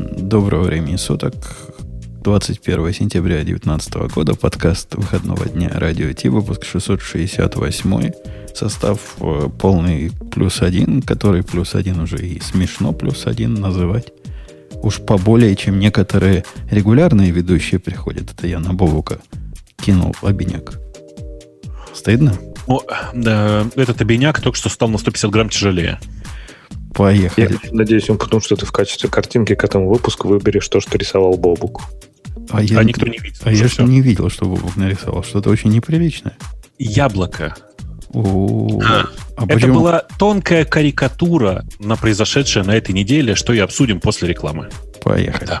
Доброго времени суток. 21 сентября 2019 года. Подкаст выходного дня Радио Ти. Выпуск 668. Состав э, полный плюс один, который плюс один уже и смешно плюс один называть. Уж поболее, чем некоторые регулярные ведущие приходят. Это я на Бобука кинул обиняк. Стыдно? О, да, этот обиняк только что стал на 150 грамм тяжелее. Поехали. Я надеюсь, он потому что ты в качестве картинки к этому выпуску выберешь то, что рисовал Бобук. А, я, а никто не видел. А я что не видел, что Бобук нарисовал. Что-то очень неприличное. Яблоко. А, а Это почему? была тонкая карикатура на произошедшее на этой неделе, что и обсудим после рекламы. Поехали. Да.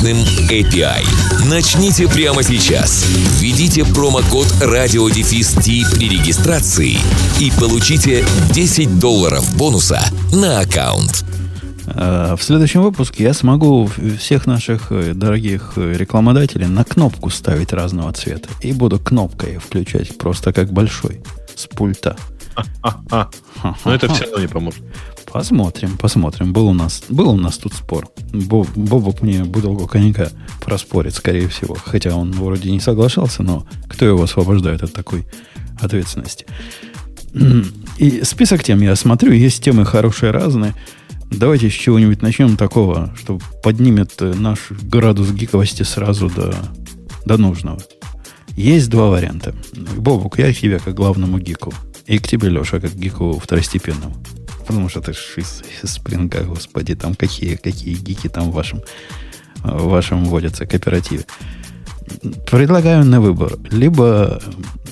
мощным API. Начните прямо сейчас. Введите промокод RadioDefist при регистрации и получите 10 долларов бонуса на аккаунт. А, в следующем выпуске я смогу всех наших э, дорогих э, рекламодателей на кнопку ставить разного цвета. И буду кнопкой включать просто как большой с пульта. Но это все равно не поможет. Посмотрим, посмотрим. Был у нас, был у нас тут спор. Боб, Бобок мне бутылку коньяка проспорит, скорее всего. Хотя он вроде не соглашался, но кто его освобождает от такой ответственности? И список тем я смотрю, есть темы хорошие разные. Давайте с чего-нибудь начнем такого, что поднимет наш градус гиковости сразу до, до нужного. Есть два варианта. Бобук, я к тебе как главному гику. И к тебе, Леша, как гику второстепенному потому что ты из, из спринга, господи, там какие, какие гики там в вашем, в вашем водятся кооперативе. Предлагаю на выбор. Либо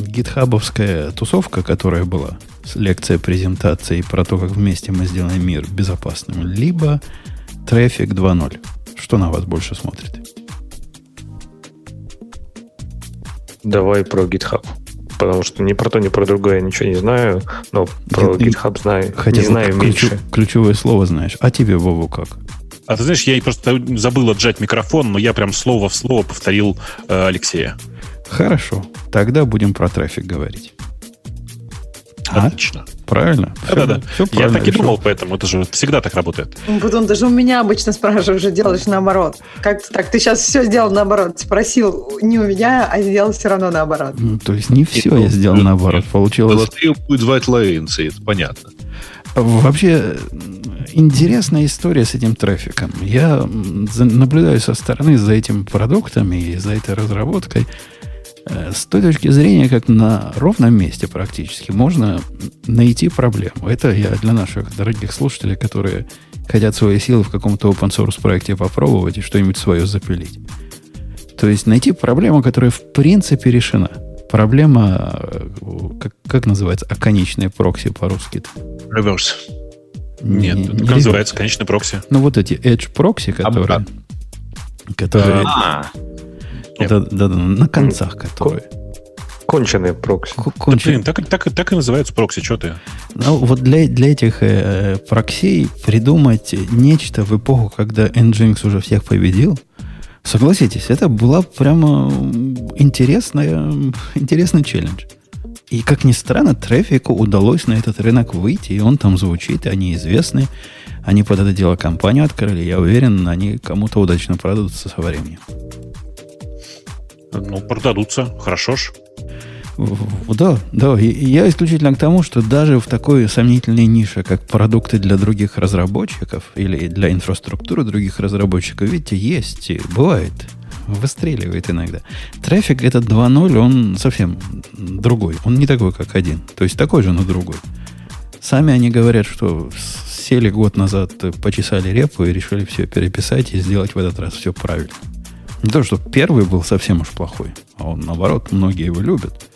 гитхабовская тусовка, которая была, лекция, презентации про то, как вместе мы сделаем мир безопасным, либо трафик 2.0. Что на вас больше смотрит? Давай про GitHub потому что ни про то, ни про другое я ничего не знаю, но про я, GitHub знаю, хотя не знаю ключ, меньше. Ключевое слово знаешь. А тебе, Вову, как? А ты знаешь, я просто забыл отжать микрофон, но я прям слово в слово повторил э, Алексея. Хорошо. Тогда будем про трафик говорить. А? Правильно? Да-да-да. Я так и думал, поэтому это же всегда так работает. Потом даже у меня обычно спрашивают, уже делаешь наоборот. Как ты так? Ты сейчас все сделал наоборот. Спросил не у меня, а сделал все равно наоборот. Ну, то есть не все я сделал наоборот. Получилось... Золотые будет звать лаенцы, это понятно. Вообще, интересная история с этим трафиком. Я наблюдаю со стороны за этим продуктами и за этой разработкой. Э, с той точки зрения, как на ровном месте практически, можно найти проблему. Это я для наших дорогих слушателей, которые хотят свои силы в каком-то open source проекте попробовать и что-нибудь свое запилить. То есть найти проблему, которая в принципе решена. Проблема, э, как, как называется, оконечные прокси по-русски? Reverse. Нет, не, не, как называется конечный прокси? Ну, вот эти edge прокси, которые... которые а, да, да, да, на концах которые. Конченые прокси. Конченые. Да, блин, так, так, так и называются прокси, что ты? Ну, вот для, для этих э, проксей придумать нечто в эпоху, когда Nginx уже всех победил, согласитесь, это была прямо интересная, интересный челлендж. И, как ни странно, трафику удалось на этот рынок выйти, и он там звучит, и они известны. Они под это дело компанию открыли. Я уверен, они кому-то удачно продадутся со временем. Ну, продадутся, хорошо ж. Да, да. Я исключительно к тому, что даже в такой сомнительной нише, как продукты для других разработчиков или для инфраструктуры других разработчиков, видите, есть, бывает, выстреливает иногда. Трафик этот 2.0, он совсем другой. Он не такой, как один. То есть такой же, но другой. Сами они говорят, что сели год назад, почесали репу и решили все переписать и сделать в этот раз все правильно. Не то, что первый был совсем уж плохой, а он, наоборот, многие его любят.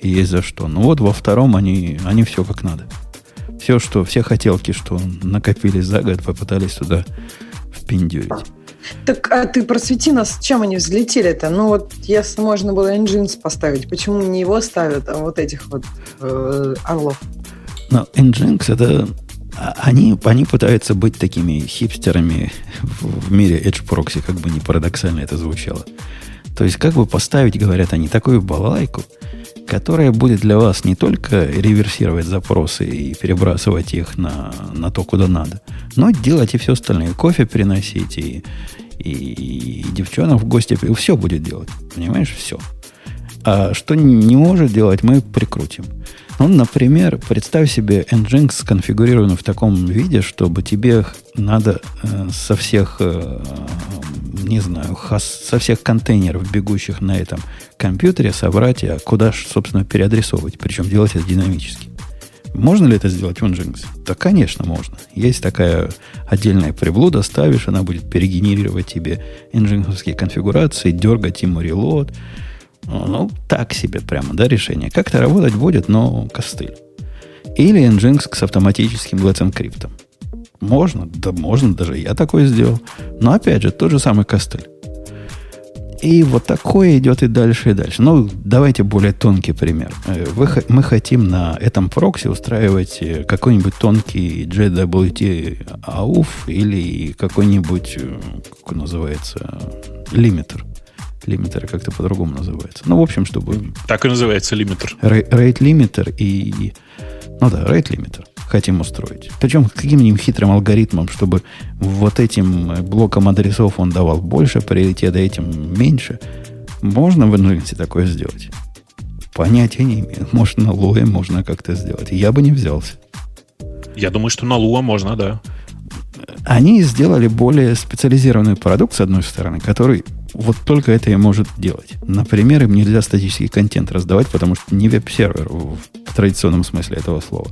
И есть за что. Но вот во втором они, они все как надо. Все, что, все хотелки, что накопились за год, попытались туда пиндюрить. Так а ты просвети нас, чем они взлетели-то? Ну вот, если можно было Nginx поставить, почему не его ставят, а вот этих вот э, орлов? Но Nginx это они, они пытаются быть такими хипстерами в, мире Edge Proxy, как бы не парадоксально это звучало. То есть, как бы поставить, говорят они, такую балалайку, которая будет для вас не только реверсировать запросы и перебрасывать их на, на то, куда надо, но делать и все остальное. Кофе приносить, и, и, и девчонок в гости, все будет делать. Понимаешь, все. А что не может делать, мы прикрутим. Ну, например, представь себе Nginx сконфигурированный в таком виде, чтобы тебе надо э, со всех, э, не знаю, хас, со всех контейнеров, бегущих на этом компьютере, собрать, а куда, собственно, переадресовывать. Причем делать это динамически. Можно ли это сделать в Nginx? Да, конечно, можно. Есть такая отдельная приблуда, ставишь, она будет перегенерировать тебе nginx конфигурации, дергать ему релот, ну, так себе прямо, да, решение. Как-то работать будет, но костыль. Или Nginx с автоматическим Let's Encrypt. Можно, да можно, даже я такое сделал. Но опять же, тот же самый костыль. И вот такое идет и дальше, и дальше. Ну, давайте более тонкий пример. Э, вы, мы хотим на этом прокси устраивать э, какой-нибудь тонкий JWT AUF или какой-нибудь, э, как он называется, лимитер. Лимитеры как-то по-другому называется. Ну, в общем, чтобы... Так и называется лимитер. Рейт лимитер и... Ну да, рейт лимитер хотим устроить. Причем каким-нибудь хитрым алгоритмом, чтобы вот этим блоком адресов он давал больше приоритета, этим меньше. Можно в Nginx такое сделать? Понятия не имею. Может, на Lua можно как-то сделать. Я бы не взялся. Я думаю, что на Lua можно, да. Они сделали более специализированный продукт, с одной стороны, который вот только это и может делать. Например, им нельзя статический контент раздавать, потому что не веб-сервер в традиционном смысле этого слова.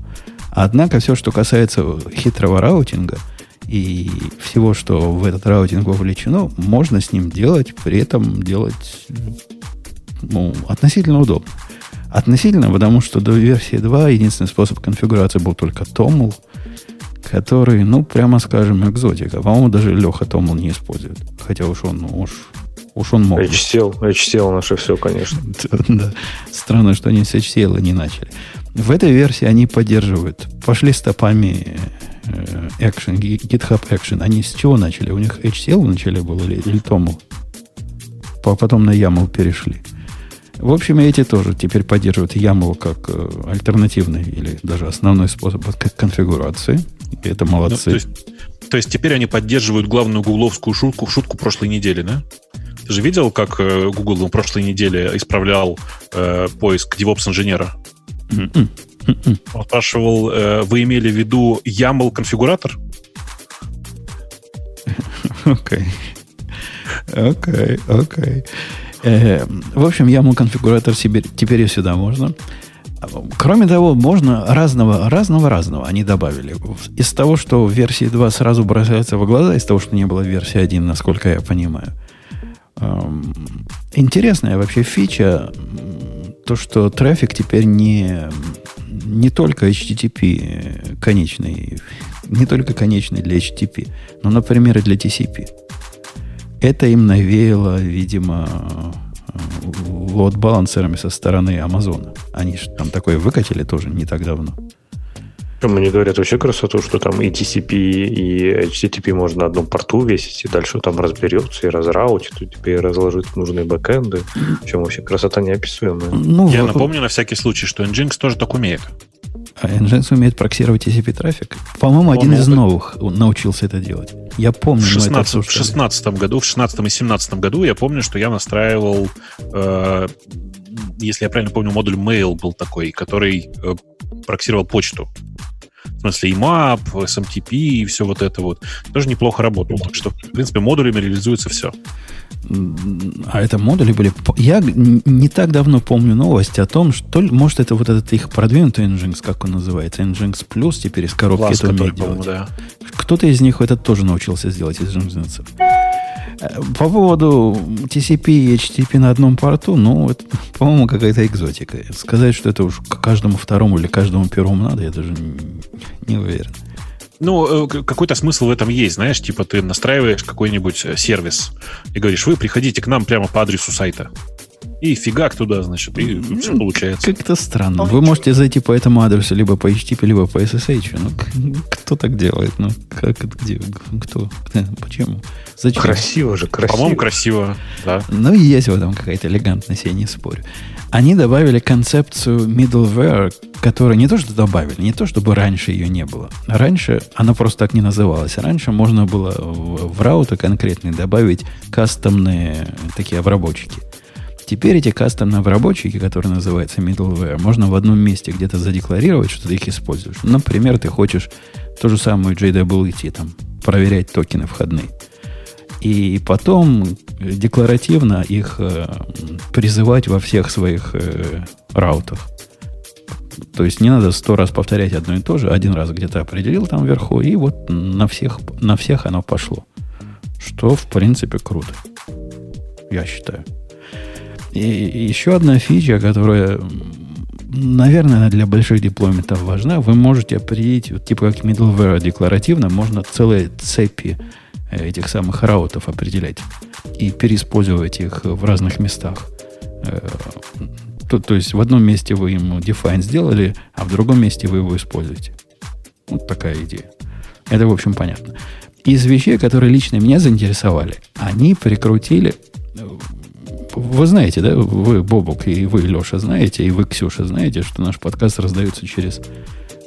Однако все, что касается хитрого routing а и всего, что в этот routing вовлечено, можно с ним делать, при этом делать ну, относительно удобно. Относительно, потому что до версии 2 единственный способ конфигурации был только Toml, который, ну, прямо скажем, экзотика. По-моему, даже Леха Toml не использует. Хотя уж он, уж Уж он мог. HCL, HCL наше все, конечно. да. Странно, что они с HCL не начали. В этой версии они поддерживают. Пошли стопами э, Action, GitHub Action. Они с чего начали? У них HCL вначале был или, или TOML? Потом на YAML перешли. В общем, эти тоже теперь поддерживают YAML как э, альтернативный или даже основной способ конфигурации. И это молодцы. Ну, то, есть, то есть теперь они поддерживают главную гугловскую шутку, шутку прошлой недели, да? Ты же видел, как э, Google на прошлой неделе исправлял э, поиск DevOps-инженера? Mm-mm. Mm-mm. Он спрашивал, э, вы имели в виду YAML конфигуратор? Окей. Окей, окей. В общем, YAML конфигуратор теперь, и сюда можно. Кроме того, можно разного, разного, разного они добавили. Из того, что в версии 2 сразу бросается в глаза, из того, что не было в версии 1, насколько я понимаю – Эм, интересная вообще фича, то, что трафик теперь не, не только HTTP конечный, не только конечный для HTTP, но, например, и для TCP. Это им навеяло, видимо, лот-балансерами со стороны Амазона. Они же там такое выкатили тоже не так давно. Мне говорят вообще красоту, что там и TCP, и HTTP можно на одном порту весить, и дальше там разберется, и разраутит, и тебе разложит нужные бэкэнды. Причем вообще красота неописуемая. Ну, Я в... напомню на всякий случай, что Nginx тоже так умеет. А Nginx умеет проксировать TCP трафик? По-моему, один из новых научился это делать. Я помню, в 16, в 16 году, в 16 и 17 году я помню, что я настраивал, э, если я правильно помню, модуль Mail был такой, который э, проксировал почту. В смысле, и map, SMTP и все вот это вот. Тоже неплохо работало. Так что, в принципе, модулями реализуется все. А это модули были... Я не так давно помню новость о том, что, может, это вот этот их продвинутый Nginx, как он называется, Nginx Plus, теперь из коробки Класс, это умеет делать. Да. Кто-то из них это тоже научился сделать из Nginx. По поводу TCP и HTTP на одном порту, ну, это, по-моему, какая-то экзотика. Сказать, что это уж каждому второму или каждому первому надо, я даже не уверен. Ну, э, какой-то смысл в этом есть, знаешь, типа ты настраиваешь какой-нибудь э, сервис и говоришь, вы приходите к нам прямо по адресу сайта. И фигак туда, значит, и все получается. Как-то странно. Вы можете зайти по этому адресу либо по HTTP, либо по SSH. Ну, кто так делает? Ну, как, где, кто? Почему? Зачем? Красиво же, красиво. По-моему, красиво, да. Ну, есть в этом какая-то элегантность, я не спорю. Они добавили концепцию middleware, которую не то, что добавили, не то, чтобы раньше ее не было. Раньше она просто так не называлась. Раньше можно было в, в рауты конкретные добавить кастомные такие обработчики. Теперь эти кастомные обработчики, которые называются middleware, можно в одном месте где-то задекларировать, что ты их используешь. Например, ты хочешь ту же самую JWT, там, проверять токены входные. И потом декларативно их э, призывать во всех своих э, раутах. То есть не надо сто раз повторять одно и то же. Один раз где-то определил там вверху, и вот на всех, на всех оно пошло. Что, в принципе, круто. Я считаю. И еще одна фича, которая, наверное, для больших деплойментов важна. Вы можете определить, вот, типа как middleware декларативно, можно целые цепи э, этих самых раутов определять и переиспользовать их в разных местах. Э, то, то есть в одном месте вы ему define сделали, а в другом месте вы его используете. Вот такая идея. Это, в общем, понятно. Из вещей, которые лично меня заинтересовали, они прикрутили э, вы знаете, да, вы, Бобок, и вы, Леша, знаете, и вы, Ксюша, знаете, что наш подкаст раздается через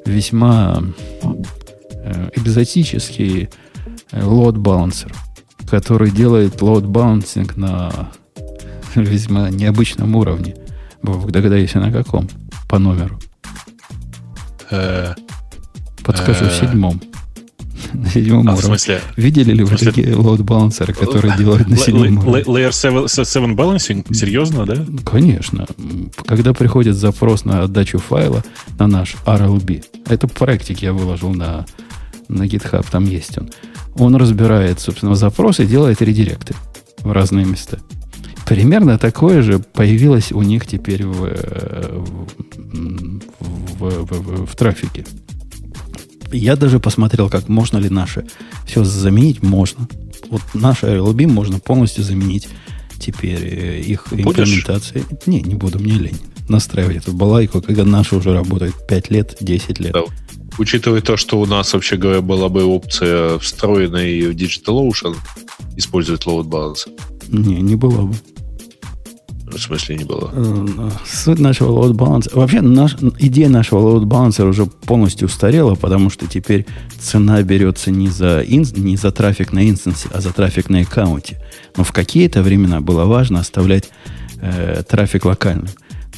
весьма э, экзотический лот балансер, который делает лот балансинг на весьма необычном уровне. Бобок, догадайся, на каком? По номеру. Э, Подскажу, в седьмом на седьмом а, уровне. В смысле? Видели ли вы такие лоуд-балансеры, которые делают на седьмом уровне? Layer 7, 7 balancing? Серьезно, да? Конечно. Когда приходит запрос на отдачу файла на наш RLB, это проектик я выложил на, на GitHub, там есть он. Он разбирает, собственно, запрос и делает редиректы в разные места. Примерно такое же появилось у них теперь в, в, в, в, в трафике. Я даже посмотрел, как можно ли наше все заменить. Можно. Вот наше LB можно полностью заменить теперь э, их Будешь? Не, не буду, мне лень настраивать эту балайку, когда наши уже работают 5 лет, 10 лет. Да. Учитывая то, что у нас, вообще говоря, была бы опция встроенной в DigitalOcean использовать load balance. Не, не была бы. В смысле не было? Э, суть нашего load balancer... Вообще, наш, идея нашего load balancer уже полностью устарела, потому что теперь цена берется не за, ин, не за трафик на инстансе, а за трафик на аккаунте. Но в какие-то времена было важно оставлять э, трафик локальным.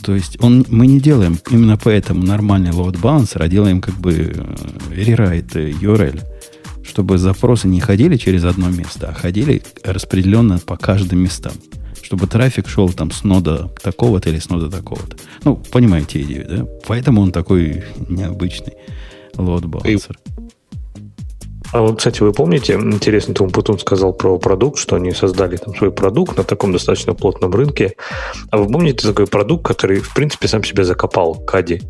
То есть он, мы не делаем именно поэтому нормальный load balancer, а делаем как бы э, rewrite URL чтобы запросы не ходили через одно место, а ходили распределенно по каждым местам чтобы трафик шел там с нода такого-то или с нода такого-то. Ну, понимаете идею, да? Поэтому он такой необычный лот балансер. А вот, кстати, вы помните, интересно, Том Путун сказал про продукт, что они создали там свой продукт на таком достаточно плотном рынке. А вы помните такой продукт, который, в принципе, сам себя закопал, Кади?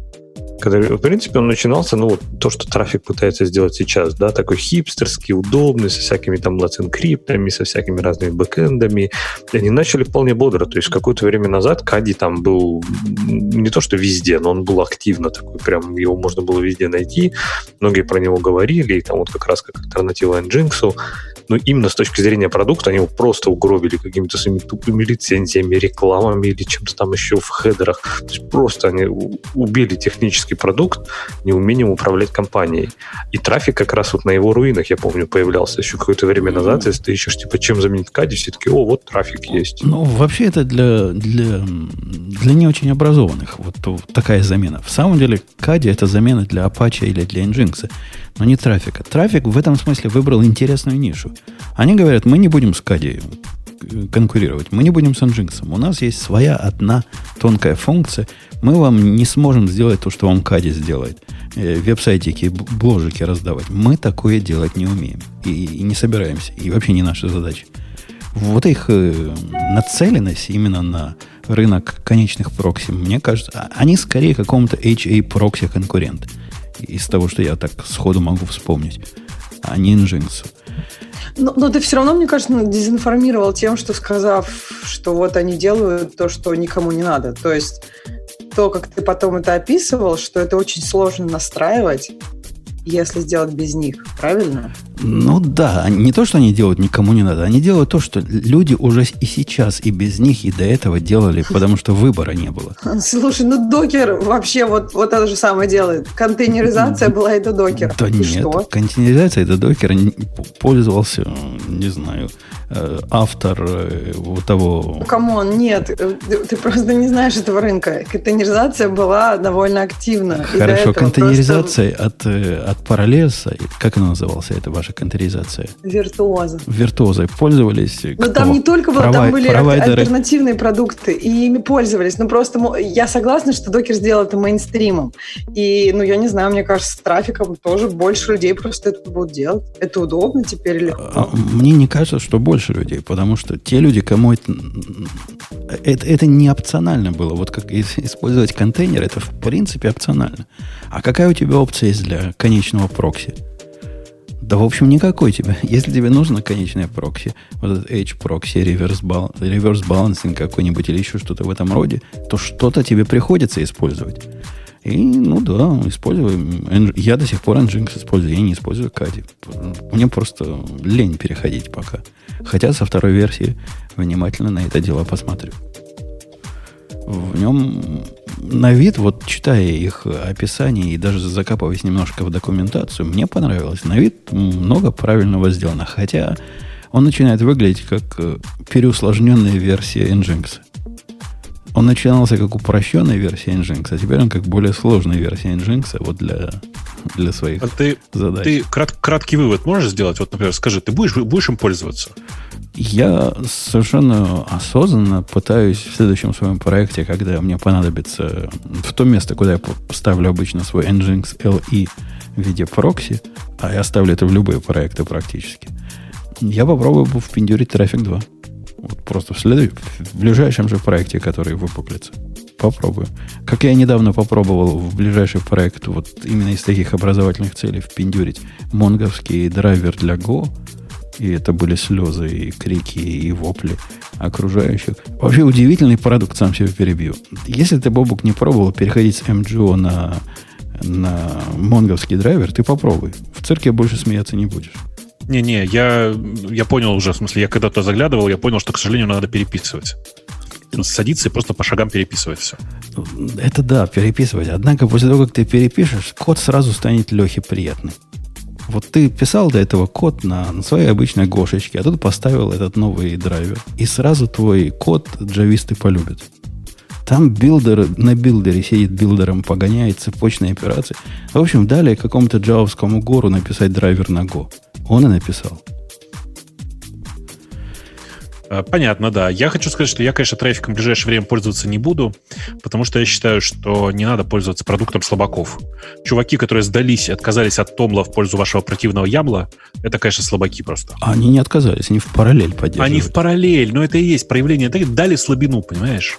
Когда, в принципе, он начинался, ну, вот то, что трафик пытается сделать сейчас, да, такой хипстерский, удобный, со всякими там Encrypt, со всякими разными бэкэндами. Они начали вполне бодро. То есть какое-то время назад Кади там был не то, что везде, но он был активно такой, прям его можно было везде найти. Многие про него говорили, и там вот как раз как альтернатива Nginx но именно с точки зрения продукта они его просто угробили какими-то своими тупыми лицензиями, рекламами или чем-то там еще в хедерах. То есть просто они убили технический продукт неумением управлять компанией. И трафик как раз вот на его руинах, я помню, появлялся еще какое-то время назад, если ты ищешь, типа, чем заменить Кади, все таки о, вот трафик есть. Ну, вообще это для, для, для не очень образованных вот такая замена. В самом деле, Кади это замена для Apache или для Nginx но не трафика. Трафик в этом смысле выбрал интересную нишу. Они говорят, мы не будем с Кади конкурировать, мы не будем с Nginx. У нас есть своя одна тонкая функция. Мы вам не сможем сделать то, что вам Кади сделает. Э, веб-сайтики, бложики раздавать. Мы такое делать не умеем. И, и не собираемся. И вообще не наша задача. Вот их э, нацеленность именно на рынок конечных прокси, мне кажется, а, они скорее какому-то HA прокси конкурент из того, что я так сходу могу вспомнить, а не Nginx. Но, но ты все равно, мне кажется, дезинформировал тем, что сказав, что вот они делают то, что никому не надо. То есть то, как ты потом это описывал, что это очень сложно настраивать, если сделать без них, правильно? Ну да, не то, что они делают никому не надо, они делают то, что люди уже и сейчас, и без них, и до этого делали, потому что выбора не было. Слушай, ну докер вообще вот, вот это же самое делает. Контейнеризация была и до докера. Да нет, что? контейнеризация до докера пользовался, не знаю, Э, автор э, вот того... Come on, нет, э, ты просто не знаешь этого рынка. Контейнеризация была довольно активна. Хорошо, контейнеризация просто... от, от Parallels а, как она называлась, эта ваша контейнеризация? Virtuozzo. Virtuozzo й пользовались? Ну, там не только было, Провай... там были провайдеры... альтернативные продукты, и ими пользовались. Ну, просто я согласна, что Docker сделал это мейнстримом. И, ну, я не знаю, мне кажется, с Traefik ом тоже больше людей просто это будут делать. Это удобно теперь легко. А, мне не кажется, что больше больше людей, потому что те люди, кому это, это, это не опционально было. Вот как использовать контейнер, это в принципе опционально. А какая у тебя опция есть для конечного прокси? Да, в общем, никакой тебе. Если тебе нужно конечное прокси, вот этот Edge прокси, реверс, реверс балансинг какой-нибудь или еще что-то в этом роде, то что-то тебе приходится использовать. И, ну да, использую. Я до сих пор Nginx использую, я не использую Кади. Мне просто лень переходить пока. Хотя со второй версии внимательно на это дело посмотрю. В нем на вид, вот читая их описание и даже закапываясь немножко в документацию, мне понравилось. На вид много правильного сделано. Хотя он начинает выглядеть как э, переусложненная версия Nginx. Он начинался как упрощенная версия Nginx, а теперь он как более сложная версия Nginx вот для, для своих а ты, задач. Ты крат, краткий вывод можешь сделать? Вот, например, скажи, ты будешь, будешь им пользоваться? Я совершенно осознанно пытаюсь в следующем своем проекте, когда мне понадобится в то место, куда я ставлю обычно свой Nginx LE в виде прокси, а я ставлю это в любые проекты практически, я попробую впендюрить трафик 2. Вот просто в, след... в ближайшем же проекте, который выпуклится. Попробую. Как я недавно попробовал в ближайший проект вот именно из таких образовательных целей впендюрить монговский драйвер для Go, и это были слезы, и крики, и вопли окружающих. Вообще удивительный продукт, сам себе перебью. Если ты, Бобук, не пробовал переходить с MGO на, на монговский драйвер, ты попробуй. В цирке больше смеяться не будешь. Не-не, я, я понял уже, в смысле, я когда-то заглядывал, я понял, что, к сожалению, надо переписывать. Садиться и просто по шагам переписывать все. Это да, переписывать. Однако после того, как ты перепишешь, код сразу станет Лехе приятный. Вот ты писал до этого код на, на своей обычной гошечке, а тут поставил этот новый драйвер. И сразу твой код джависты полюбят. Там builder, на билдере сидит билдером, погоняет цепочные операции. В общем, дали какому-то джавовскому гуру написать драйвер на Go. Он и написал. А, понятно, да. Я хочу сказать, что я, конечно, трафиком в ближайшее время пользоваться не буду, потому что я считаю, что не надо пользоваться продуктом слабаков. Чуваки, которые сдались и отказались от Томла в пользу вашего противного Ямла, это, конечно, слабаки просто. Они не отказались, они в параллель поддерживают. Они в параллель, но это и есть проявление. Дали слабину, понимаешь?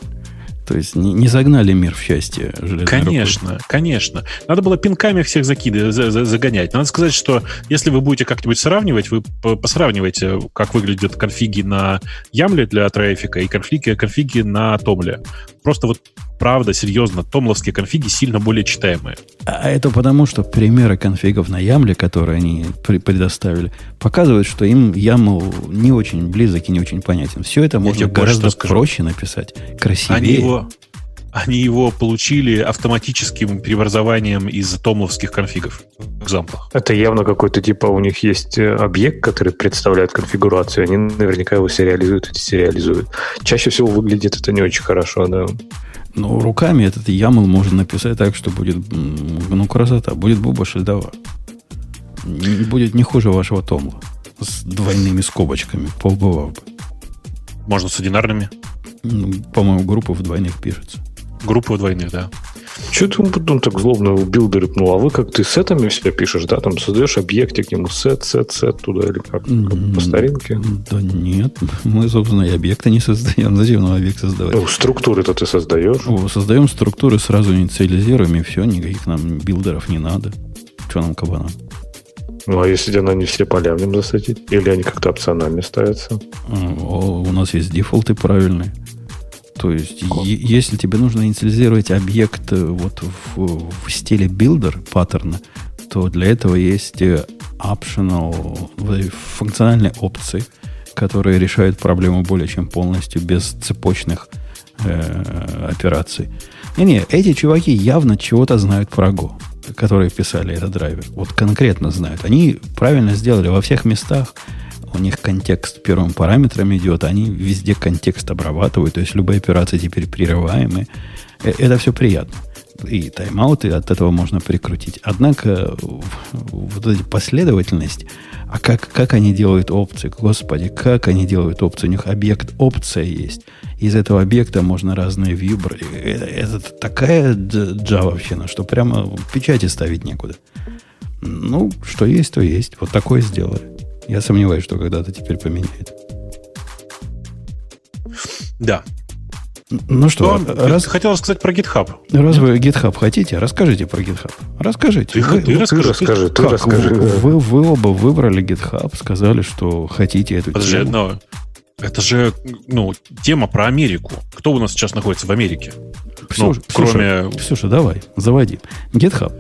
То есть не, не загнали мир в счастье Конечно, рукой. конечно. Надо было пинками всех закиды, за, за, загонять. Надо сказать, что если вы будете как-нибудь сравнивать, вы посравнивайте, как выглядят конфиги на Ямле для трафика и конфиги, конфиги на Томле. Просто вот правда, серьезно, томловские конфиги сильно более читаемые. А это потому, что примеры конфигов на Ямле, которые они предоставили, показывают, что им YAML не очень близок и не очень понятен. Все это можно гораздо проще написать, красивее. Они его, они его получили автоматическим преобразованием из томловских конфигов в экзамплах. Это явно какой-то типа у них есть э, объект, который представляет конфигурацию. Они наверняка его сериализуют и сериализуют. Чаще всего выглядит это не очень хорошо, да. Ну, руками этот YAML можно написать так, что будет, ну, красота. Будет буба шельдова. Будет не хуже вашего Томла. С двойными скобочками. Побывал бы. Можно с одинарными? Ну, по-моему, группа в двойных пишется. Группа в двойных, да. Что ты потом так злобно в билдеры пнул? А вы как ты сетами себя пишешь, да? Там создаешь объектик, ему сет, сет, сет туда или как? как по старинке? Да нет. Мы, собственно, и объекты не создаем. Зачем нам объект создавать? Ну, структуры-то ты создаешь. О, создаем структуры, сразу инициализируем, и все, никаких нам билдеров не надо. ученым кабаном. Ну, а если она не все поля в нем засадить? Или они как-то опционально ставятся? У нас есть дефолты правильные. То есть, если тебе нужно инициализировать объект э, вот в, в стиле builder паттерна, то для этого есть э, optional функциональные опции, которые решают проблему более чем полностью без цепочных э, операций. Не-не, эти чуваки явно чего-то знают про Go, которые писали этот драйвер. Вот конкретно знают. Они правильно сделали во всех местах. У них контекст первым параметром идет, они везде контекст обрабатывают, то есть любые операции теперь прерываемые. Э, это все приятно. И тайм-ауты от этого можно прикрутить. Однако вот эта последовательность, а как, как они делают опции? Господи, как они делают опции? У них объект опция есть. Из этого объекта можно разные view брать. Это, это такая джавовщина, что прямо печати ставить некуда. Ну, что есть, то есть. Вот такое сделали. Я сомневаюсь, что когда-то теперь поменяет. Да. Ну что, что раз... хотел сказать про GitHub. Раз вы GitHub хотите, расскажите про GitHub. Расскажите. Ты, вы, ты, расскажи, расскажи, ты расскажи. Вы, вы, вы оба выбрали GitHub, сказали, что хотите эту Подожди, тему. Но это же ну, тема про Америку. Кто у нас сейчас находится в Америке? Ксюша, ну, кроме... Ксюша, давай, заводи. GitHub.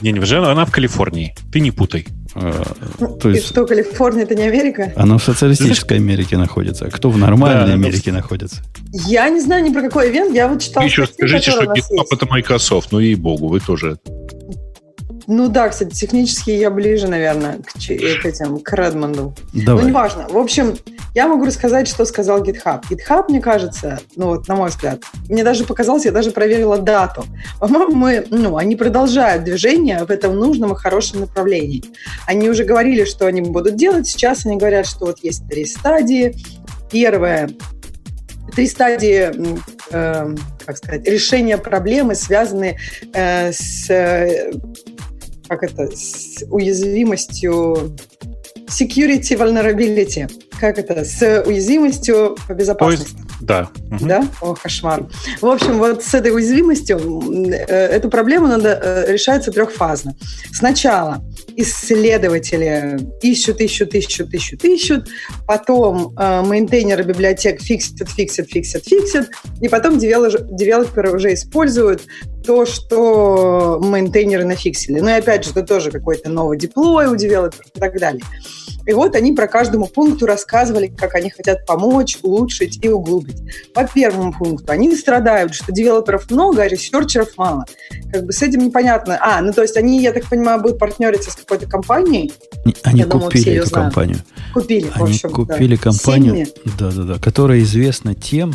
Не, не, она в Калифорнии. Ты не путай. А, то есть, И что, Калифорния это не Америка? Она в социалистической Америке находится. А кто в нормальной да, Америке находится? Я не знаю ни про какой ивент. Я вот читал... Еще скажите, что GitHub это Microsoft. Ну, ей-богу, вы тоже ну да, кстати, технически я ближе, наверное, к, к этим, к Редмонду. Давай. Ну, неважно. В общем, я могу рассказать, что сказал GitHub. GitHub, мне кажется, ну вот, на мой взгляд, мне даже показалось, я даже проверила дату. По-моему, мы, ну, они продолжают движение в этом нужном и хорошем направлении. Они уже говорили, что они будут делать. Сейчас они говорят, что вот есть три стадии. Первая три стадии, э, как сказать, решения проблемы, связанные э, с э, как это, с уязвимостью security vulnerability. Как это? С уязвимостью по безопасности. Да. Да? О, кошмар. В общем, вот с этой уязвимостью э, эту проблему надо э, решается трехфазно. Сначала исследователи ищут, ищут, ищут, ищут, ищут, потом э, мейнтейнеры библиотек фиксят, фиксят, фиксят, фиксят, и потом девелоперы уже используют то, что мейнтейнеры нафиксили. Ну и опять же, это тоже какой-то новый деплой у девелоперов и так далее. И вот они про каждому пункту рассказывали, как они хотят помочь, улучшить и углубить. По первому пункту они страдают, что девелоперов много, а ресерчеров мало. Как бы с этим непонятно. А, ну то есть они, я так понимаю, будут партнериться с какой-то компанией. Они я купили думаю, эту компанию. Купили, Они общем, купили да. компанию, да-да-да, которая известна тем,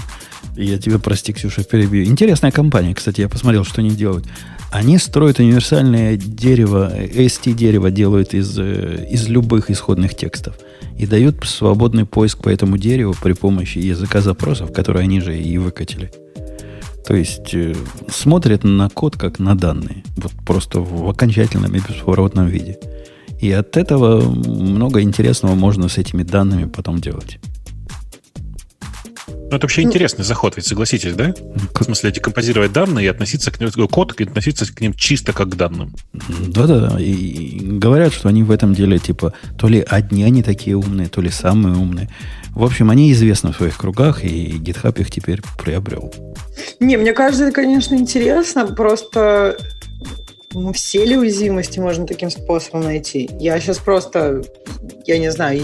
я тебе, прости, Ксюша, перебью. Интересная компания, кстати, я посмотрел, что они делают. Они строят универсальное дерево, AST-дерево делают из, э, из любых исходных текстов. И дают свободный поиск по этому дереву при помощи языка запросов, которые они же и выкатили. То есть э, смотрят на код как на данные. Вот просто в окончательном и бесповоротном виде. И от этого много интересного можно с этими данными потом делать. Ну, это вообще ну, интересный заход, ведь согласитесь, да? В смысле, декомпозировать данные и относиться к ним, код, и относиться к ним чисто как к данным. Да-да, и говорят, что они в этом деле, типа, то ли одни они такие умные, то ли самые умные. В общем, они известны в своих кругах, и GitHub их теперь приобрел. Не, мне кажется, это, конечно, интересно, просто ну, все ли уязвимости можно таким способом найти? Я сейчас просто, я не знаю,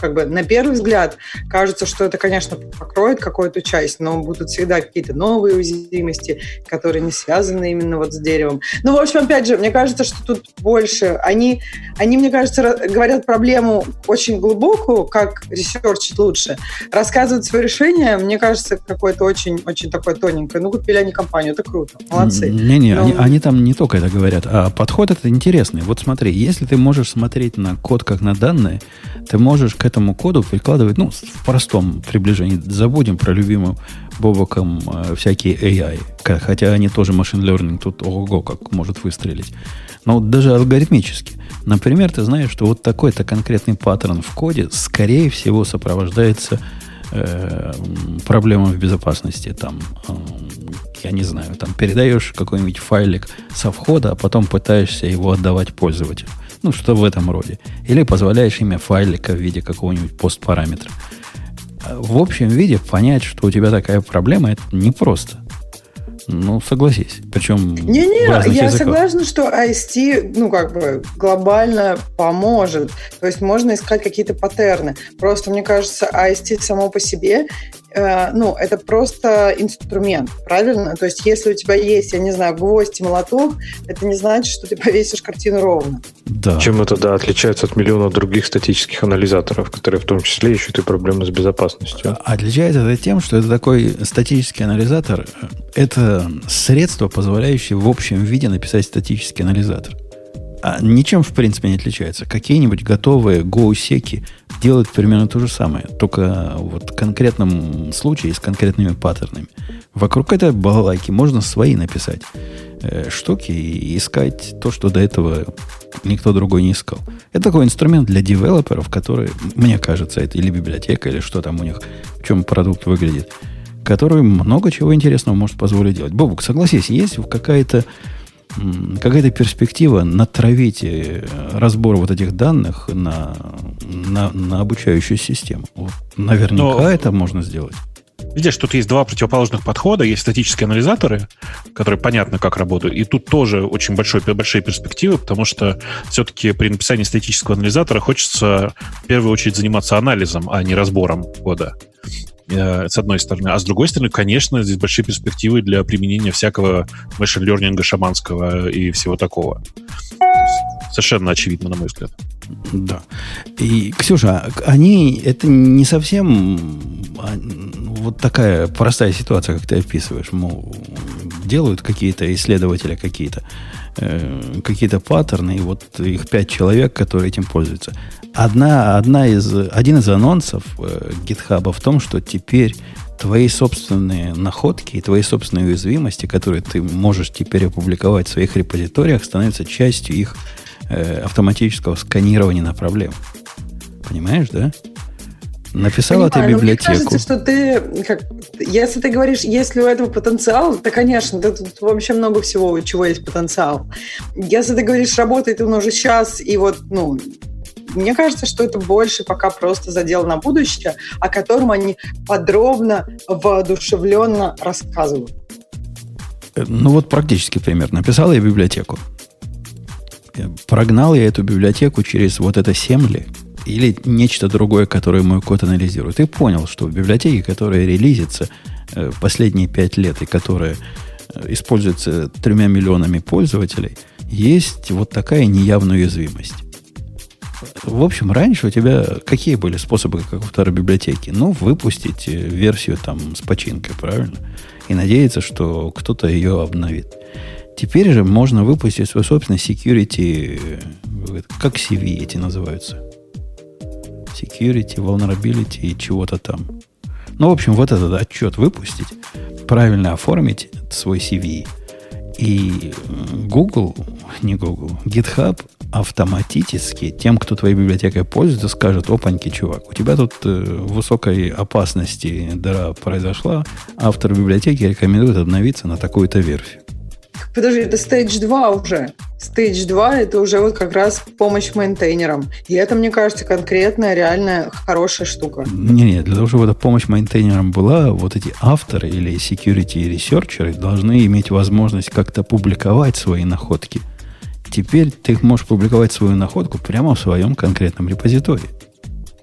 как бы на первый взгляд кажется, что это, конечно, покроет какую-то часть, но будут всегда какие-то новые уязвимости, которые не связаны именно вот с деревом. Ну, в общем, опять же, мне кажется, что тут больше. Они, они мне кажется, говорят проблему очень глубокую, как ресерчить лучше. Рассказывают свое решение, мне кажется, какое-то очень-очень такое тоненькое. Ну, купили они компанию, это круто, молодцы. Не-не, но... они, они там не только это говорят, а подход это интересный. Вот смотри, если ты можешь смотреть на код как на данные, ты можешь к этому коду прикладывать, ну, в простом приближении. Забудем про любимую Бобоком э, всякие AI. Хотя они тоже машин learning тут ого как может выстрелить. Но вот даже алгоритмически. Например, ты знаешь, что вот такой-то конкретный паттерн в коде, скорее всего, сопровождается э, проблемам в безопасности. Там, э, я не знаю, там передаешь какой-нибудь файлик со входа, а потом пытаешься его отдавать пользователю. Ну, что в этом роде. Или позволяешь имя файлика в виде какого-нибудь постпараметра. В общем виде понять, что у тебя такая проблема, это непросто. Ну, согласись. Причем Не-не, я языках. согласна, что IST, ну, как бы глобально поможет. То есть можно искать какие-то паттерны. Просто, мне кажется, IST само по себе ну, это просто инструмент, правильно? То есть, если у тебя есть, я не знаю, гвоздь и молоток, это не значит, что ты повесишь картину ровно. Да. Чем это, да, отличается от миллиона других статических анализаторов, которые в том числе ищут и проблемы с безопасностью? Отличается это тем, что это такой статический анализатор. Это средство, позволяющее в общем виде написать статический анализатор. А ничем, в принципе, не отличается. Какие-нибудь готовые гоусеки делают примерно то же самое, только вот в конкретном случае с конкретными паттернами. Вокруг этой балалайки можно свои написать э, штуки и искать то, что до этого никто другой не искал. Это такой инструмент для девелоперов, который, мне кажется, это или библиотека, или что там у них, в чем продукт выглядит, который много чего интересного может позволить делать. Бобук, согласись, есть какая-то какая-то перспектива натравить э, разбор вот этих данных на, на, на обучающую систему. Вот наверняка Но... это можно сделать. Видишь, тут есть два противоположных подхода. Есть статические анализаторы, которые понятно, как работают. И тут тоже очень большой, большие перспективы, потому что все-таки при написании статического анализатора хочется в первую очередь заниматься анализом, а не разбором кода. Э, с одной стороны. А с другой стороны, конечно, здесь большие перспективы для применения всякого машин-лернинга шаманского и всего такого. Совершенно очевидно, на мой взгляд. Да. И, Ксюша, они, это не совсем а, вот такая простая ситуация, как ты описываешь. Мол, делают какие-то исследователи какие-то э, какие-то паттерны, и вот их пять человек, которые этим пользуются. Одна, одна из, один из анонсов э, GitHub в том, что теперь твои собственные находки и твои собственные уязвимости, которые ты можешь теперь опубликовать в своих репозиториях, становятся частью их э, автоматического сканирования на проблему. Понимаешь, да? Написал Понимаю, ты библиотеку. Мне кажется, что ты, как, если ты говоришь, если у этого потенциал, то, конечно, да, тут вообще много всего, у чего есть потенциал. Если ты говоришь, работает он уже сейчас, и вот, ну, мне кажется, что это больше пока просто задел на будущее, о котором они подробно, воодушевленно рассказывают. Э, ну вот практический пример. Написал я библиотеку. Э, прогнал я эту библиотеку через вот это Семли, или нечто другое, которое мой код анализирует. И понял, что в библиотеке, которая релизится э, последние пять лет и которая э, используется тремя миллионами пользователей, есть вот такая неявная уязвимость. В общем, раньше у тебя какие были способы, как во второй библиотеке? Ну, выпустить э, версию там с починкой, правильно? И надеяться, что кто-то ее обновит. Теперь же можно выпустить свой собственный security, как CV эти называются security, vulnerability и чего-то там. Ну, в общем, вот этот отчет выпустить, правильно оформить свой CV. И Google, не Google, GitHub автоматически тем, кто твоей библиотекой пользуется, скажет, опаньки, чувак, у тебя тут э, высокой опасности дыра произошла, автор библиотеки рекомендует обновиться на такую-то версию. Подожди, это Stage 2 уже. Stage 2 – это уже вот как раз помощь мейнтейнерам. И это, мне кажется, конкретная, реальная, хорошая штука. Не-не, для того, чтобы эта помощь мейнтейнерам была, вот эти авторы или security ресерчеры должны иметь возможность как-то публиковать свои находки. Теперь ты можешь публиковать свою находку прямо в своем конкретном репозитории.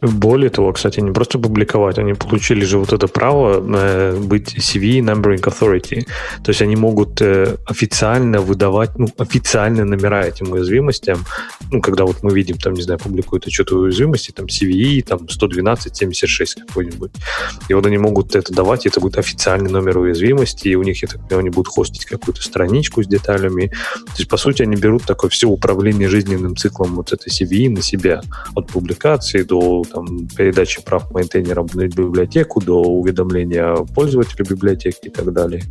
Более того, кстати, не просто публиковать, они получили же вот это право э, быть CV Numbering Authority. То есть они могут э, официально выдавать, ну, официально номера этим уязвимостям. Ну, когда вот мы видим, там, не знаю, публикуют отчет уязвимости, там, CVE, там, 112.76 какой-нибудь. И вот они могут это давать, и это будет официальный номер уязвимости, и у них, я так понимаю, они будут хостить какую-то страничку с деталями. То есть, по сути, они берут такое все управление жизненным циклом вот этой CVE на себя. От публикации до там, передачи прав мейнтейнерам на библиотеку, до уведомления пользователя библиотеки и так далее.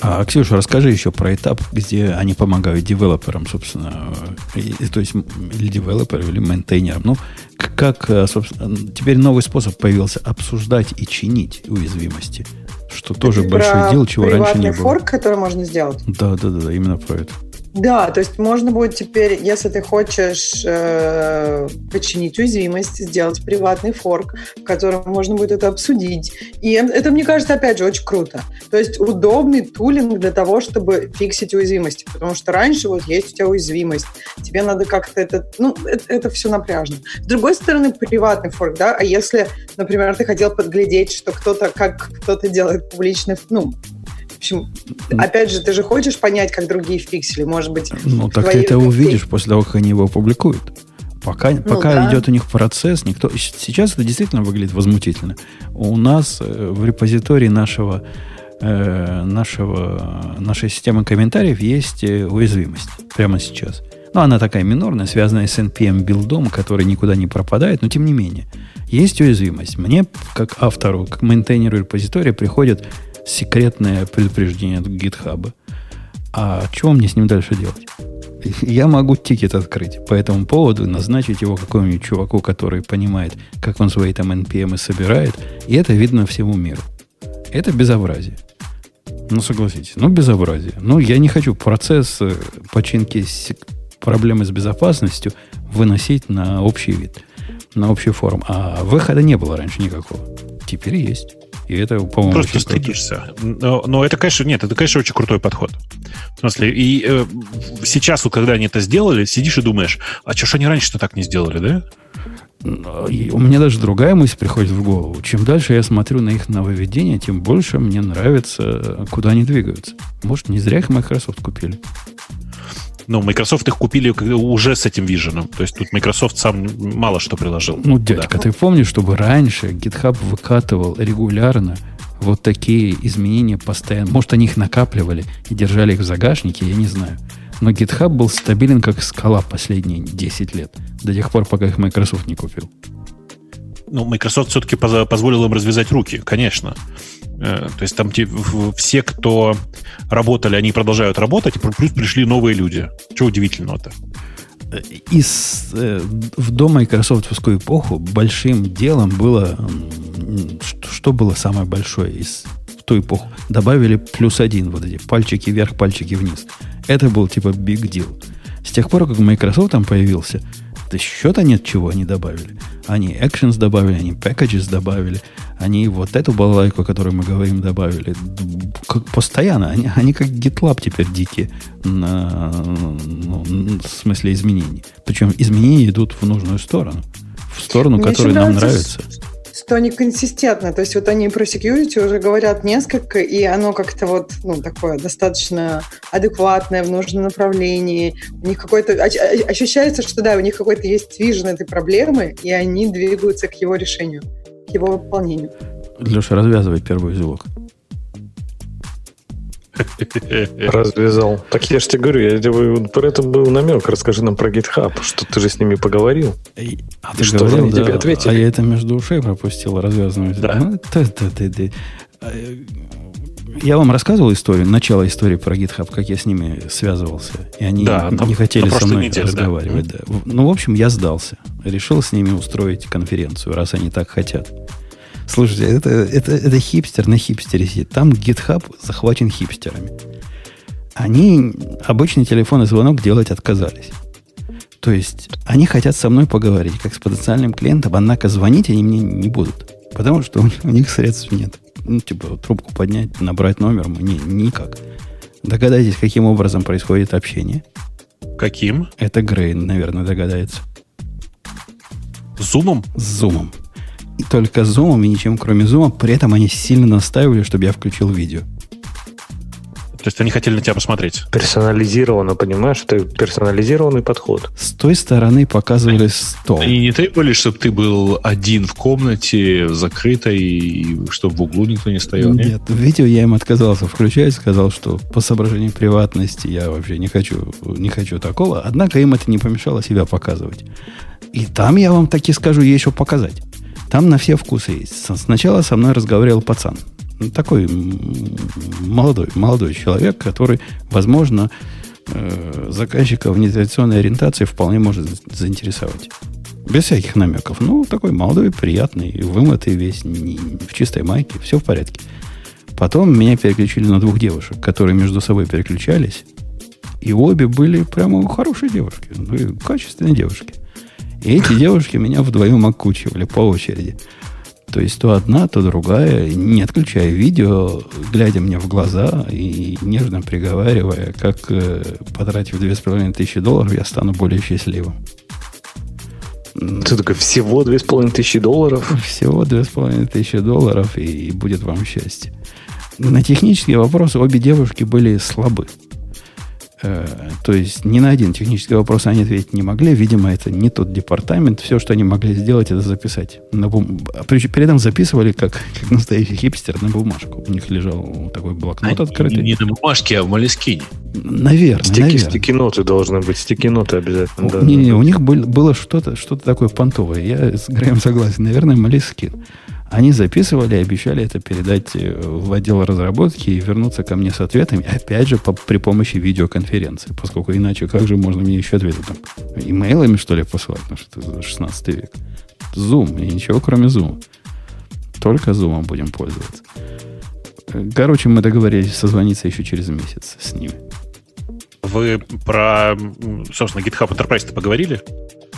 А, Ксюша, расскажи еще про этап, где они помогают девелоперам, собственно, и, то есть или девелоперам, или мейнтейнерам. Ну, как, собственно, теперь новый способ появился обсуждать и чинить уязвимости. Что тоже Ты большой про дел, чего раньше не было. форк, который можно сделать. Да, да, да, да, именно про это. Да, то есть можно будет теперь, если ты хочешь э, починить уязвимость, сделать приватный форк, в котором можно будет это обсудить. И это, мне кажется, опять же, очень круто. То есть удобный тулинг для того, чтобы фиксить уязвимости. Потому что раньше вот есть у тебя уязвимость, тебе надо как-то это... Ну, это, это все напряжно. С другой стороны, приватный форк, да, а если, например, ты хотел подглядеть, что кто-то, как кто-то делает публичный, ну, общем, опять же, ты же хочешь понять, как другие фиксили, может быть. Ну, так ты это увидишь после того, как они его опубликуют. Пока, пока да. идет у них процесс, никто... Сейчас это действительно выглядит возмутительно. У нас э, в репозитории нашего, э, нашего, нашей системы комментариев есть э, уязвимость прямо сейчас. Ну, она такая минорная, связанная с NPM билдом, который никуда не пропадает, но тем не менее. Есть уязвимость. Мне, как автору, как мейнтейнеру репозитория, приходит секретное предупреждение от GitHub. А что мне с ним дальше делать? Я могу тикет открыть по этому поводу, назначить его какому-нибудь чуваку, который понимает, как он свои там NPM собирает, и это видно всему миру. Это безобразие. Ну, согласитесь, ну, безобразие. Ну, я не хочу процесс э, починки проблемы с безопасностью выносить на общий вид, на общий форум. А выхода не было раньше никакого. Теперь есть. И это, по-моему, Просто стыдишься. Но, но это, конечно, нет, это, конечно, очень крутой подход. В смысле, и э, сейчас, вот, когда они это сделали, сидишь и думаешь, а что ж они раньше-то так не сделали, да? И у меня даже другая мысль приходит в голову. Чем дальше я смотрю на их нововведения, тем больше мне нравится, куда они двигаются. Может, не зря их Microsoft купили. Ну, Microsoft их купили уже с этим виженом. То есть тут Microsoft сам мало что приложил. Ну, дядька, ты помнишь, чтобы раньше GitHub выкатывал регулярно вот такие изменения постоянно? Может, они их накапливали и держали их в загашнике, я не знаю. Но GitHub был стабилен как скала последние 10 лет. До тех пор, пока их Microsoft не купил. Ну, Microsoft все-таки позволил им развязать руки, конечно. Э, То есть там все, кто работали, они продолжают работать, плюс пришли новые люди. Чего удивительного-то? Из, э, в до Майкрософтовскую эпоху большим делом было... что было самое большое из, в ту эпоху? Добавили плюс один, вот эти пальчики вверх, пальчики вниз. Это был типа big deal. С тех пор, как Microsoft там появился, да счета нет, чего они добавили. Они actions добавили, они packages добавили, они вот эту балалайку, о которой мы говорим, добавили. Как постоянно. Они, они как GitLab теперь дикие на, ну, в смысле изменений. Причем изменения идут в нужную сторону. В сторону, Мне которая нам нравится. Что они консистентны. То есть вот они про security уже говорят несколько, и оно как-то вот, ну, такое достаточно адекватное в нужном направлении. У них какой-то... Ощущается, что да, у них какой-то есть вижен этой проблемы, и они двигаются к его решению, его выполнению. Леша, развязывай первый узелок. Развязал. Так я же тебе говорю, я тебе, про это был намек. Расскажи нам про GitHub, что ты же с ними поговорил. И- А ты что говорил, они да, тебе ответили? А я это между ушей пропустил, развязывать. Да. Ну, да, да, да, да. Я вам рассказывал историю, начало истории про GitHub, как я с ними связывался. И они Да, не там хотели со мной неделе, да. разговаривать. Да. Ну, в общем, я сдался. Решил с ними устроить конференцию, раз они так хотят. Слушайте, это, это, это хипстер на хипстере сидит. Там GitHub захвачен хипстерами. Они обычный телефонный звонок делать отказались. То есть они хотят со мной поговорить, как с потенциальным клиентом, однако звонить они мне не будут. Потому что у них средств нет. Ну, типа, трубку поднять, набрать номер, не, никак. Догадайтесь, каким образом происходит общение. Каким? Это Грейн, наверное, догадается. Зумом? С зумом. И только с зумом и ничем кроме зума. При этом они сильно настаивали, чтобы я включил видео. То есть они хотели на тебя посмотреть. Персонализировано, понимаешь? Это персонализированный подход. С той стороны показывали стол. Они не требовали, чтобы ты был один в комнате, закрытой, и чтобы в углу никто не стоял, нет? Нет, видео я им отказался включать, сказал, что по соображению приватности я вообще не хочу, не хочу такого. Однако им это не помешало себя показывать. И там, я вам таки скажу, есть что показать. Там на все вкусы есть. Сначала со мной разговаривал пацан. Ну, Такой молодой, молодой человек, который, возможно, э, заказчиков нетрадиционной ориентации вполне может заинтересовать. Без всяких намеков. Ну, такой молодой, приятный, вымытый весь, в чистой майке, все в порядке. Потом меня переключили на двух девушек, которые между собой переключались. И обе были прямо хорошие девушки, ну, качественные девушки. И эти девушки меня вдвоем окучивали по очереди. То есть то одна, то другая, не отключая видео, глядя мне в глаза и нежно приговаривая, как э, потратив 2500 долларов, я стану более счастливым. Ты такой, всего 2500 долларов? Всего 2500 долларов, и, и будет вам счастье. На технические вопросы обе девушки были слабы. Э, то есть ни на один технический вопрос они ответить не могли. Видимо, это не тот департамент. Все, что они могли сделать, это записать. На бум... Перед этим записывали, как, как настоящий хипстер, на бумажку. У них лежал такой блокнот Они открытый. Не на бумажке, а в Молескине. Наверное, Стики, наверное. стики-ноты должны быть, стики-ноты обязательно. да. не, не, у них был- было что-то что такое понтовое. Я с Греем согласен. Наверное, Малискин. Они записывали и обещали это передать э, в отдел разработки и вернуться ко мне с ответами, опять же, по- при помощи видеоконференции, поскольку иначе как же можно мне еще ответы там? Имейлами, что ли, посылать? Ну, что это за 16 век. Zoom, и ничего кроме Zoom. Только Zoom будем пользоваться. Э, Короче, мы договорились созвониться еще через месяц с ними. Вы про, собственно, GitHub Enterprise-то поговорили?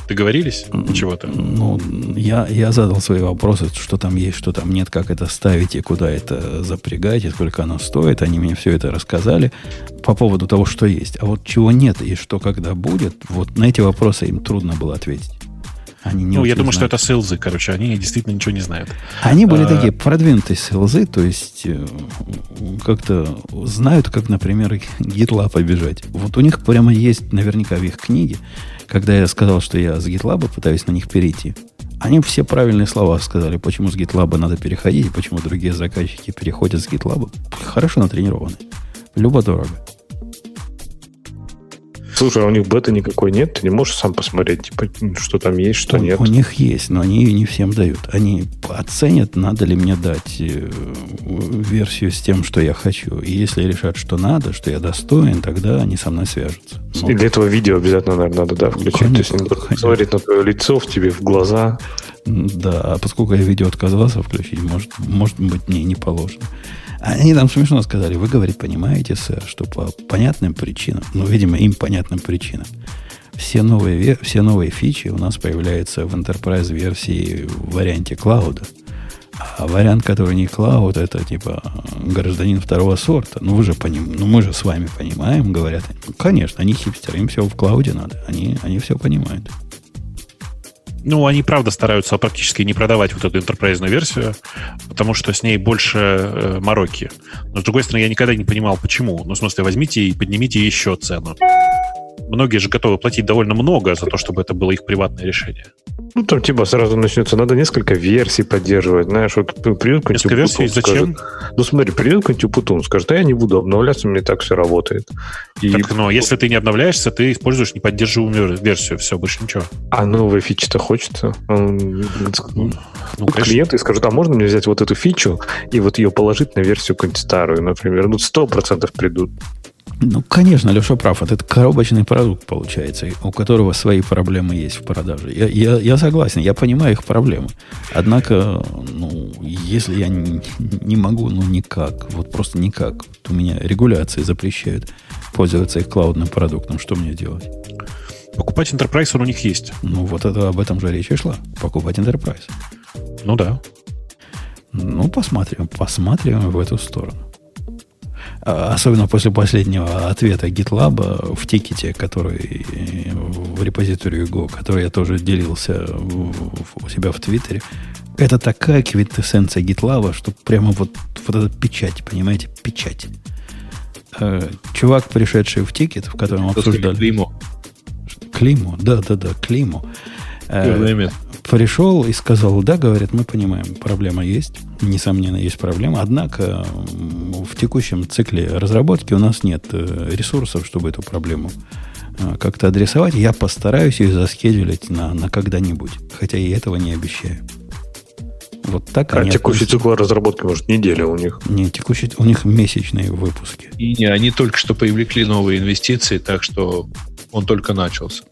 Договорились? Чего-то? Ну, я, я задал свои вопросы, что там есть, что там нет, как это ставить и куда это запрягать, и сколько оно стоит. Они мне все это рассказали по поводу того, что есть. А вот чего нет и что когда будет, вот на эти вопросы им трудно было ответить. Они не Ну, я думаю, что знают. это сейлзы, короче. Они действительно ничего не знают. Они были А. такие продвинутые селзы, то есть э, как-то знают, как, например, GitLab побежать. Вот у них прямо есть наверняка в их книге, когда я сказал, что я с GitLab пытаюсь на них перейти. Они все правильные слова сказали, почему с GitLab надо переходить, почему другие заказчики переходят с GitLab. Хорошо натренированы. Любо-дорого. Слушай, а у них бета никакой нет? Ты не можешь сам посмотреть, типа, что там есть, что у, нет? у них есть, но они ее не всем дают. Они оценят, надо ли мне дать э, версию с тем, что я хочу. И если решат, что надо, что я достоин, тогда они со мной свяжутся. Ну, И для этого видео обязательно, наверное, надо, да, включить. Конечно, То есть конечно. смотреть на твое лицо, в тебе в глаза. Да, а поскольку я видео отказался включить, может, может быть, мне не положено. Они там смешно сказали, вы, говорит, понимаете, сэр, что по понятным причинам, ну, видимо, им понятным причинам, все новые, все новые фичи у нас появляются в Enterprise версии в варианте клауда. А вариант, который не клауд, это типа гражданин второго сорта. Ну, вы же поним... ну, мы же с вами понимаем, говорят. Ну, конечно, они хипстеры, им все в клауде надо. Они, они все понимают. Ну, они, правда, стараются практически не продавать вот эту enterprise версию, потому что с ней больше э, мороки. Но, с другой стороны, я никогда не понимал, почему. Ну, в смысле, возьмите и поднимите еще цену. Многие же готовы платить довольно много за то, чтобы это было их приватное решение. Ну, там типа сразу начнется, надо несколько версий поддерживать. Знаешь, вот придет какой-нибудь Несколько версий, зачем? скажет, ну, смотри, придет какой-нибудь Умпутун, скажет, а я не буду обновляться, и так все работает. И, Так, но если ты не обновляешься, ты используешь неподдерживаемую версию. Все, больше ничего. А новые фичи-то хочется. Он- Ну, конечно. клиенты скажут, а можно мне взять вот эту фичу и вот ее положить на версию какую-нибудь старую, например? Ну, сто процентов придут. Ну, конечно, Леша прав. Это коробочный продукт получается, у которого свои проблемы есть в продаже. Я, я, я согласен, я понимаю их проблемы. Однако, ну, если я не, не могу, ну, никак, вот просто никак, вот у меня регуляции запрещают пользоваться их клаудным продуктом, что мне делать? Покупать enterprise он у них есть. Ну, вот это об этом же речь и шла. Покупать Enterprise. Ну да. Ну, посмотрим, посмотрим в эту сторону. А, Особенно после последнего ответа GitLab в тикете, который в репозитории Go, который я тоже делился у себя в Твиттере. Это такая квинтэссенция GitLab, что прямо вот, вот эта печать, понимаете, печать. Э, Чувак, пришедший в тикет, в котором обсуждали... Климу, да-да-да, Климу. Э, пришел и сказал, да, говорит, мы понимаем, проблема есть, несомненно, есть проблема, однако в текущем цикле разработки у нас нет э, ресурсов, чтобы эту проблему э, как-то адресовать. Я постараюсь ее заскедулить на, на когда-нибудь, хотя и этого не обещаю. Вот так А они текущий относятся. цикл разработки, может, неделя у них. Не, текущий, у них месячные выпуски. И не, они только что привлекли новые инвестиции, так что он только начался.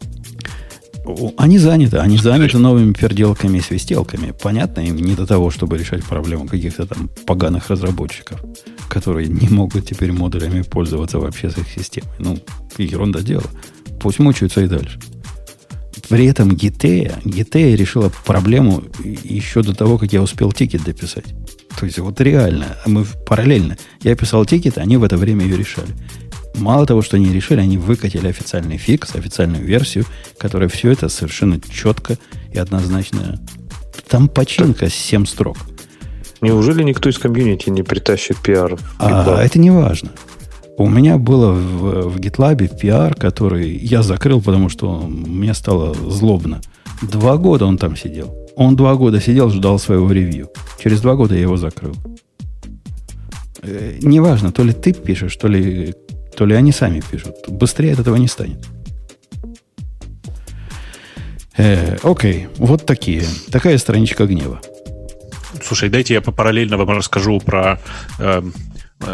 Они заняты, они заняты новыми переделками и свистелками. Понятно, им не до того, чтобы решать проблему каких-то там поганых разработчиков, которые не могут теперь модулями пользоваться вообще с их системой. Ну, ерунда дело. Пусть мучаются и дальше. При этом Gitea, Gitea решила проблему еще до того, как я успел тикет дописать. То есть вот реально, мы параллельно. Я писал тикет, они в это время ее решали. Мало того, что они решили, они выкатили официальный фикс, официальную версию, которая все это совершенно четко и однозначно... Там починка с 7 строк. Неужели никто из комьюнити не притащит пиар? А, это не важно. У меня было в, в GitLab PR, который я закрыл, потому что мне стало злобно. Два года он там сидел. Он два года сидел, ждал своего ревью. Через два года я его закрыл. Э, неважно, то ли ты пишешь, то ли, то ли они сами пишут. Быстрее от этого не станет. Э, окей, вот такие. Такая страничка гнева. Слушай, дайте я параллельно вам расскажу про э,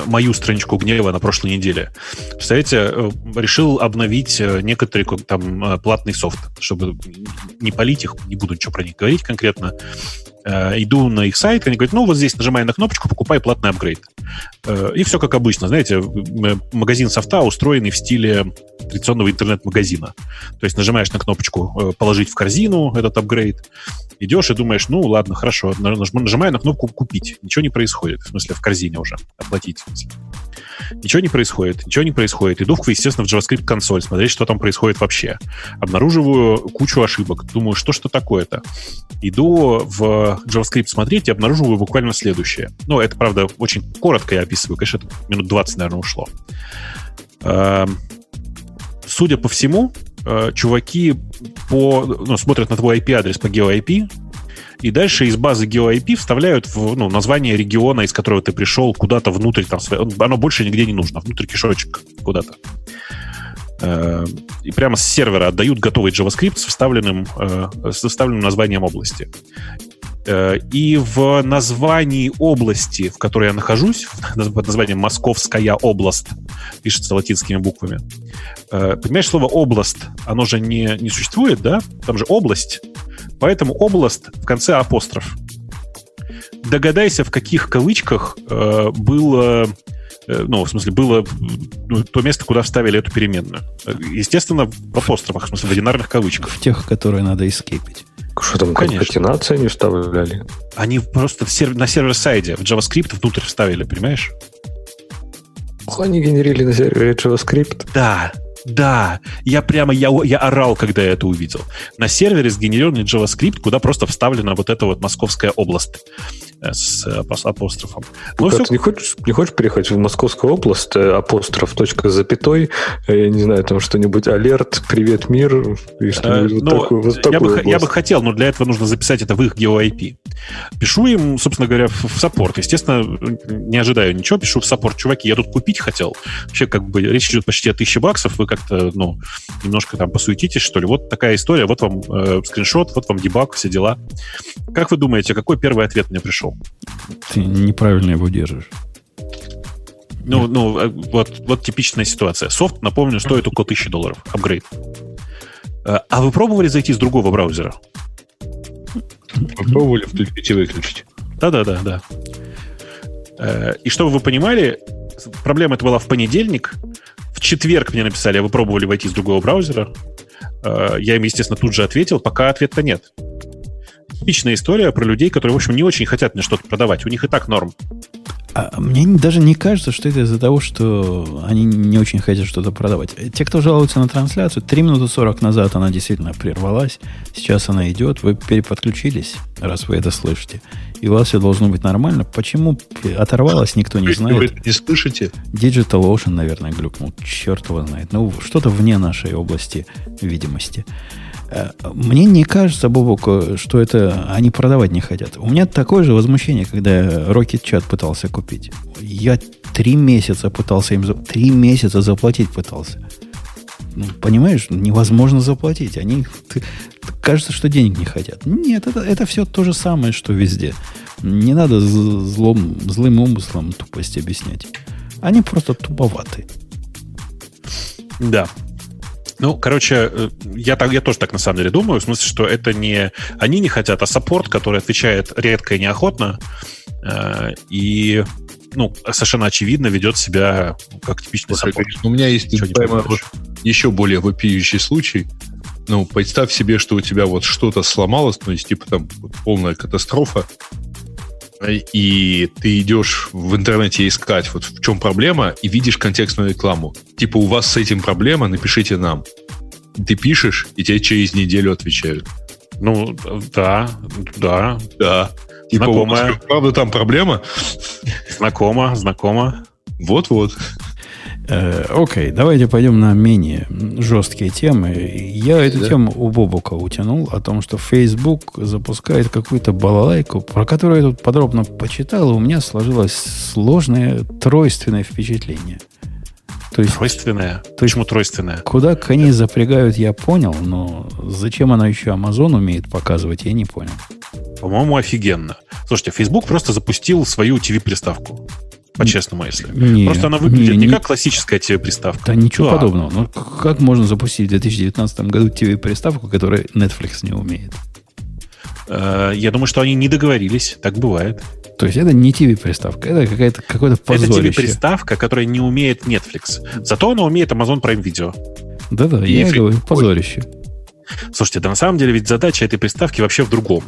мою страничку гнева на прошлой неделе. Представляете, э, решил обновить э, некоторые там э, платный софт, чтобы не полить их, не буду ничего про них говорить конкретно. Иду на их сайт, они говорят, ну, вот здесь нажимай на кнопочку, покупай платный апгрейд. И все как обычно. Знаете, магазин софта устроенный в стиле традиционного интернет-магазина. То есть нажимаешь на кнопочку «Положить в корзину» этот апгрейд, идешь и думаешь, ну, ладно, хорошо, нажимаю на кнопку «Купить». Ничего не происходит, в смысле, в корзине уже, оплатить. Ничего не происходит, ничего не происходит. Иду, естественно, в JavaScript консоль, смотреть, что там происходит вообще. Обнаруживаю кучу ошибок. Думаю, что что такое-то? Иду в JavaScript смотреть и обнаруживаю буквально следующее. Ну, это, правда, очень коротко я описываю. Конечно, это минут 20, наверное, ушло. Эм, судя по всему, э, чуваки по, ну, смотрят на твой IP-адрес по GeoIP, и дальше из базы GeoIP вставляют в, ну, название региона, из которого ты пришел, куда-то внутрь, там, оно больше нигде не нужно, внутрь кишочек куда-то. Э, и прямо с сервера отдают готовый JavaScript с вставленным, э, с вставленным названием области. Э, и в названии области, в которой я нахожусь, под названием Московская область, пишется латинскими буквами. Э, понимаешь, слово область, оно же не, не существует, да? Там же область. Поэтому область в конце апостроф. Догадайся, в каких кавычках э, было ну, в смысле, было ну, то место, куда вставили эту переменную. Естественно, в апострофах, в смысле, в одинарных кавычках. В тех, которые надо эскейпить. Что там, конкатенация не вставляли? Они просто в сервер, на сервер-сайде в JavaScript внутрь вставили, понимаешь? Они генерили на сервере JavaScript? Да, да, я прямо, я, я орал, когда я это увидел. На сервере сгенерированный JavaScript, куда просто вставлена вот эта вот московская область э, с апострофом. Ну, все... Не хочешь, не хочешь переехать в Московскую область, э, апостроф, точка запятой, э, я не знаю, там что-нибудь, alert, привет, мир, и что-нибудь ну, такое, вот я, бы, я бы хотел, но для этого нужно записать это в их GeoIP. Пишу им, собственно говоря, в, в саппорт. Естественно, не ожидаю ничего, пишу в саппорт. Чуваки, я тут купить хотел. Вообще, как бы, речь идет почти о тысяче баксов, вы как-то, ну, немножко там посуетитесь, что ли. Вот такая история, вот вам э, скриншот, вот вам дебаг, все дела. Как вы думаете, какой первый ответ мне пришел? Ты неправильно его держишь. Ну, ну э, вот, вот типичная ситуация. Софт, напомню, стоит около 1000 долларов. Апгрейд. Э, а вы пробовали зайти с другого браузера? Попробовали включить и выключить. Да-да-да, да. Э, и чтобы вы понимали, проблема это была в понедельник, в четверг мне написали, а вы пробовали войти с другого браузера? Э, я им, естественно, тут же ответил, пока ответа нет. Типичная история про людей, которые, в общем, не очень хотят мне что-то продавать. У них и так норм. А мне даже не кажется, что это из-за того, что они не очень хотят что-то продавать. Те, кто жалуются на трансляцию, 3 минуты 40 назад она действительно прервалась. Сейчас она идет. Вы переподключились, раз вы это слышите. И у вас все должно быть нормально. Почему оторвалась, никто не знает. Вы это не слышите? Digital Ocean, наверное, глюкнул. Черт его знает. Ну, что-то вне нашей области видимости. Э, мне не кажется, Бобок, что это они продавать не хотят. У меня такое же возмущение, когда я Rocket Chat пытался купить. Я три месяца пытался им... Три месяца заплатить пытался. Ну, понимаешь, невозможно заплатить. Они... Ты, кажется, что денег не хотят. Нет, это, это все то же самое, что везде. Не надо злом, злым умыслом тупости объяснять. Они просто туповаты. Да, Ну, короче, э, я, так, я тоже так на самом деле думаю, в смысле, что это не они не хотят, а саппорт, который отвечает редко и неохотно, э, и ну, совершенно очевидно ведет себя как типичный Слушай, саппорт. У меня есть вот еще более вопиющий случай. Ну, представь себе, что у тебя вот что-то сломалось, ну, есть типа там вот полная катастрофа, и ты идешь в интернете искать, вот в чем проблема, и видишь контекстную рекламу. Типа, у вас с этим проблема, напишите нам. Ты пишешь, и тебе через неделю отвечают. Ну, да, да, Да. Типа, у вас Знакомая. правда там проблема? знакомо, знакомо. Вот-вот. Э, Окей, давайте пойдем на менее жесткие темы. Я эту Да. тему у Бобука утянул о том, что Facebook запускает какую-то балалайку, про которую я тут подробно почитал, и у меня сложилось сложное тройственное впечатление. То есть, Тройственная. есть- Почему тройственная? куда коней запрягают, я понял, но зачем она еще Amazon умеет показывать, я не понял. По-моему, офигенно. Слушайте, Facebook просто запустил свою TV-приставку. По-честному, если. Не, Просто она выглядит не- не, как классическая TV-приставка. Да ничего Да. подобного. Ну, как можно запустить в 2019 году TV-приставку, которую Netflix не умеет? Э, Я думаю, что они не договорились. Так бывает. То есть это не TV-приставка, это какая-то, какое-то Это позорище. TV-приставка, которая не умеет Netflix. Зато она умеет Amazon Prime Video. Да-да, я и говорю, позорище. Слушайте, да на самом деле ведь задача этой приставки вообще в другом.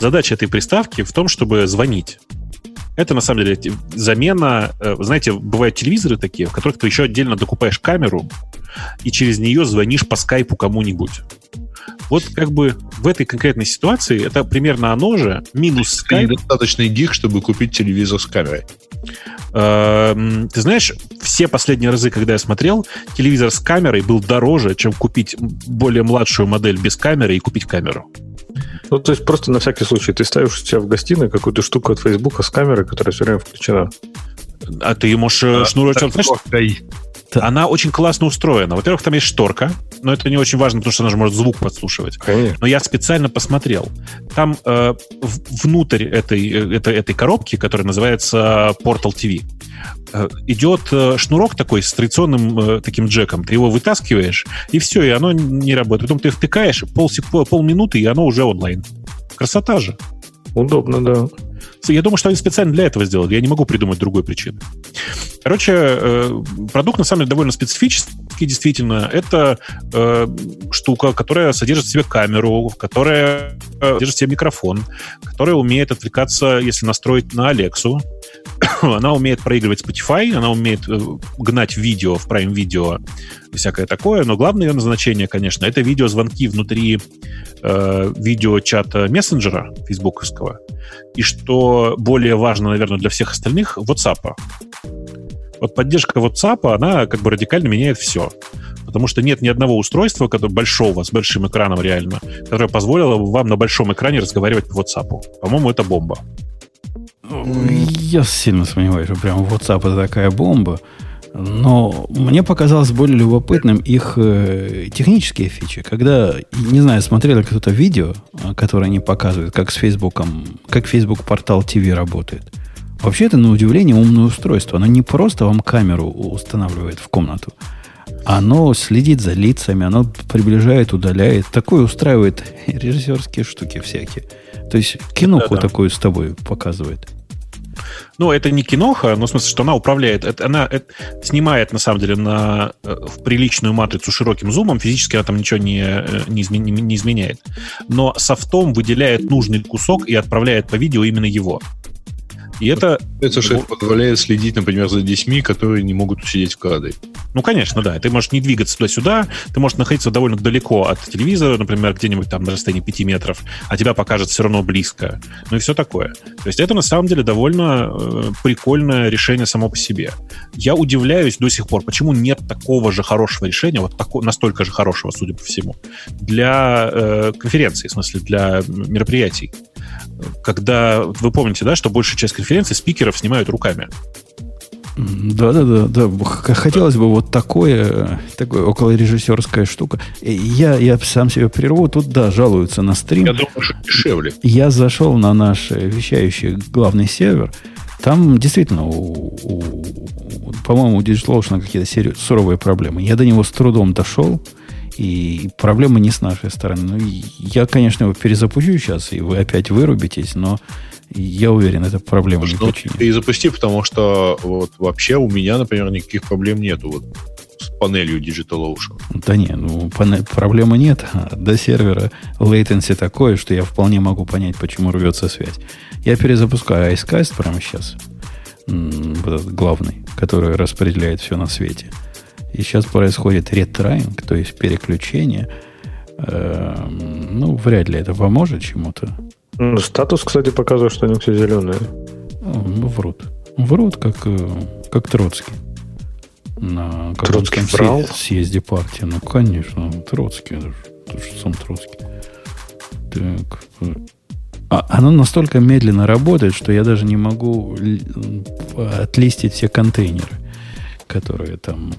Задача этой приставки в том, чтобы звонить. Это на самом деле замена, э, знаете, бывают телевизоры такие, в которых ты еще отдельно докупаешь камеру и через нее звонишь по скайпу кому-нибудь. Вот как бы в этой конкретной ситуации это примерно оно же, минус Ты скайп. недостаточный гик, чтобы купить телевизор с камерой. Эм, Ты знаешь, все последние разы, когда я смотрел, телевизор с камерой был дороже, чем купить более младшую модель без камеры и купить камеру. Ну, то есть просто на всякий случай ты ставишь у себя в гостиной какую-то штуку от Фейсбука с камерой, которая все время включена. А ты можешь э, шнурочок... знаешь, Ой, она очень классно устроена. Во-первых, там есть шторка, но это не очень важно, потому что она же может звук подслушивать. Конечно. Но я специально посмотрел. Там э, внутрь этой, э, этой, этой коробки, которая называется Portal TV, идет э, шнурок такой с традиционным э, таким джеком. Ты его вытаскиваешь, и все, и оно не работает. Потом ты втыкаешь полсек- полминуты, и оно уже онлайн. Красота же. Удобно, да. Я думаю, что они специально для этого сделали. Я не могу придумать другой причины. Короче, э, продукт на самом деле довольно специфический, действительно. Это э, штука, которая содержит в себе камеру, которая э, содержит в себе микрофон, которая умеет отвлекаться, если настроить на Алексу. она умеет проигрывать Spotify, она умеет э, гнать видео в Prime Video и всякое такое, но главное ее назначение, конечно, это видеозвонки внутри э, видеочата мессенджера фейсбуковского, и что более важно, наверное, для всех остальных, WhatsApp. Вот поддержка WhatsApp, она как бы радикально меняет все. Потому что нет ни одного устройства, которое большого, с большим экраном реально, которое позволило бы вам на большом экране разговаривать по WhatsApp. По-моему, это бомба. Я сильно сомневаюсь, что прям WhatsApp это такая бомба. Но мне показалось более любопытным их э, технические фичи. Когда, не знаю, смотрели кто-то видео, э, которое они показывают, как с Фейсбуком, как Facebook портал TV работает. Вообще это, на удивление, умное устройство. Оно не просто вам камеру устанавливает в комнату, оно следит за лицами, оно приближает, удаляет. Такое устраивает режиссерские штуки всякие. То есть киноху Да-да. такую с тобой показывает. Ну, это не киноха, но в смысле, что она управляет, это, она это снимает, на самом деле, на, э, в приличную матрицу широким зумом, физически она там ничего не, э, не, изме- не- не изменяет. Но софтом выделяет нужный кусок и отправляет по видео именно его. И это, Это же позволяет следить, например, за детьми, которые не могут усидеть в кадре. ну, конечно, да, ты можешь не двигаться туда-сюда, ты можешь находиться довольно далеко от телевизора, например, где-нибудь там на расстоянии 5 метров, а тебя покажет все равно близко. Ну и все такое. То есть это на самом деле довольно э, прикольное решение само по себе. Я удивляюсь до сих пор, почему нет такого же хорошего решения, вот тако, настолько же хорошего, судя по всему, для э, конференций, в смысле, для мероприятий. Когда, вы помните, да, что большая часть конференций спикеров снимают руками. Да, да, да, да. Хотелось бы вот такое, такое околорежиссерская штука. И Я, я сам себе прерву. Тут, да, жалуются на стрим. Я думаю, что дешевле. Я зашел на наш вещающий главный сервер. Там действительно, у- у- по-моему, у DigitalOcean какие-то суровые проблемы. Я до него с трудом дошел. И проблема не с нашей стороны. Ну, я, конечно, его перезапущу сейчас, и вы опять вырубитесь, но я уверен, это проблема Слушай, не ну, починит. Ты запусти, потому что вот вообще у меня, например, никаких проблем нету вот с панелью DigitalOcean. Да не, ну панель, проблемы нет. До сервера latency такое, что я вполне могу понять, почему рвется связь. Я перезапускаю iScast прямо сейчас. Вот этот главный, который распределяет все на свете. И сейчас происходит ретрайинг, то есть переключение. Эм, ну, вряд ли это поможет чему-то. Ну, статус, кстати, показывает, что они все зеленые. Ну, врут. Врут, как, э, как Троцкий. На Троцкий врал? съезде партии. Ну, конечно, Троцкий. Это же, это же сам Троцкий. Так. А, оно настолько медленно работает, что я даже не могу отлистить все контейнеры, которые там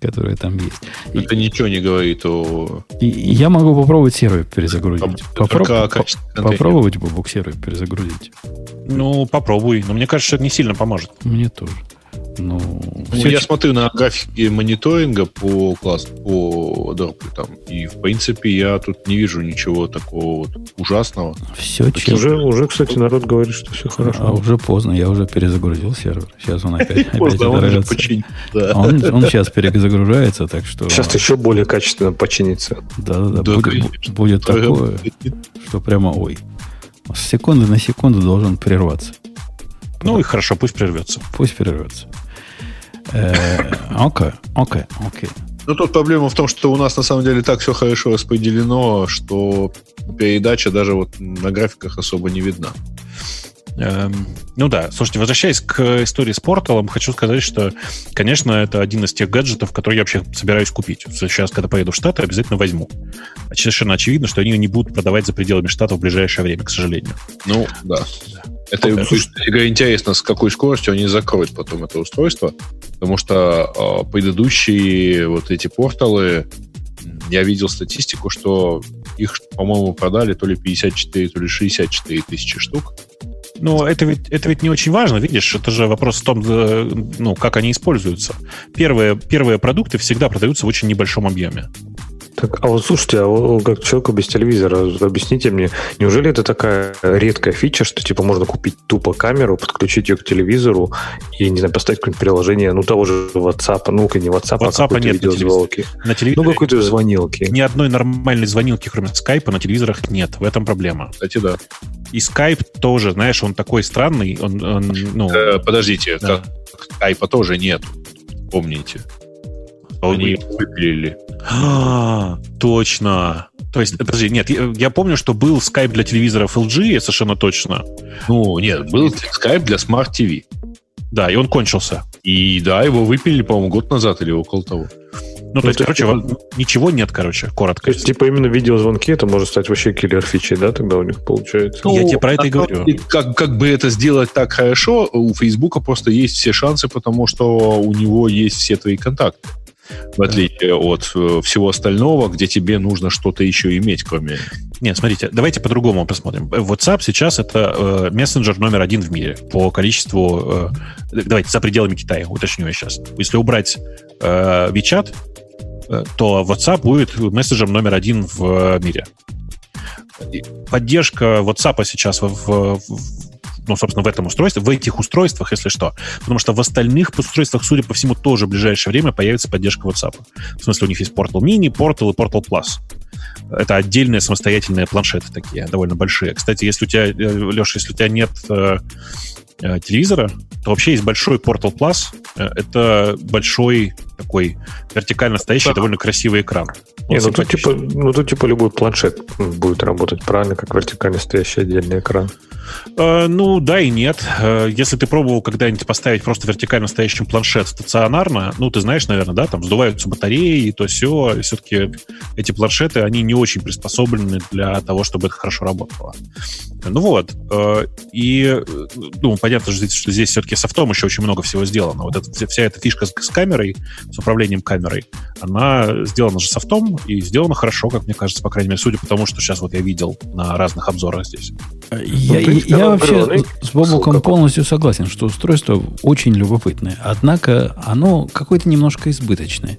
которые там есть. Это и, ничего не говорит о... И, я могу попробовать сервер перезагрузить. Попро... Попробовать бубук сервер перезагрузить. Ну, попробуй. Но мне кажется, что это не сильно поможет. Мне тоже. Ну, ну я ч... смотрю на графики мониторинга по классу, по дорпу там, и в принципе я тут не вижу ничего такого вот ужасного. Все честно. Уже, уже, кстати, народ говорит, что все хорошо. А уже поздно, я уже перезагрузил сервер. Сейчас он опять, опять дорвется. Он, он сейчас перезагружается, так что... Сейчас еще более качественно починится. Да-да-да, будет, будет такое, что прямо ой. С секунды на секунду должен прерваться. Ну и хорошо, пусть прервется. Пусть прервется. Э, окей, окей, окей. Ну, тут проблема в том, что у нас на самом деле так все хорошо распределено, что передача даже вот на графиках особо не видна. Эм, ну да, слушайте, возвращаясь к истории с порталом, хочу сказать, что, конечно, это один из тех гаджетов, которые я вообще собираюсь купить. Сейчас, когда поеду в Штаты, обязательно возьму. Совершенно очевидно, что они не будут продавать за пределами Штата в ближайшее время, к сожалению. Ну, да. Это будет интересно, с какой скоростью они закроют потом это устройство, потому что э, предыдущие вот эти порталы, я видел статистику, что их, по-моему, продали то ли 54, то ли 64 тысячи штук. Но это ведь, это ведь не очень важно, видишь, это же вопрос в том, э, ну, как они используются. Первые, первые продукты всегда продаются в очень небольшом объеме. Так, а вот слушайте, а вот, как человеку без телевизора, объясните мне, неужели это такая редкая фича, что типа можно купить тупо камеру, подключить ее к телевизору и, не знаю, поставить какое-нибудь приложение, ну, того же WhatsApp, ну-ка, не WhatsApp, WhatsApp а какой-то нет видеозвонки. На телевизоре. Ну, какой-то звонилки. Ни одной нормальной звонилки, кроме скайпа, на телевизорах нет. В этом проблема. Кстати, да. И скайп тоже, знаешь, он такой странный, он, он ну... Э, подождите, да. скайпа тоже нет, помните. Они выпилили. А, точно. То есть, подожди, нет, я, я помню, что был Skype для телевизоров LG, совершенно точно. Ну, нет, был Skype для Smart TV. Да, и он кончился. И да, его выпилили, по-моему, год назад или около того. Ну, то ну, есть, короче, типа, ничего нет, короче, коротко. То есть, типа, именно видеозвонки, это может стать вообще киллер фичей, да, тогда у них получается? Ну, я тебе про это и говорю. Как, как бы это сделать так хорошо, у Фейсбука просто есть все шансы, потому что у него есть все твои контакты в отличие от э, всего остального, где тебе нужно что-то еще иметь, кроме... Нет, смотрите, давайте по-другому посмотрим. WhatsApp сейчас это э, мессенджер номер один в мире по количеству... Э, давайте, за пределами Китая, уточню я сейчас. Если убрать э, WeChat, э, то WhatsApp будет мессенджером номер один в мире. Поддержка WhatsApp сейчас в, в, ну, собственно, в этом устройстве, в этих устройствах, если что. Потому что в остальных устройствах, судя по всему, тоже в ближайшее время появится поддержка WhatsApp. В смысле, у них есть Portal Mini, Portal и Portal Plus. Это отдельные самостоятельные планшеты такие, довольно большие. Кстати, если у тебя, э, Леша, если у тебя нет э, э, телевизора, то вообще есть большой Portal Plus. Это большой такой вертикально стоящий, да. довольно красивый экран. Не, ну, тут типа, ну тут типа любой планшет будет работать правильно, как вертикально стоящий отдельный экран. Э, ну, да и нет. Э, если ты пробовал когда-нибудь поставить просто вертикально стоящий планшет стационарно, ну, ты знаешь, наверное, да, там сдуваются батареи и то все. Все-таки эти планшеты, они не очень приспособлены для того, чтобы это хорошо работало. Ну вот. Э, и, ну, понятно, что здесь все-таки софтом еще очень много всего сделано. Вот эта, вся эта фишка с, камерой, с управлением камерой, она сделана же софтом и сделана хорошо, как мне кажется, по крайней мере, судя по тому, что сейчас вот я видел на разных обзорах здесь. Я, ну, принципе, я вообще с Бобуком полностью согласен, что устройство очень любопытное. Однако оно какое-то немножко избыточное.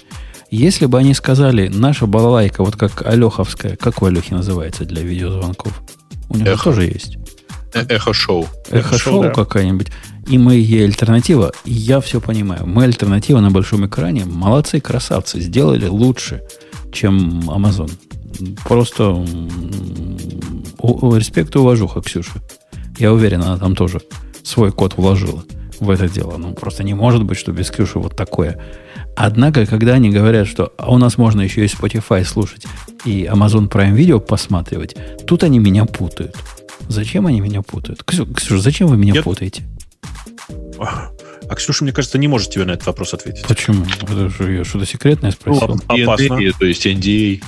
Если бы они сказали, наша балалайка, вот как Алеховская, как у Алехи называется для видеозвонков? У него Эхо. тоже есть. Э- Эхо-шоу. Эхо-шоу да. какая-нибудь. И мы ей альтернатива. И я все понимаю. Мы альтернатива на большом экране. Молодцы, красавцы. Сделали лучше, чем Amazon. Просто респект и уважуха, Ксюша. Я уверен, она там тоже свой код вложила в это дело. Ну, просто не может быть, что без Ксюши вот такое. Однако, когда они говорят, что а у нас можно еще и Spotify слушать, и Amazon Prime Video посматривать, тут они меня путают. Зачем они меня путают? Ксю- Ксюша, зачем вы меня Я- путаете? А Ксюша, мне кажется, не может тебе на этот вопрос ответить. Почему? Это же я что-то секретное спросил. ладно. Опасно. NDA, то есть NDA.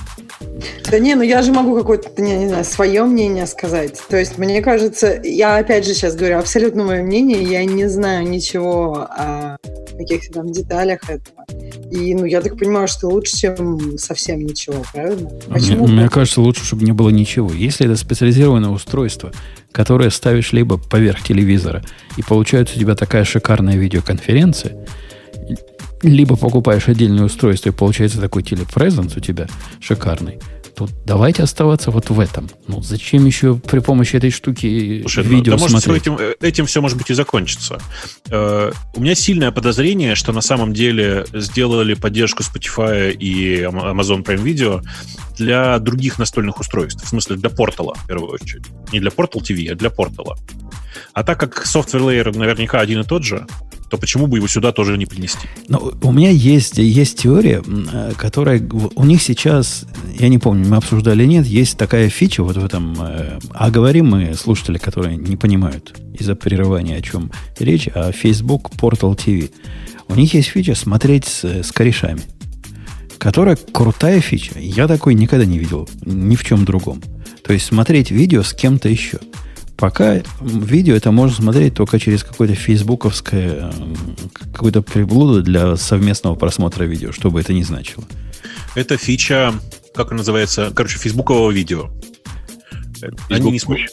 Да не, ну я же могу какое-то, не, не знаю, свое мнение сказать. То есть, мне кажется, я опять же сейчас говорю абсолютно мое мнение, я не знаю ничего о каких-то там деталях этого. И, ну, я так понимаю, что лучше, чем совсем ничего, правильно? А Мне, мне кажется, лучше, чтобы не было ничего. Если это специализированное устройство, которое ставишь либо поверх телевизора, и получается у тебя такая шикарная видеоконференция, либо покупаешь отдельное устройство, и получается такой телепрезенс у тебя шикарный, то давайте оставаться вот в этом. Ну, зачем еще при помощи этой штуки Слушай, ну, видео да может, смотреть? этим, э, этим все, может быть, и закончится. Э, у меня сильное подозрение, что на самом деле сделали поддержку Spotify и Am- Amazon Prime Video для других настольных устройств. В смысле, для портала, в первую очередь. Не для Portal TV, а для портала. А так как software layer наверняка один и тот же, то почему бы его сюда тоже не принести? Ну, у меня есть, есть теория, э, которая... У них сейчас, я не помню, мы обсуждали или нет, есть такая фича вот в этом... э, А говорим мы, слушатели, которые не понимают из-за прерывания, о чем речь, о Facebook Portal TV. У них есть фича смотреть с, с корешами, которая крутая фича. Я такой никогда не видел ни в чем другом. То есть смотреть видео с кем-то еще. Пока видео это можно смотреть только через какое-то фейсбуковское м, какую-то приблуду для совместного просмотра видео, что бы это ни значило. Это фича, как она называется, короче, фейсбукового видео. Они не, см-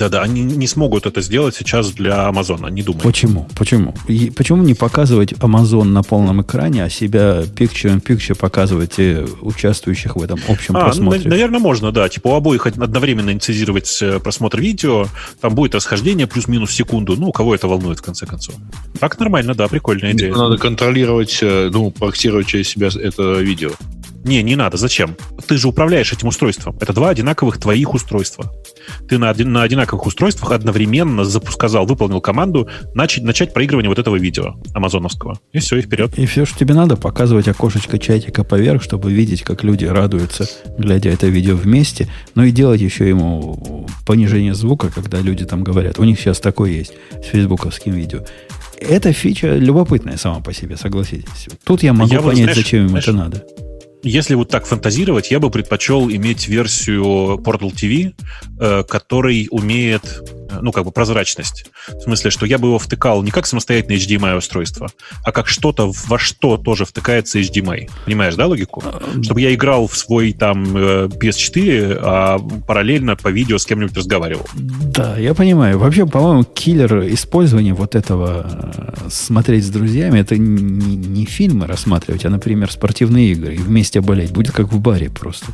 Да-да, они не смогут это сделать сейчас для Амазона, не думаю. Почему? Почему? И почему не показывать Amazon на полном экране, а себя picture in picture показывать участвующих в этом общем А, просмотре? наверное, можно, да. Типа у обоих одновременно инициировать э, просмотр видео, там будет расхождение плюс-минус секунду. Ну, кого это волнует, в конце концов. Так нормально, да, прикольная идея. Надо контролировать, э, ну, проектировать через себя это видео. Не, не надо. Зачем? Ты же управляешь этим устройством. Это два одинаковых твоих устройства. Ты на, один- на одинаковых устройствах одновременно запуск- сказал, выполнил команду начать, начать проигрывание вот этого видео амазоновского. И все, и вперед. И все, что тебе надо, показывать окошечко чатика поверх, чтобы видеть, как люди радуются, глядя это видео вместе. Ну и делать еще ему понижение звука, когда люди там говорят. У них сейчас такое есть с фейсбуковским видео. Эта фича любопытная сама по себе, согласитесь. Тут я могу Я вот, понять, знаешь, зачем им знаешь, это надо. Если вот так фантазировать, я бы предпочел иметь версию Portal TV, э, который умеет, ну, как бы прозрачность. В смысле, что я бы его втыкал не как самостоятельное HDMI устройство, а как что-то, во что тоже втыкается HDMI. Понимаешь, да, логику? Чтобы я играл в свой там э, PS4, а параллельно по видео с кем-нибудь разговаривал. Да, я понимаю. Вообще, по-моему, киллер использования вот этого э, смотреть с друзьями, это не, не фильмы рассматривать, а, например, спортивные игры и вместе болеть. Будет как в баре просто.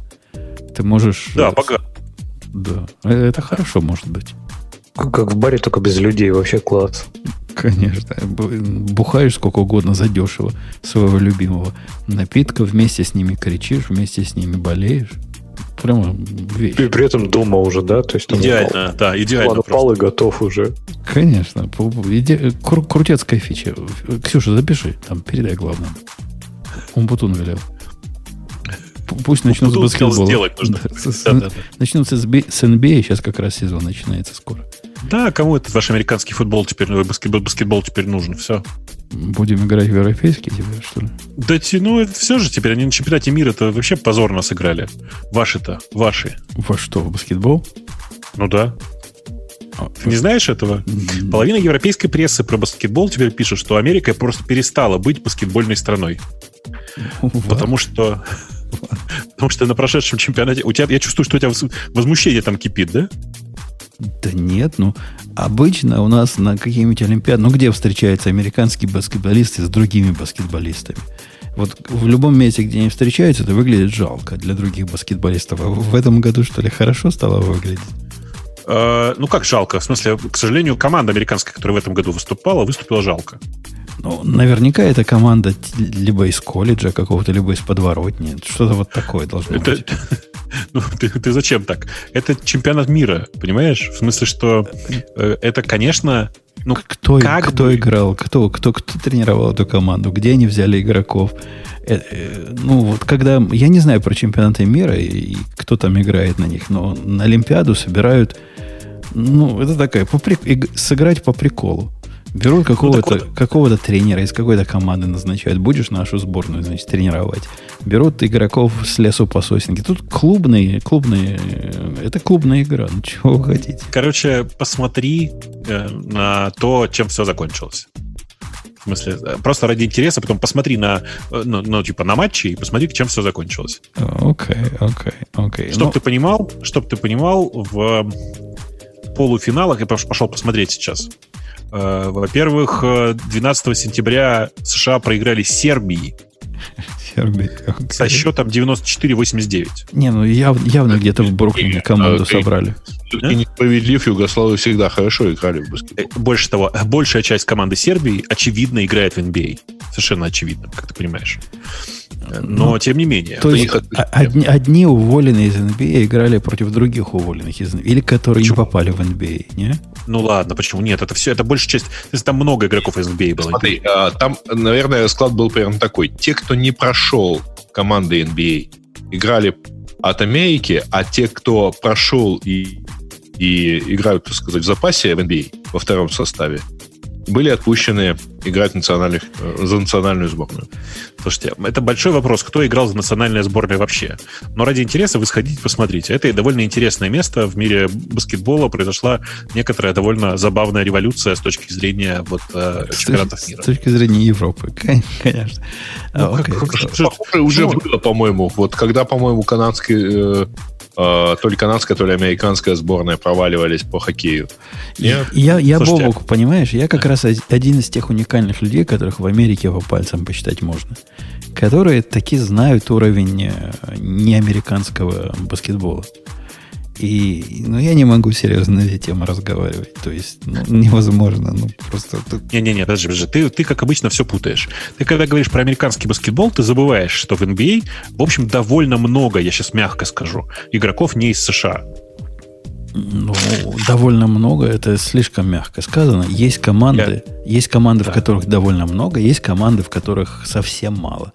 Ты можешь... Да, э, пока. Да, Э, это хорошо может быть. Как в баре, только без людей. Вообще класс. Конечно. Бу- Бухаешь сколько угодно задешево своего любимого напитка, вместе с ними кричишь, вместе с ними болеешь. Прямо вещь. И при этом дома уже, да? То есть там Идеально, да, идеально Ладно, пал и готов уже. Конечно. Иде- кру- Крутецкая фича. Ксюша, запиши. Там передай главное. Умпутун велел. П- Пусть начнут с баскетбола. сделать нужно. Да, с- с- Да-да-да. Начнутся с NBA, сейчас как раз сезон начинается скоро. Да, кому этот ваш американский футбол теперь, ой, баскетбол, баскетбол теперь нужен? Все. Будем играть в европейский теперь, что ли? Да, ну, это все же теперь. Они на чемпионате мира это вообще позорно сыграли. Ваши-то, ваши. Во что, в баскетбол? Ну да. А, Ты не знаешь этого? Половина европейской прессы про баскетбол теперь пишет, что Америка просто перестала быть баскетбольной страной. Потому что... Потому что на прошедшем чемпионате... У тебя, я чувствую, что у тебя воз- возмущение там кипит, да? Да нет, ну, обычно у нас на каких-нибудь Олимпиадах, ну, где встречаются американские баскетболисты с другими баскетболистами? Вот в любом месте, где они встречаются, это выглядит жалко для других баскетболистов. А в этом году, что ли, хорошо стало выглядеть? Э, ну, как жалко? В смысле, к сожалению, команда американская, которая в этом году выступала, выступила жалко. Ну, наверняка эта команда либо из колледжа какого-то, либо из подворотни. Что-то вот такое должно это, быть. Ну, ты, ты зачем так? Это чемпионат мира, понимаешь? В смысле, что э, это, конечно, ну, кто, как кто бы... играл, кто, кто, кто тренировал эту команду, где они взяли игроков. Э, э, ну, вот когда... Я не знаю про чемпионаты мира и, и кто там играет на них, но на Олимпиаду собирают... Ну, это такая, по, сыграть по приколу. Берут какого-то ну, вот. какого тренера из какой-то команды назначают. Будешь нашу сборную, значит, тренировать. Берут игроков с лесу по сосенке. Тут клубные, клубные, это клубная игра. Ну, чего вы хотите? Короче, посмотри э, на то, чем все закончилось. В смысле, э, просто ради интереса, потом посмотри на, э, ну, ну типа, на матчи и посмотри, чем все закончилось. Окей, окей, окей. Чтоб ну... ты понимал, чтоб ты понимал, в полуфиналах, я пошел посмотреть сейчас, Э, во-первых, 12 э, сентября США проиграли Сербии. Сербии. Okay. Со счетом 94-89. Не, ну яв, явно где-то в Бруклине команду okay. собрали. И несправедлив, Югославы всегда хорошо играли в баскетбол. Э, больше того, большая часть команды Сербии очевидно играет в NBA. Совершенно очевидно, как ты понимаешь. Но, ну, тем не менее. То есть, одни, одни уволенные из NBA играли против других уволенных из NBA, или которые почему? не попали в NBA, не? Ну ладно, почему нет? Это все, это большая часть. То там много игроков из NBA было. Смотри, а, там, наверное, расклад был примерно такой. Те, кто не прошел команды NBA, играли от Америки, а те, кто прошел и, и играют, так сказать, в запасе в NBA во втором составе, были отпущены играть национальных, э, за национальную сборную. Слушайте, это большой вопрос, кто играл за национальную сборную вообще. Но ради интереса вы сходите, посмотрите. Это довольно интересное место. В мире баскетбола произошла некоторая довольно забавная революция с точки зрения вот, э, чемпионатов мира. С точки зрения Европы, конечно. Ну, а, как, как, уже было, по-моему. Вот когда, по-моему, канадский э, то ли канадская, то ли американская сборная проваливались по хоккею. Нет? Я, я Слушайте, Бобок, понимаешь, я как раз один из тех уникальных людей, которых в Америке по пальцам посчитать можно, которые таки знают уровень э, неамериканского баскетбола. И ну, я не могу серьезно на эти темы разговаривать. То есть ну, невозможно. Ну, просто... Не-не-не, подожди, подожди. Ты, ты, как обычно, все путаешь. Ты, когда говоришь про американский баскетбол, ты забываешь, что в NBA, в общем, довольно много, я сейчас мягко скажу, игроков не из США. Ну, довольно много, это слишком мягко сказано. Есть команды, я... есть команды, да. в которых довольно много, есть команды, в которых совсем мало.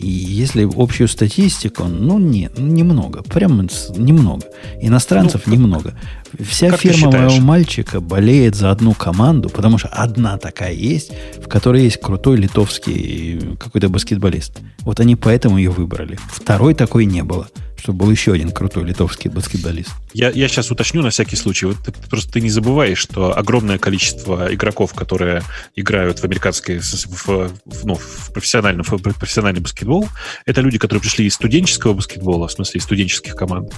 И если общую статистику, ну, нет, немного, прям немного. Иностранцев ну, немного. Вся фирма моего мальчика болеет за одну команду, потому что одна такая есть, в которой есть крутой литовский какой-то баскетболист. Вот они поэтому ее выбрали. Второй такой не было чтобы был еще один крутой литовский баскетболист. Я, я сейчас уточню на всякий случай. Вот ты, просто ты не забываешь, что огромное количество игроков, которые играют в американский, в, в, ну, в профессиональный, в профессиональный баскетбол, это люди, которые пришли из студенческого баскетбола, в смысле из студенческих команд.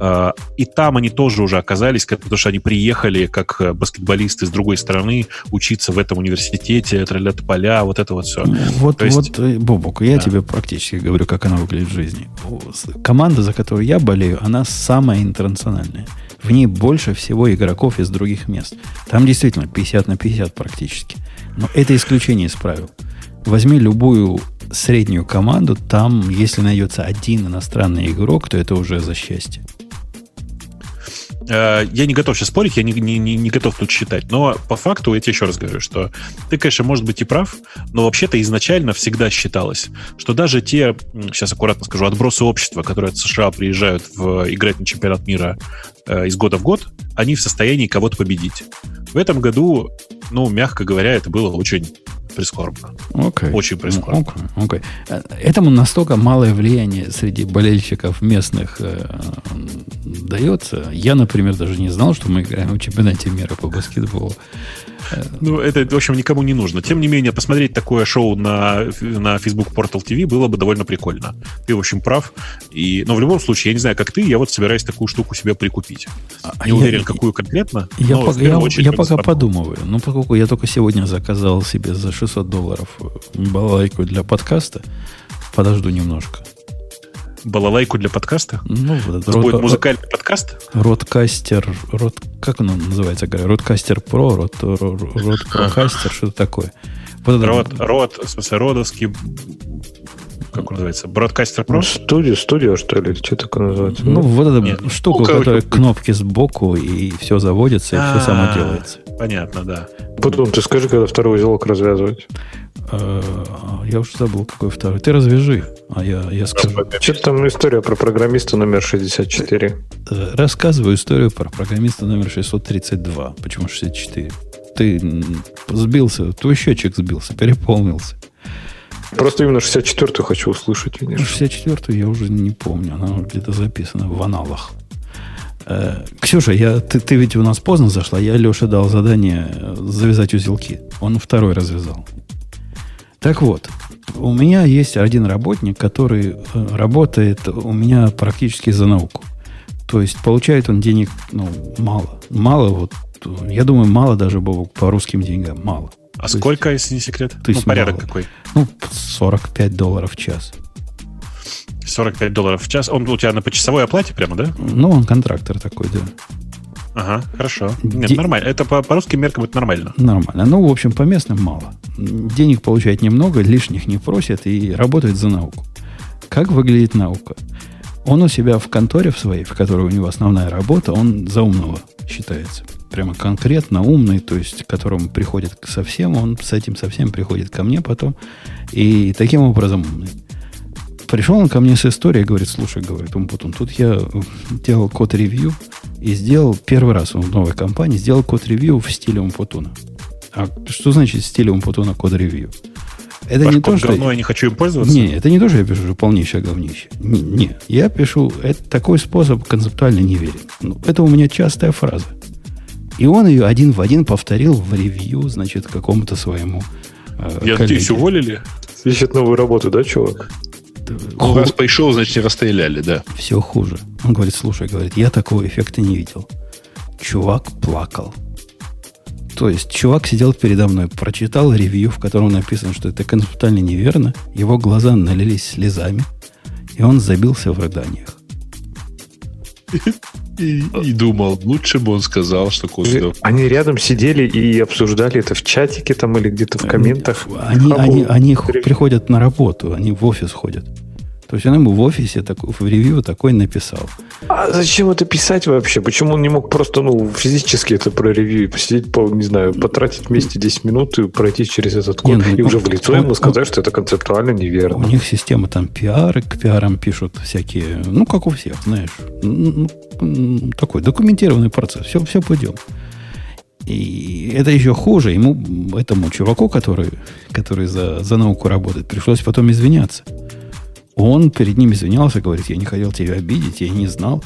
А, и там они тоже уже оказались, потому что они приехали как баскетболисты с другой стороны учиться в этом университете, троллят поля, вот это вот все. Вот, То есть, вот э, Бобок, я да. тебе практически говорю, как она выглядит в жизни. Команда за которую я болею, она самая интернациональная. В ней больше всего игроков из других мест. Там действительно 50 на 50 практически. Но это исключение из правил. Возьми любую среднюю команду, там, если найдется один иностранный игрок, то это уже за счастье. Э, я не готов сейчас спорить, я не, не, не готов тут считать, но по факту я тебе еще раз говорю, что ты, конечно, может быть и прав, но вообще-то изначально всегда считалось, что даже те, сейчас аккуратно скажу, отбросы общества, которые от США приезжают в, играть на чемпионат мира э, из года в год, они в состоянии кого-то победить. В этом году, ну, мягко говоря, это было очень прискорбно. Okay. Очень прискорбно. Okay. Okay. Этому настолько малое влияние среди болельщиков местных э, дается. Я, например, даже не знал, что мы играем в чемпионате мира по баскетболу. Ну, это, в общем, никому не нужно. Тем не менее, посмотреть такое шоу на, на Facebook Portal TV было бы довольно прикольно. Ты, в общем, прав. И, но в любом случае, я не знаю, как ты, я вот собираюсь такую штуку себе прикупить. А, не я, уверен, какую конкретно. Я, по, я, я пока подумываю. Ну, поскольку я только сегодня заказал себе за 600 долларов балалайку для подкаста, подожду немножко. Балалайку для подкаста? Ну, вот нас будет музыкальный подкаст? Родкастер, род, как он называется, говорю, Родкастер Про, Род, Ро- Ро- Родпрокастер, что-то такое. Вот Род, род, в смысле, родовский... Как он называется? Бродкастер Ну, Про? студия, студия, что ли, что такое называется? ну, вот эта Нет. штука, Ну, у которой кнопки сбоку, и все заводится, и все само А, делается. Понятно, да. Потом ты скажи, когда второй узелок развязывать. Э, Я уже забыл, какой второй. Ты развяжи, а я, я скажу. Что-то там история про программиста номер 64. Э, Рассказываю историю про программиста номер 632. Почему 64? Ты сбился, твой счетчик сбился, переполнился. Просто именно 64-ю хочу услышать, видишь. 64-ю я уже не помню, она где-то записана в аналах. Э, Ксюша, я, ты, ты ведь у нас поздно зашла, я Леше дал задание э, завязать узелки. Он второй развязал. Так вот, у меня есть один работник, который э, работает у меня практически за науку. То есть получает он денег ну, мало. Мало, вот, я думаю, мало даже Бобок, по русским деньгам, мало. А То есть- сколько, если не секрет? то Ну, есть порядок мало. какой? Ну, 45 долларов в час. 45 долларов в час. Он у тебя на почасовой оплате прямо, да? Ну, он контрактор такой, да. Ага, хорошо. Нет, Де- нормально. Это по, по русским меркам это нормально. Нормально. Ну, в общем, по местным мало. Денег получает немного, лишних не просит и работает за науку. Как выглядит наука? Он у себя в конторе в своей, в которой у него основная работа, он за умного считается. Прямо конкретно умный, то есть к которому приходит совсем, он с этим совсем приходит ко мне потом. И таким образом умный. Пришел он ко мне с историей, говорит, слушай, говорит, Умпутун, тут я делал код-ревью и сделал первый раз он в новой компании, сделал код-ревью в стиле Умпутуна. А что значит в стиле Умпутуна код-ревью? Это Ваш не то, что... говно, я не хочу им пользоваться. Не, это не то, что я пишу полнейшее говнище. Не, не. я пишу, это такой способ концептуально не верен. Ну, это у меня частая фраза. И он ее один в один повторил в ревью, значит, какому-то своему э, Я надеюсь, уволили. Ищет новую работу, да, чувак? Ну, раз пришел, значит, не расстреляли, да. Все хуже. Он говорит, слушай, говорит, я такого эффекта не видел. Чувак плакал. То есть чувак сидел передо мной, прочитал ревью, в котором написано, что это концептуально неверно, его глаза налились слезами, и он забился в рыданиях. И, и думал, лучше бы он сказал, что говно. Они рядом сидели и обсуждали это в чатике там или где-то в комментах. Они, они, они приходят на работу, они в офис ходят. То есть он ему в офисе такой, в ревью такой написал. А зачем это писать вообще? Почему он не мог просто, ну, физически это проревью, посидеть, по, не знаю, потратить вместе 10 минут и пройти через этот код, Не, ну, и уже он- в лицо он- ему он- сказать, что это концептуально У неверно. них система там пиары, к пиарам пишут всякие, ну, как у всех, знаешь. Ну, такой документированный процесс. Все, все пойдем. И это еще хуже. Ему, этому чуваку, который, который за, за науку работает, пришлось потом извиняться. Он перед ним извинялся, говорит, я не хотел тебя обидеть, я не знал.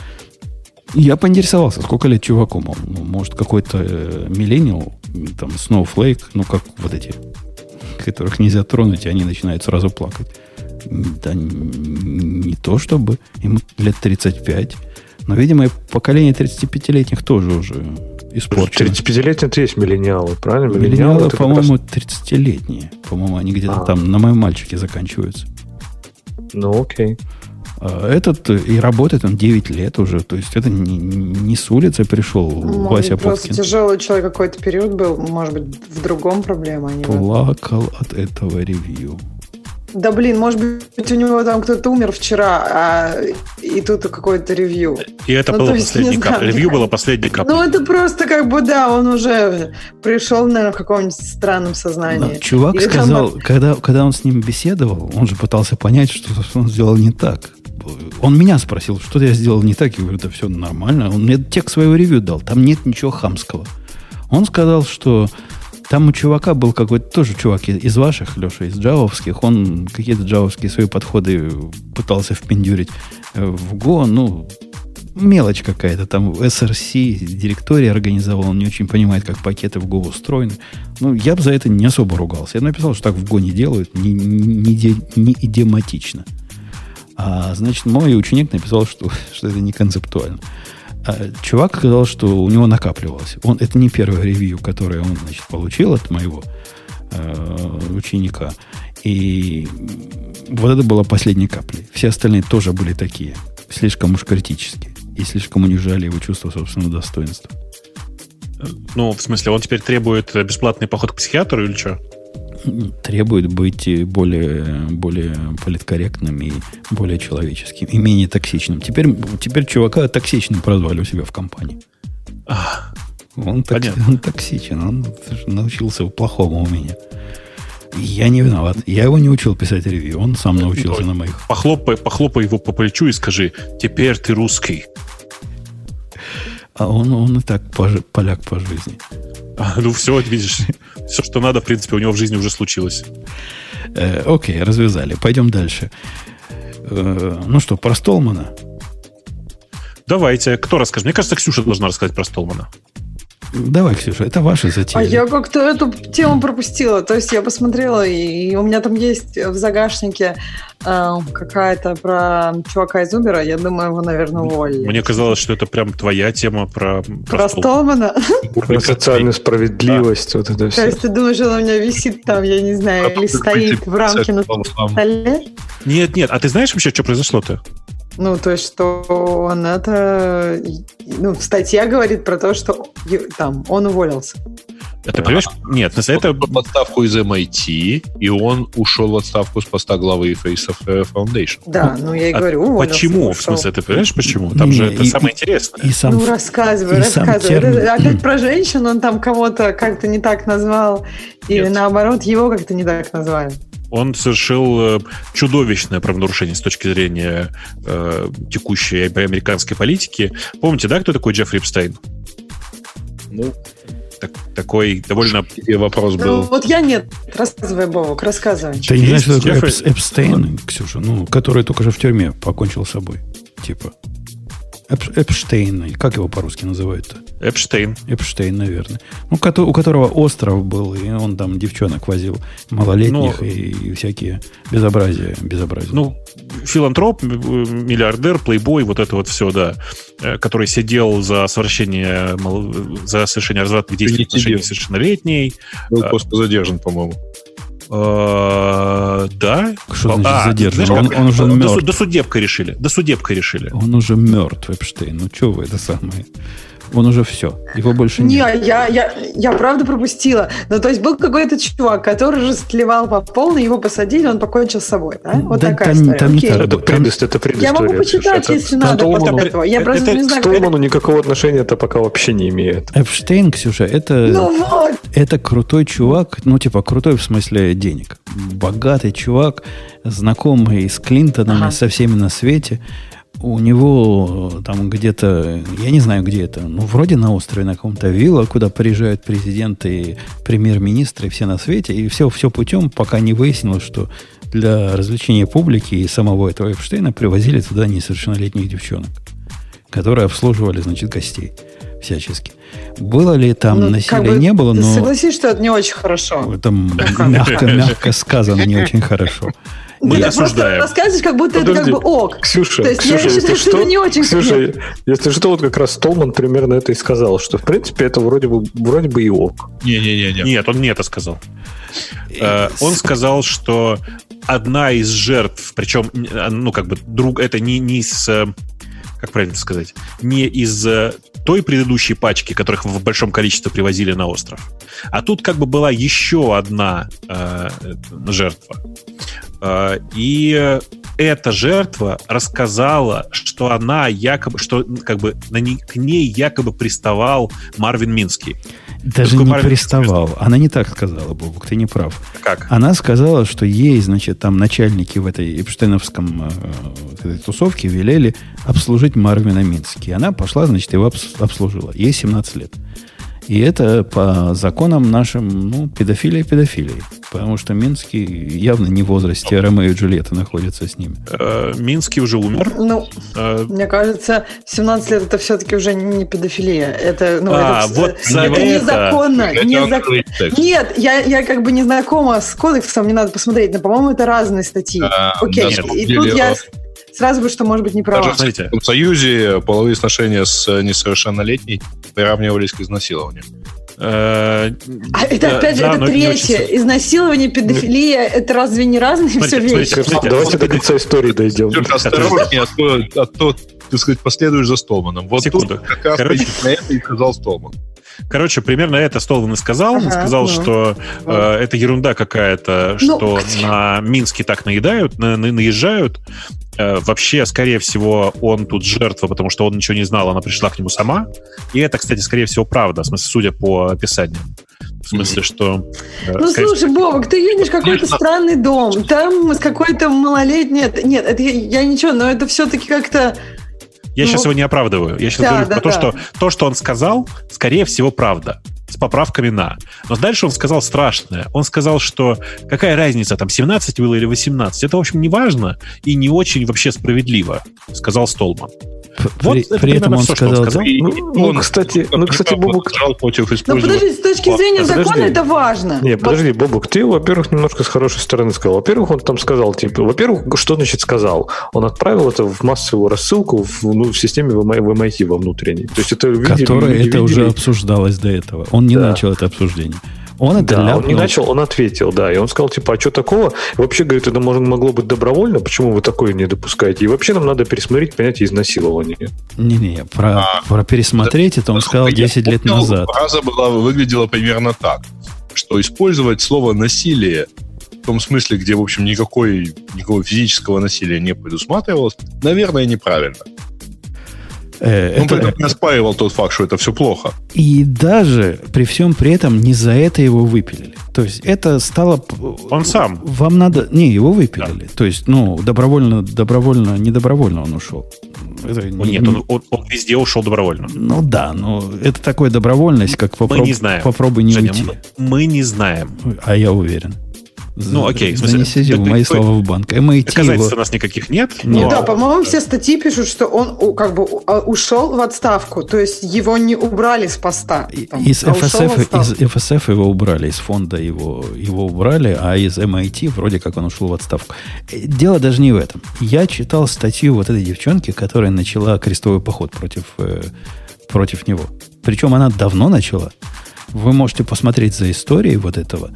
Я поинтересовался, сколько лет чуваку, мол, ну, может, какой-то э, миллениал, там, Snowflake, ну, как вот эти, которых нельзя тронуть, и они начинают сразу плакать. Да не то чтобы, ему лет 35. Но, видимо, поколение 35-летних тоже уже испорчено. 35-летний ты есть миллениалы, правильно? Миллениалы, это как по-моему, раз- 30-летние. По-моему, они где-то А. там на моем мальчике заканчиваются. Ну, окей. А Этот э, и работает он 9 лет уже. То есть это не, не с улицы пришел Может Вася быть, просто Пупкин. тяжелый человек какой-то период был, может быть, в другом проблема, а не в этом. Плакал от этого ревью. Да блин, может быть, у него там кто-то умер вчера, а и тут какое-то ревью. И это Ну, было есть, каплей. мне Ревью было кажется. последней каплей. Ну, это просто как бы, да, он уже пришел, наверное, в каком-нибудь странном сознании. Да, чувак Или там- сказал, когда, когда он с ним беседовал, он же пытался понять, что он сделал не так. Он меня спросил, что я сделал не так. Я говорю, да все нормально. Он мне текст своего ревью дал. Там нет ничего хамского. Он сказал, что там у чувака был какой-то тоже чувак из ваших, Леша, из джавовских. Он какие-то джавовские свои подходы пытался впендюрить э, в Go. Ну, мелочь какая-то. Там SRC, директория организовал. Он не очень понимает, как пакеты в Go устроены. Ну, я бы за это не особо ругался. Я написал, что так в Go не делают. Не, не, не, не идиоматично. А, значит, мой ученик написал, что, что это не концептуально. А, чувак сказал, что у него накапливалось. Он, это не первое ревью, которое он значит, получил от моего э, ученика. И вот это было последней каплей. Все остальные тоже были такие. Слишком уж критические. И слишком унижали его чувство собственного достоинства. Ну, в смысле, он теперь требует бесплатный поход к психиатру или что? Требует быть более, более политкорректным и более человеческим, и менее токсичным. Теперь, теперь чувака токсичным прозвали у себя в компании. А, Он, ток- Понятно. он токсичен, он научился плохому у меня. Я не виноват. Я его не учил писать ревью, он сам научился на моих. Похлопай, похлопай его по плечу и скажи, теперь ты русский. А он, он и так пожи- поляк по жизни. А, ну все, видишь, все, что надо, в принципе, у него в жизни уже случилось. Э, окей, развязали. Пойдем дальше. Э, ну что, про Столмана? Давайте, кто расскажет? Мне кажется, Ксюша должна рассказать про Столмана. Давай, Ксюша, это ваша затея. А я как-то эту тему пропустила. То есть я посмотрела, и у меня там есть в загашнике э, какая-то про чувака из Убера. Я думаю, его, наверное, уволили. Мне казалось, что это прям твоя тема про, Про Стол- Столмана? Про социальную справедливость, вот это То все. есть ты думаешь, он у меня висит там, я не знаю, или стоит в рамке на столе? Нет, нет, а ты знаешь вообще, что произошло-то? Ну, то есть, что он это... Ну, статья говорит про то, что там он уволился. А ты понимаешь? Нет, на Это в отставку из MIT, и он ушел в отставку с поста главы Face of э, Foundation. Да, ну я и А говорю, уволился. Почему? ну В смысле, ты понимаешь, почему? Там Не, же это и- самое и- интересное. И сам, Ну, рассказывай, и сам рассказывай. термин. Это опять про женщин, он там кого-то как-то не так назвал, или Нет. наоборот, его как-то не так назвали. Он совершил э, чудовищное правонарушение с точки зрения э, текущей американской политики. Помните, да, кто такой Джеффри Эпстейн? Ну, Так- такой довольно... и вопрос Ну, был. вот я нет. Рассказывай, Бобок, рассказывай. Ты не знаешь, что такое Эпс- Эпстейн, Ксюша? Ну, который только что в тюрьме покончил с собой. Типа. Эп- Эпштейн. Как его по-русски называют-то? Эпштейн. Эпштейн, наверное. Ну, у которого остров был, и он там девчонок возил малолетних Ну, и всякие безобразия. безобразия. Ну, филантроп, м, миллиардер, плейбой, вот это вот все, да, э, который сидел за совершение, за совершение развратных действий в отношении совершеннолетней. Был а- просто задержан, по-моему. Э, Да. Что значит А, задержан? знаешь, Он- он уже мертв. до судебкой решили. До судебкой решили. Он уже мертв, Эпштейн. Ну, что вы, это самое. Он уже все. Его больше Не, нет. я, я, я правда пропустила. Ну, то есть был какой-то чувак, который растлевал по полной, его посадили, он покончил с собой, да? Вот Да такая там- история. там не Окей. так. Это, Там- предыс- это предыстория. Я могу почитать, Это- если к надо Столману- после этого. Я это- просто не это К знаю, это... Столману никакого отношения это пока вообще не имеет. Эпштейн, Ксюша, это... Ну вот! Это крутой чувак, ну, типа, крутой в смысле денег. Богатый чувак, знакомый с Клинтоном Ага. и со всеми на свете. У него э, там где-то, я не знаю, где это, ну, вроде на острове, на каком-то вилла, куда приезжают президенты премьер-министры, все на свете, и все, все путем, пока не выяснилось, что для развлечения публики и самого этого Эпштейна привозили туда несовершеннолетних девчонок, которые обслуживали, значит, гостей всячески. Было ли там Ну, насилия, как бы не было, но... Согласись, что это не очень хорошо. Это мягко, мягко сказано, не очень хорошо. Мы Ты осуждаем. просто рассказываешь, как будто Подожди. это как бы ок. Ксюша, То есть Ксюша, я если считаю, что что, это не очень Ксюша, если что, вот как раз Столман примерно это и сказал, что в принципе это вроде бы вроде бы и ок. Не-не-не. Нет, он не это сказал. Э, Он сказал, что одна из жертв, причем, э, ну, как бы, друг, это не, не из, э, как правильно сказать, не из э, той предыдущей пачки, которых в большом количестве привозили на остров. А тут как бы была еще одна э, жертва. Э, и эта жертва рассказала, что она якобы, что как бы на не- к ней якобы приставал Марвин Минский. Даже не Марвин приставал. Она не так сказала, Бобук, ты не прав. Как? Она сказала, что ей, значит, там начальники в этой эпштейновском э, этой тусовке велели обслужить Марвина Мински. И она пошла, значит, его обс- обслужила. Ей 17 лет. И это по законам нашим, ну, педофилия педофилии. Потому что Минский явно не в возрасте Ромео и Джульетты находится с ними. Э, Минский уже умер. Ну, Э, мне кажется, 17 лет это все-таки уже не педофилия. Это, ну, А, это, вот за это это. незаконно. Это незак-. Нет, я, я как бы не знакома с кодексом, мне надо посмотреть, но, по-моему, это разные статьи. А, Окей, и тут я э, сразу бы, что, может быть, не права. Даже в Смотрите. Советском Союзе половые сношения с несовершеннолетней приравнивались к изнасилованию. Э, а это опять же, это третье. Изнасилование, педофилия, это разве не разные все вещи? Давайте до конца истории дойдем. Осторожнее, а то, так сказать, последуешь за Столманом. Вот Секунду. как раз на это и сказал Столман. Короче, примерно это Столман и сказал. Ага, Он сказал, ну, что э, это ерунда какая-то, ну, что на Минске так наедают, на, на, наезжают. Э, вообще, скорее всего, он тут жертва, потому что он ничего не знал, она пришла к нему сама. И это, кстати, скорее всего, правда, в смысле, судя по описаниям. В смысле, что... Э, ну, слушай, Бобок, ты едешь в какой-то странный дом, там с какой-то малолетней... Нет, нет, это я, я ничего, но это все-таки как-то я ну, сейчас его не оправдываю. Я сейчас да, говорю да, про то, да. что то, что он сказал, скорее всего, правда. С поправками на. Но дальше он сказал страшное. Он сказал, что какая разница, там 17 было или 18. Это, в общем, не важно и не очень вообще справедливо, сказал Столман. Вот при, при этом он все, сказал, он сказал. Ну, ну, он, кстати, ну, кстати, Бобук... против Ну, подожди, с точки зрения закона подожди. это важно. Не, подожди, Бобук, ты, во-первых, немножко с хорошей стороны сказал. Во-первых, он там сказал, типа, во-первых, что значит сказал? Он отправил это в массовую рассылку в, ну, в системе в MIT во внутренней. То есть это видели, Которая это видели. уже обсуждалось до этого. Он не да. начал это обсуждение. Он это да, ляпнул. он не начал, он ответил, да. И он сказал, типа, а что такого? Вообще, говорит, это может, могло быть добровольно, почему вы такое не допускаете? И вообще нам надо пересмотреть понятие изнасилования. Не-не, про, а, про пересмотреть да, это он сказал 10 лет назад. Фраза была, выглядела примерно так, что использовать слово «насилие» в том смысле, где, в общем, никакой, никакого физического насилия не предусматривалось, наверное, неправильно. Э, Он это... не оспаривал тот факт, что это все плохо. И даже при всем при этом не за это его выпилили. То есть это стало... Он сам. Вам надо... Не, его выпилили. Да. То есть, ну, добровольно, добровольно, не добровольно он ушел. Это не, Нет, он, он, он везде ушел добровольно. Ну да, но это такая добровольность, как попроб... мы не знаем. попробуй не Женя, уйти. Мы, мы не знаем. А я уверен. Ну, окей. В смысле, Занесите в мои слова в банк. MIT Доказательств его... у нас никаких нет. Ну но... да, по-моему, все статьи пишут, что он как бы а, ушел в отставку. То есть его не убрали с поста. Там, из, а FSF, из FSF его убрали, из фонда его, его убрали, а из MIT вроде как он ушел в отставку. Дело даже не в этом. Я читал статью вот этой девчонки, которая начала крестовый поход против, э, против него. Причем она давно начала. Вы можете посмотреть за историей вот этого.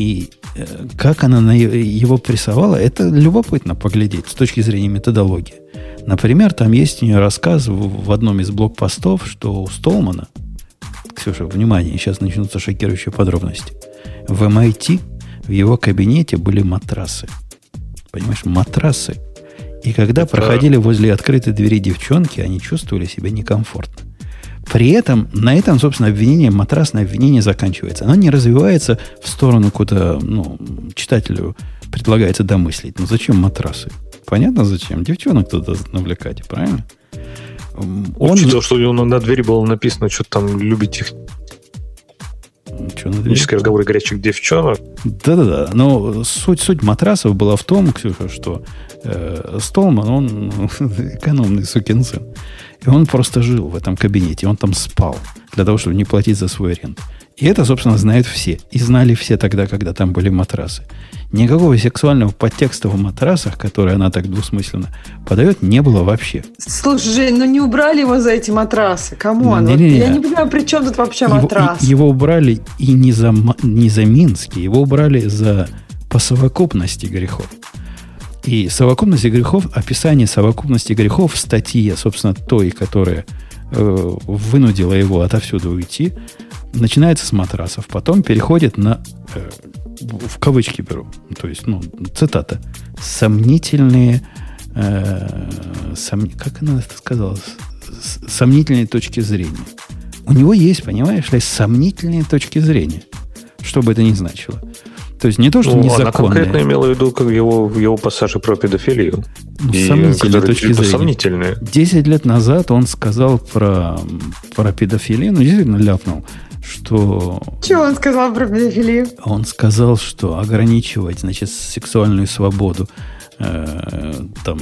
И э, как она на его прессовала, это любопытно поглядеть с точки зрения методологии. Например, там есть у нее рассказ в, в одном из блокпостов, что у Столмана, Ксюша, внимание, сейчас начнутся шокирующие подробности. В MIT в его кабинете были матрасы. Понимаешь, матрасы. И когда это... проходили возле открытой двери девчонки, они чувствовали себя некомфортно. При этом на этом, собственно, обвинение, матрасное обвинение заканчивается. Оно не развивается в сторону, куда ну, читателю предлагается домыслить. Ну зачем матрасы? Понятно зачем? Девчонок туда навлекать, правильно? Он видел, что у него на двери было написано, что там любите что, Технические разговоры горячих девчонок. Да-да-да. Но суть, суть матрасов была в том, Ксюша, что э, Столман, он экономный сукин сын. И он просто жил в этом кабинете, он там спал для того, чтобы не платить за свой аренду. И это, собственно, знают все. И знали все тогда, когда там были матрасы. Никакого сексуального подтекста в матрасах, который она так двусмысленно подает, не было вообще. Слушай, Жень, ну не убрали его за эти матрасы. Кому он? Я не понимаю, при чем тут вообще матрас? Его, его убрали и не за, не за Минский, его убрали за по совокупности грехов. И совокупность грехов, описание совокупности грехов в статье, собственно, той, которая э, вынудила его отовсюду уйти, начинается с матрасов, потом переходит на, э, в кавычки беру, то есть, ну, цитата, сомнительные, э, сом, как она это сказала, сомнительные точки зрения. У него есть, понимаешь ли, сомнительные точки зрения, что бы это ни значило. То есть не то, что ну, незаконное. Она конкретно имела в виду как его, его пассажи про педофилию. Ну, и, сомнительные точки типа зрения. Сомнительные. Десять лет назад он сказал про, про педофилию, ну, действительно ляпнул, что... Что он сказал про педофилию? Он сказал, что ограничивать, значит, сексуальную свободу э, там,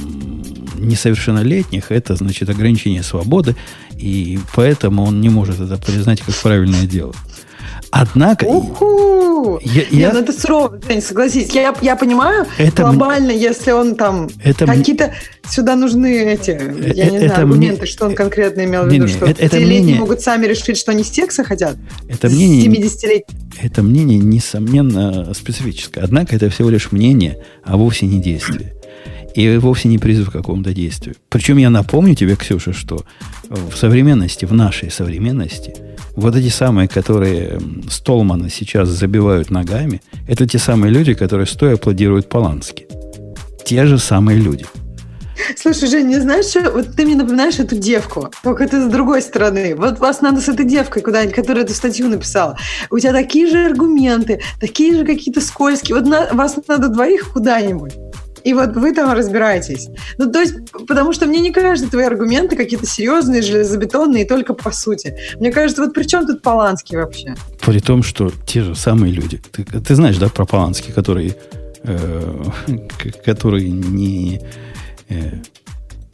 несовершеннолетних, это, значит, ограничение свободы, и поэтому он не может это признать как правильное дело. Однако... Уху! Я- Не, я- ну это сурово, Жень, согласись. Я, я понимаю, Это глобально, если он там... Это Какие-то сюда нужны эти, я э- не это знаю, аргументы, мне- что он конкретно имел в виду, не, что это- это мнение- могут сами решить, что они секса хотят. Это мнение, 70-летние. это мнение, несомненно, специфическое. Однако это всего лишь мнение, а вовсе не действие. И вовсе не призыв к какому-то действию. Причем я напомню тебе, Ксюша, что в современности, в нашей современности, вот эти самые, которые Столмана сейчас забивают ногами, это те самые люди, которые стоя аплодируют Полански. Те же самые люди. Слушай, Жень, не знаешь, что? Вот ты мне напоминаешь эту девку, только ты с другой стороны. Вот вас надо с этой девкой куда-нибудь, которая эту статью написала. У тебя такие же аргументы, такие же какие-то скользкие. Вот на- вас надо двоих куда-нибудь. И вот вы там разбираетесь. Ну, то есть, потому что мне не кажется, твои аргументы какие-то серьезные, железобетонные, только по сути. Мне кажется, вот при чем тут Поланский вообще? При том, что те же самые люди. Ты, ты знаешь, да, про Полански, который, э, который не... э,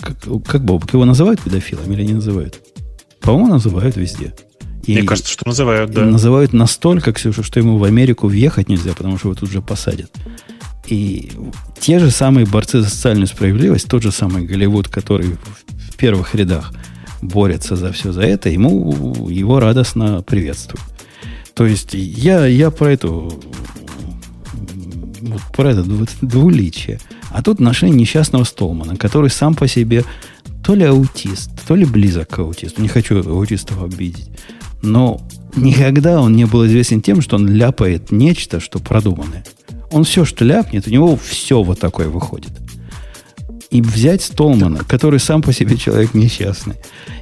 как, как Бобок, его называют педофилом или не называют? По-моему, называют везде. И- Мне кажется, что называют, да. называют настолько, Ксюша, что ему в Америку въехать нельзя, потому что его тут же посадят. И те же самые борцы за социальную справедливость, тот же самый Голливуд, который в- первых рядах борется за все за это, ему его радостно приветствуют. То есть я, я про эту вот про это дву- двуличие. А тут нашли несчастного Столмана, который сам по себе то ли аутист, то ли близок к аутисту. Не хочу аутистов обидеть. Но никогда он не был известен тем, что он ляпает нечто, что продуманное. Он все, что ляпнет, у него все вот такое выходит. И взять Столмана, который сам по себе человек несчастный.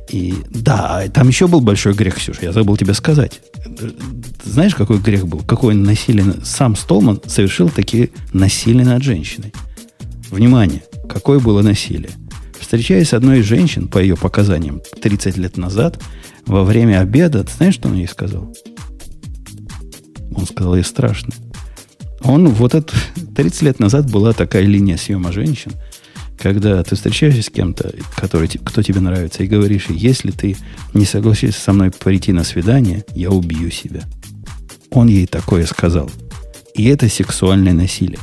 И да, там еще был большой грех, Ксюша, я забыл тебе сказать. Знаешь, какой грех был? Какой насилие... на- Сам Столман совершил такие насилия над женщиной. Внимание, какое было насилие. Встречаясь с одной из женщин, по ее показаниям, 30 лет назад, во время обеда, ты знаешь, что он ей сказал? Он сказал ей страшно. Он вот это 30 лет назад была такая линия съема женщин, когда ты встречаешься с кем-то, который, кто тебе нравится, и говоришь, если ты не согласишься со мной прийти на свидание, я убью себя. Он ей такое сказал. И это сексуальное насилие.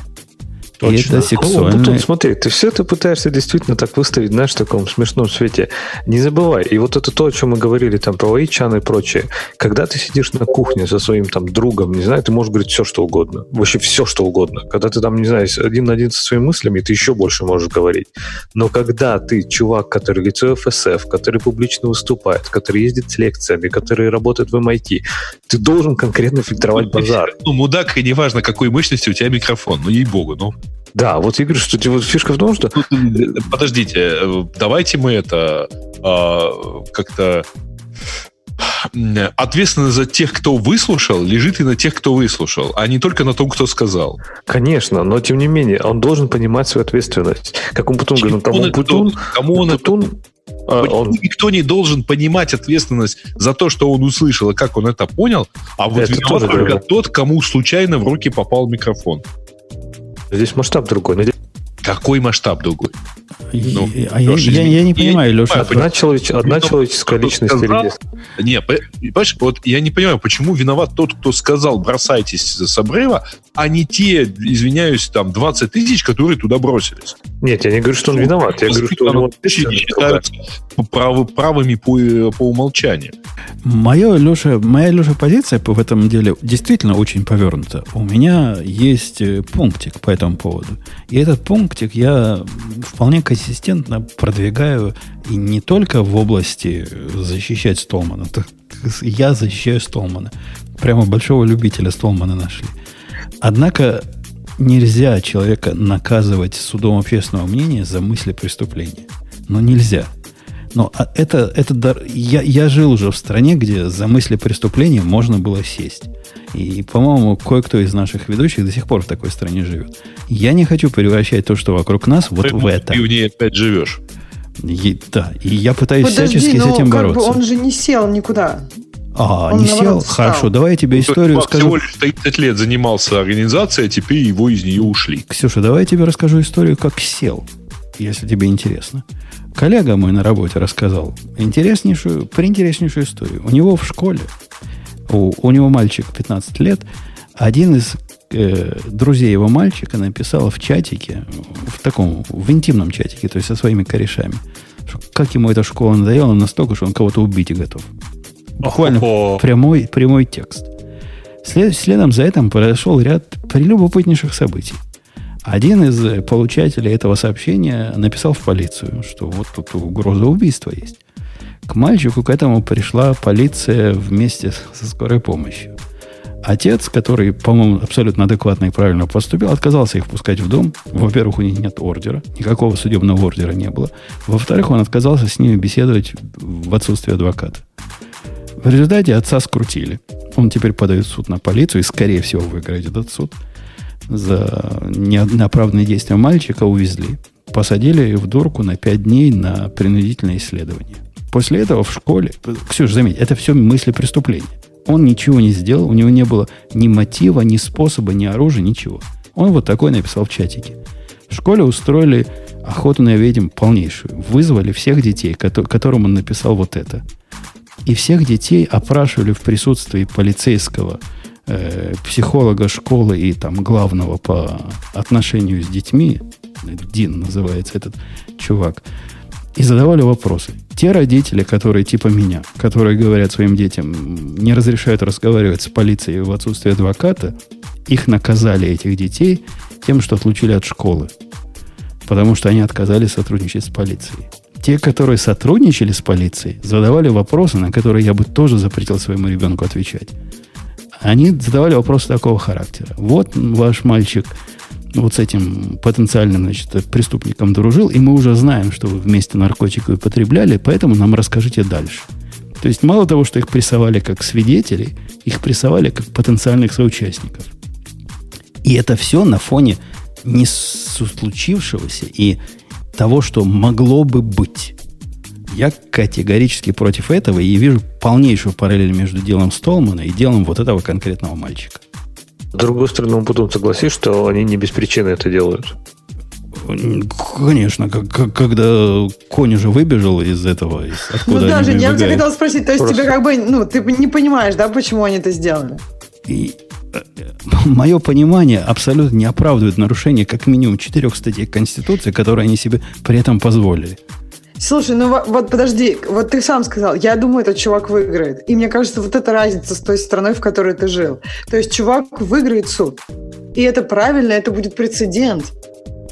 И Точно. это Ну, сексуальное... Антон, смотри, ты все это пытаешься действительно так выставить, знаешь, в таком смешном свете. Не забывай, и вот это то, о чем мы говорили там про Вайчан и прочее. Когда ты сидишь на кухне со своим там другом, не знаю, ты можешь говорить все, что угодно. Вообще все, что угодно. Когда ты там, не знаю, один на один со своими мыслями, ты еще больше можешь говорить. Но когда ты чувак, который лицо ФСФ, который публично выступает, который ездит с лекциями, который работает в MIT, ты должен конкретно фильтровать базар. Ну, мудак, и неважно, какой мощности у тебя микрофон. Ну, ей-богу, ну. Да, вот я говорю, что вот фишка в том, что э, Подождите, э, давайте мы это а, как-то ответственность за тех, кто выслушал, лежит и на тех, кто выслушал, а не только на том, кто сказал. Конечно, но тем не менее, он должен понимать свою ответственность. Как он Путун говорит, ну, там Он Путун, кому он это Путун, а, он- Никто не должен понимать ответственность за то, что он услышал и как он это понял, а вот Это виноват только тот, кому случайно в руки попал микрофон. Здесь масштаб другой. Но здесь Какой масштаб другой? Ну, а я, Леша, я- я не извини, понимаю, я не Леша. понимаю, одна, человеч- одна Ну, человеческая личность сказал, перед- Не, по- понимаешь, вот я не понимаю, почему виноват тот, кто сказал «бросайтесь с обрыва», а не те, извиняюсь, там, 20 тысяч, которые туда бросились. Нет, я не говорю, что он виноват. Я говорю, что не считаются прав- правыми по, по умолчанию. Моя, Леша, моя, Леша, позиция по- в этом деле действительно очень повернута. У меня есть э, пунктик по этому поводу. И этот пунктик я вполне консистентно продвигаю и не только в области защищать Столмана. Я защищаю Столмана. Прямо большого любителя Столмана нашли. Однако нельзя человека наказывать судом общественного мнения за мысли преступления. Но нельзя. Но а это, это дар- я, я жил уже в стране, где за мысли преступления можно было сесть. И, по-моему, кое-кто из наших ведущих до сих пор в такой стране живет. Я не хочу превращать то, что вокруг нас, вот Поэтому в это. Ты в ней опять живешь. И- да, и я пытаюсь Подожди, всячески с ну, этим как бы бороться. он же не сел никуда. А, он не сел? встал. Хорошо, давай я тебе Ну, историю чувак скажу. всего лишь 30 лет занимался организацией, а теперь его из нее ушли. Ксюша, давай я тебе расскажу историю, как сел, если тебе интересно. Коллега мой на работе рассказал интереснейшую, приинтереснейшую историю. У него в школе У, у него мальчик 15 лет. Один из э, друзей его мальчика написал в чатике, в таком, в интимном чатике, то есть со своими корешами, что как ему эта школа надоела настолько, что он кого-то убить и готов. Буквально прямой, прямой текст. След, следом за этим произошел ряд прелюбопытнейших событий. Один из э, получателей этого сообщения написал в полицию, что вот тут угроза убийства есть. К мальчику к этому пришла полиция вместе со скорой помощью. Отец, который, по-моему, абсолютно адекватно и правильно поступил, отказался их пускать в дом. Во-первых, у них нет ордера, никакого судебного ордера не было. Во-вторых, он отказался с ними беседовать в отсутствие адвоката. В результате отца скрутили. Он теперь подает суд на полицию и, скорее всего, выиграет этот суд. За неоправданные действия мальчика увезли. Посадили в дурку на 5 дней на принудительное исследование. После этого в школе... Ксюша, заметь, это все мысли преступления. Он ничего не сделал, у него не было ни мотива, ни способа, ни оружия, ничего. Он вот такой написал в чатике. В школе устроили охоту на ведьм полнейшую. Вызвали всех детей, кото- которым он написал вот это. И всех детей опрашивали в присутствии полицейского, э, психолога школы и там главного по отношению с детьми, Дин называется этот чувак, и задавали вопросы. Те родители, которые типа меня, которые говорят своим детям, не разрешают разговаривать с полицией в отсутствие адвоката, их наказали, этих детей, тем, что отлучили от школы. Потому что они отказались сотрудничать с полицией. Те, которые сотрудничали с полицией, задавали вопросы, на которые я бы тоже запретил своему ребенку отвечать. Они задавали вопросы такого характера. Вот ваш мальчик вот с этим потенциальным значит, преступником дружил, и мы уже знаем, что вы вместе наркотики употребляли, поэтому нам расскажите дальше. То есть мало того, что их прессовали как свидетелей, их прессовали как потенциальных соучастников. И это все на фоне не случившегося и того, что могло бы быть. Я категорически против этого и вижу полнейшую параллель между делом Столмана и делом вот этого конкретного мальчика. С другой стороны, потом согласись, что они не без причины это делают. Конечно, как, как, когда конь уже выбежал из этого, из, откуда ну даже, я тебя хотела спросить, то есть Просто. тебе как бы, ну, ты не понимаешь, да, почему они это сделали? И мое понимание абсолютно не оправдывает нарушение как минимум четырех статей Конституции, которые они себе при этом позволили. Слушай, ну во- вот подожди, вот ты сам сказал, я думаю, этот чувак выиграет. И мне кажется, вот это разница с той страной, в которой ты жил. То есть чувак выиграет суд. И это правильно, это будет прецедент.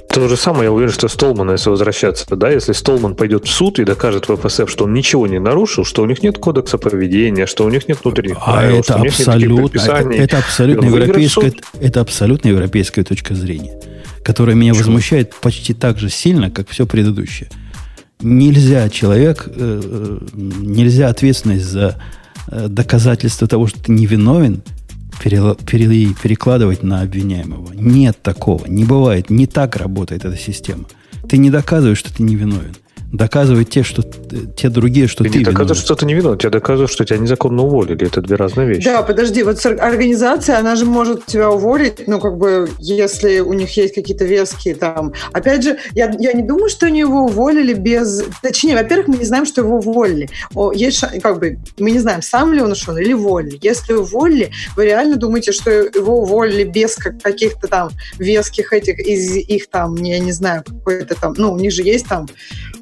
То же самое, я уверен, что Столман, если возвращаться, да, если Столман пойдет в суд и докажет в ФСФ, что он ничего не нарушил, что у них нет кодекса поведения, что у них нет внутренних А правил, что это у них нет абсолютно, это, это абсолютно европейская, это абсолютно европейская точка зрения, которая меня возмущает почти так же сильно, как все предыдущее. Нельзя человек, э, э, нельзя ответственность за э, доказательство того, что ты невиновен, перекладывать на обвиняемого. Нет такого. Не бывает. Не так работает эта система. Ты не доказываешь, что ты невиновен. Доказывают те, что, те другие, что Ты ты, не виновен. доказываешь, что ты не виноват, тебе доказывают, что тебя незаконно уволили. Это две разные вещи. Да, подожди, вот организация, она же может тебя уволить, ну, как бы, если у них есть какие-то веские там. Опять же, я, я не думаю, что они его уволили без... Точнее, во-первых, мы не знаем, что его уволили. О, есть, как бы, мы не знаем, сам ли он ушел или уволили. Если уволили, вы реально думаете, что его уволили без как- каких-то там веских этих, из их там, я не знаю, какой-то там, ну, у них же есть там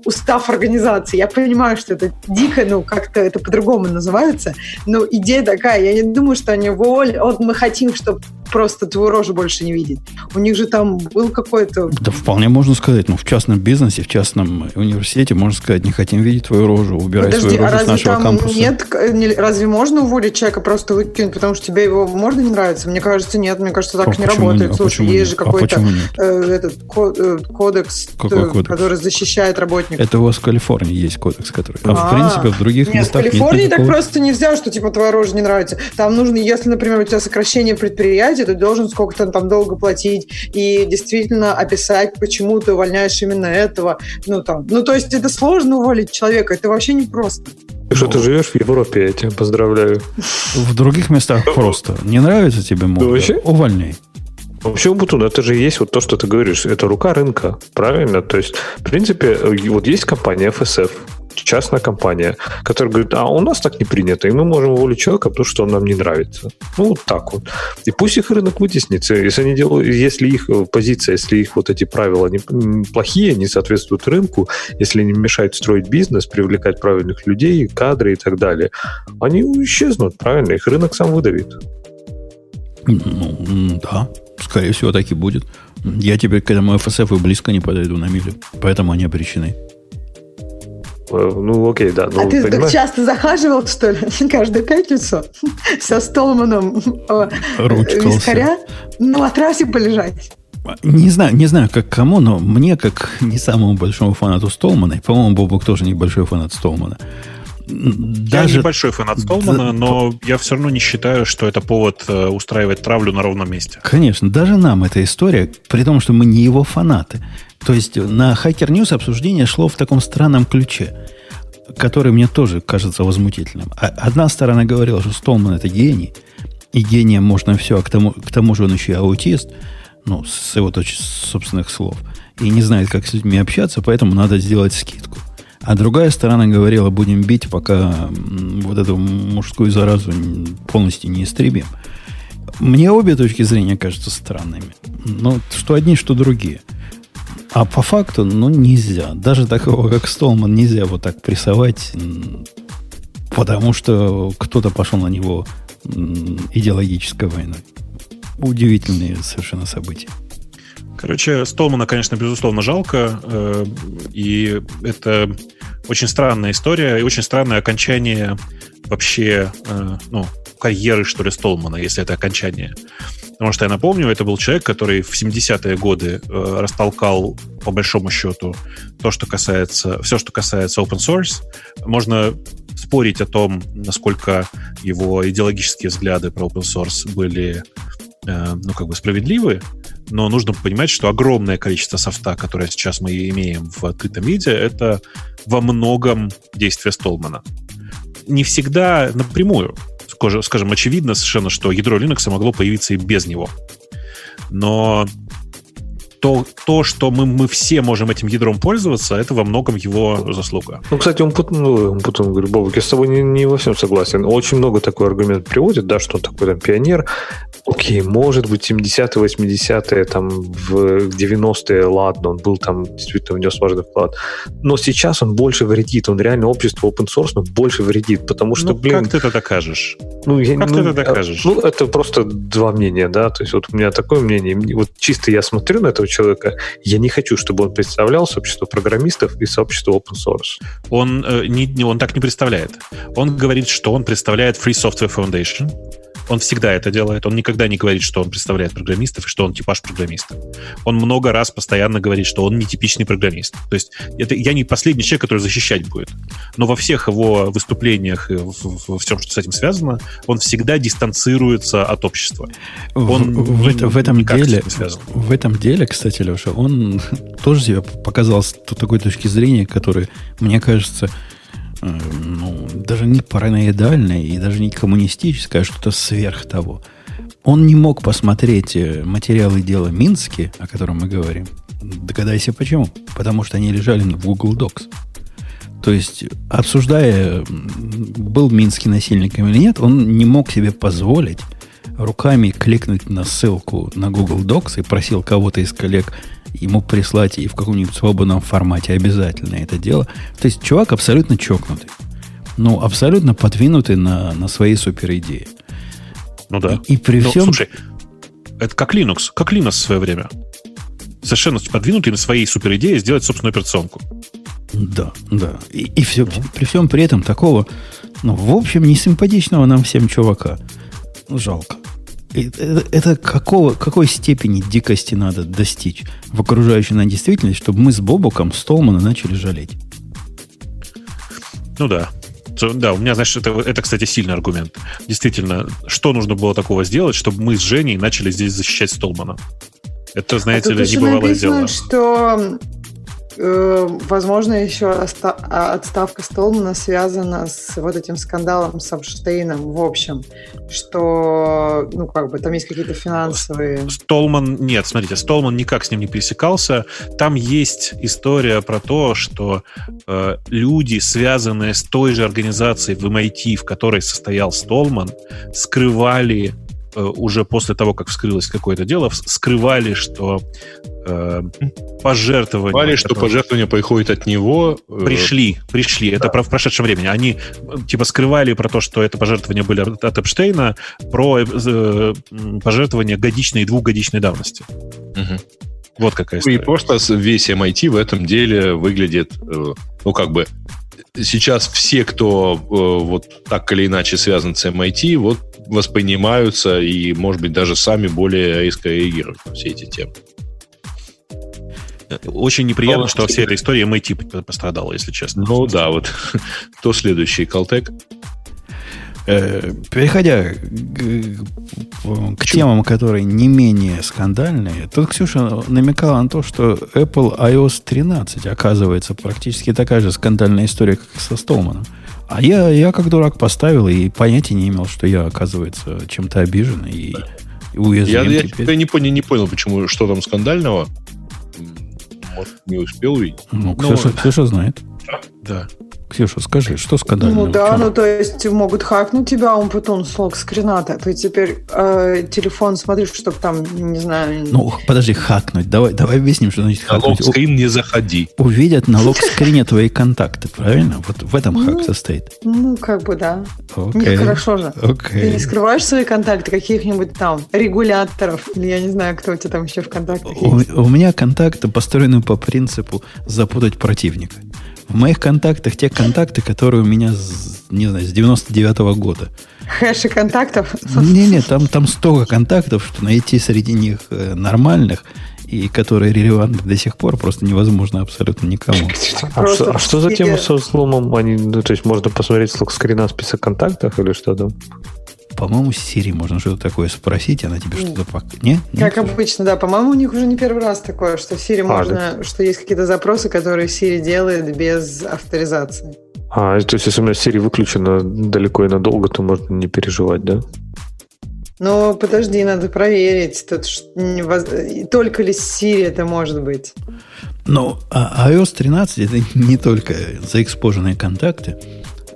устав организации. Я понимаю, что это дико, ну, как-то это по-другому называется, но идея такая. Я не думаю, что они уволили. Вот мы хотим, чтобы просто твою рожу больше не видеть. У них же там был какой-то... Да вполне можно сказать, ну, в частном бизнесе, в частном университете можно сказать, не хотим видеть твою рожу, убирай Подожди, свою а рожу с разве нашего там кампуса. нет... не- Разве можно уволить человека просто выкинуть, потому что тебе его можно не нравится? Мне кажется, нет. Мне кажется, так А не работает. нет? А Слушай, почему есть нет? же А какой-то нет? э, этот э, кодекс, Какой э, кодекс? который защищает работников. Это у вас в Калифорнии есть кодекс, который... А, в А, принципе, в других Нет, в местах нет Калифорнии так никакого. просто нельзя, что типа твоя рожа не нравится. Там нужно, если, например, у тебя сокращение предприятия, ты должен сколько-то там долго платить и действительно описать, почему ты увольняешь именно этого. Ну, там. ну то есть это сложно уволить человека, это вообще не просто. Ты что, ты живешь в Европе, я тебя поздравляю. В других местах просто. Не нравится тебе мода? вообще? Увольняй. Вообще, Бутун, это же есть вот то, что ты говоришь. Это рука рынка, правильно? То есть, в принципе, э, вот есть компания FSF. частная компания, которая говорит, а у нас так не принято, и мы можем уволить человека, потому что он нам не нравится. Ну, вот так вот. И пусть их рынок вытеснится. Если они делают, если их э, позиция, если их вот эти правила не, плохие, не соответствуют рынку, если они мешают строить бизнес, привлекать правильных людей, кадры и так далее, они исчезнут, правильно? Их рынок сам выдавит. Ну, да, скорее всего, так и будет. Я теперь к этому FSF и близко не подойду на милю. Поэтому они обречены. Э, ну, окей, да. Ну, а ты понимаешь? так часто захаживал, что ли, каждую пятницу со Столманом вискаря? Ну, на трассе полежать. Не знаю, не знаю, как кому, но мне, как не самому большому фанату Столмана, и, по-моему, Бобук тоже небольшой фанат Столмана, даже... Я небольшой фанат Столмана, да, но я все равно не считаю, что это повод э, устраивать травлю на ровном месте. Конечно, даже нам эта история, при том, что мы не его фанаты. То есть на Hacker News обсуждение шло в таком странном ключе, который мне тоже кажется возмутительным. А одна сторона говорила, что Столман это гений, и гением можно все, а к тому, к тому же он еще и аутист, ну, с его точки собственных слов, и не знает, как с людьми общаться, поэтому надо сделать скидку. А другая сторона говорила, будем бить, пока вот эту мужскую заразу полностью не истребим. Мне обе точки зрения кажутся странными. Но что одни, что другие. А по факту, ну, нельзя. Даже такого, как Столман, нельзя вот так прессовать, потому что кто-то пошел на него идеологической войной. Удивительные совершенно события. Короче, Столмана, конечно, безусловно, жалко. Э, и это очень странная история и очень странное окончание вообще, э, ну, карьеры, что ли, Столмана, если это окончание. Потому что я напомню, это был человек, который в 70-е годы э, растолкал, по большому счету, то, что касается, все, что касается open source. Можно спорить о том, насколько его идеологические взгляды про open source были Э, ну, как бы справедливы, но нужно понимать, что огромное количество софта, которое сейчас мы имеем в открытом виде, это во многом действие Столмана. Не всегда напрямую. Скажем, очевидно совершенно, что ядро Linux могло появиться и без него. Но то, то что мы, мы все можем этим ядром пользоваться, это во многом его заслуга. Ну, кстати, он, ну, он потом говорит, Бобок, я с тобой не, не во всем согласен. Очень много такой аргумент приводит, да, что он такой там пионер. Окей, может быть, 70-е, 80-е, там, в 90-е, ладно, он был там, действительно внес важный вклад. Но сейчас он больше вредит, он реально общество open source, но больше вредит, потому что, ну, блин... как ты это докажешь? Ну, я, как ну, ты это докажешь? Ну, это просто два мнения, да, то есть вот у меня такое мнение, вот чисто я смотрю на этого человека, я не хочу, чтобы он представлял сообщество программистов и сообщество open source. Он, э, не, он так не представляет. Он говорит, что он представляет Free Software Foundation, он всегда это делает. Он никогда не говорит, что он представляет программистов и что он типаж программиста. Он много раз постоянно говорит, что он не типичный программист. То есть это я не последний человек, который защищать будет. Но во всех его выступлениях и во всем, что с этим связано, он всегда дистанцируется от общества. Он в, в, в этом деле, в этом деле, кстати, Леша, он тоже себя показал с такой точки зрения, которая, мне кажется, ну, даже не параноидальное и даже не коммунистическое, а что-то сверх того. Он не мог посмотреть э, материалы дела Мински, о котором мы говорим. Догадайся почему. Потому что они лежали в Google Docs. То есть, обсуждая, был Минский насильником или нет, он не мог себе позволить руками кликнуть на ссылку на Google Docs и просил кого-то из коллег ему прислать и в каком-нибудь свободном формате обязательно это дело. То есть чувак абсолютно чокнутый. Ну, абсолютно подвинутый на, на свои супер идеи. Ну да. И, и при ну, всем... Слушай, это как Linux, как Linux в свое время. Совершенно подвинутый на своей супер идеи сделать собственную операционку. Да, да. И, и все, ну. при всем при этом такого, ну, в общем, несимпатичного нам всем чувака. Жалко. Это, это какого, какой степени дикости надо достичь в окружающей на действительность, чтобы мы с Бобоком Столмана начали жалеть? Ну да. Да, у меня, знаешь, это, это, кстати, сильный аргумент. Действительно, что нужно было такого сделать, чтобы мы с Женей начали здесь защищать Столмана? Это, знаете а ли, небывалое дело. что возможно, еще а, отставка Столмана связана с вот этим скандалом с Апштейном, в общем, что, ну, как бы, там есть какие-то финансовые... Столман, нет, смотрите, Столман никак с ним не пересекался. Там есть история про то, что э, люди, связанные с той же организацией в MIT, в которой состоял Столман, скрывали э, уже после того, как вскрылось какое-то дело, скрывали, что э, пожертвования... Скрывали, что пожертвования приходят от него. э, Пришли, пришли. Это про в прошедшем времени. Они типа скрывали про то, что это пожертвования были от от Эпштейна, про э, пожертвования годичной и двухгодичной давности. мгм. Вот какая Ну И история. просто с- весь MIT в этом деле выглядит, э, ну, как бы, сейчас все, кто э, вот так или иначе связан с MIT, вот воспринимаются и, может быть, даже сами более резко реагируют на все эти темы. Очень неприятно, Ну, что во всей этой истории MIT пострадала, если честно. Ну да, вот кто следующий? Калтек? Э, Переходя к, к темам, которые не менее скандальные, тут Ксюша намекала на то, что Apple iOS 13 оказывается практически такая же скандальная история, как и со Столманом. А я, я как дурак поставил и понятия не имел, что я, оказывается, чем-то обижен и, уязвим Я, я, я не, понял, не понял, почему, что там скандального. Может, не успел увидеть. Ну, Ксюша, Ксюша знает. Да. Ксюша, скажи, что скандального? Ну да, ну то есть могут хакнуть тебя, он потом с лог-скрина-то. Ты теперь э, телефон смотришь, чтобы там, не знаю... Ну, подожди, хакнуть. Давай, давай объясним, что значит На хакнуть. У- лог-скрин не заходи. увидят на лог-скрине твои контакты, правильно? Вот в этом хак Ну, состоит. Ну, как бы да. Нехорошо же. Ты не скрываешь свои контакты каких-нибудь там регуляторов, или я не знаю, кто у тебя там еще в контактах у меня контакты построены по принципу запутать противника. В моих контактах те контакты, которые у меня, с, не знаю, с 99 года. Хэши контактов. Не-не, там, там столько контактов, что найти среди них э, нормальных и которые релевантны до сих пор просто невозможно абсолютно никому. А что, а что за тема со взломом? Они, ну, то есть можно посмотреть с лог-скрина список контактов или что там? По-моему, с Siri можно что-то такое спросить, она тебе что-то пок... Не? Как Нет? обычно, да. По-моему, у них уже не первый раз такое, что в Siri А, можно, что есть какие-то запросы, которые Siri делает без авторизации. А, то есть если у меня Siri выключена далеко и надолго, то можно не переживать, да? Но подожди, надо проверить. Тут не Только ли с Siri это может быть? Ну, а iOS 13 это не только заэкспоженные контакты,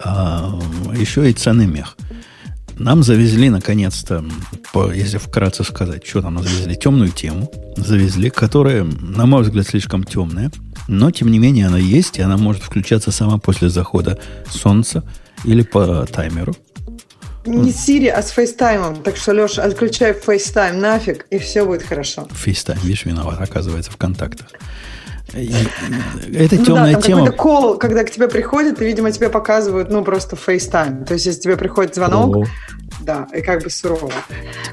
а еще и ценный мех. Нам завезли, наконец-то, если вкратце сказать, что нам завезли, темную тему завезли, которая, на мой взгляд, слишком темная, но, тем не менее, она есть, и она может включаться сама после захода солнца или по таймеру. Не с Siri, а с FaceTime. Так что, Леша, отключай FaceTime нафиг, и все будет хорошо. FaceTime, видишь, виноват, оказывается, в контактах. И- Эта Ну да, темная там тема... кол, когда к тебе приходит, и, видимо, тебе показывают, ну, просто FaceTime. То есть, если тебе приходит звонок, О. да, и как бы сурово.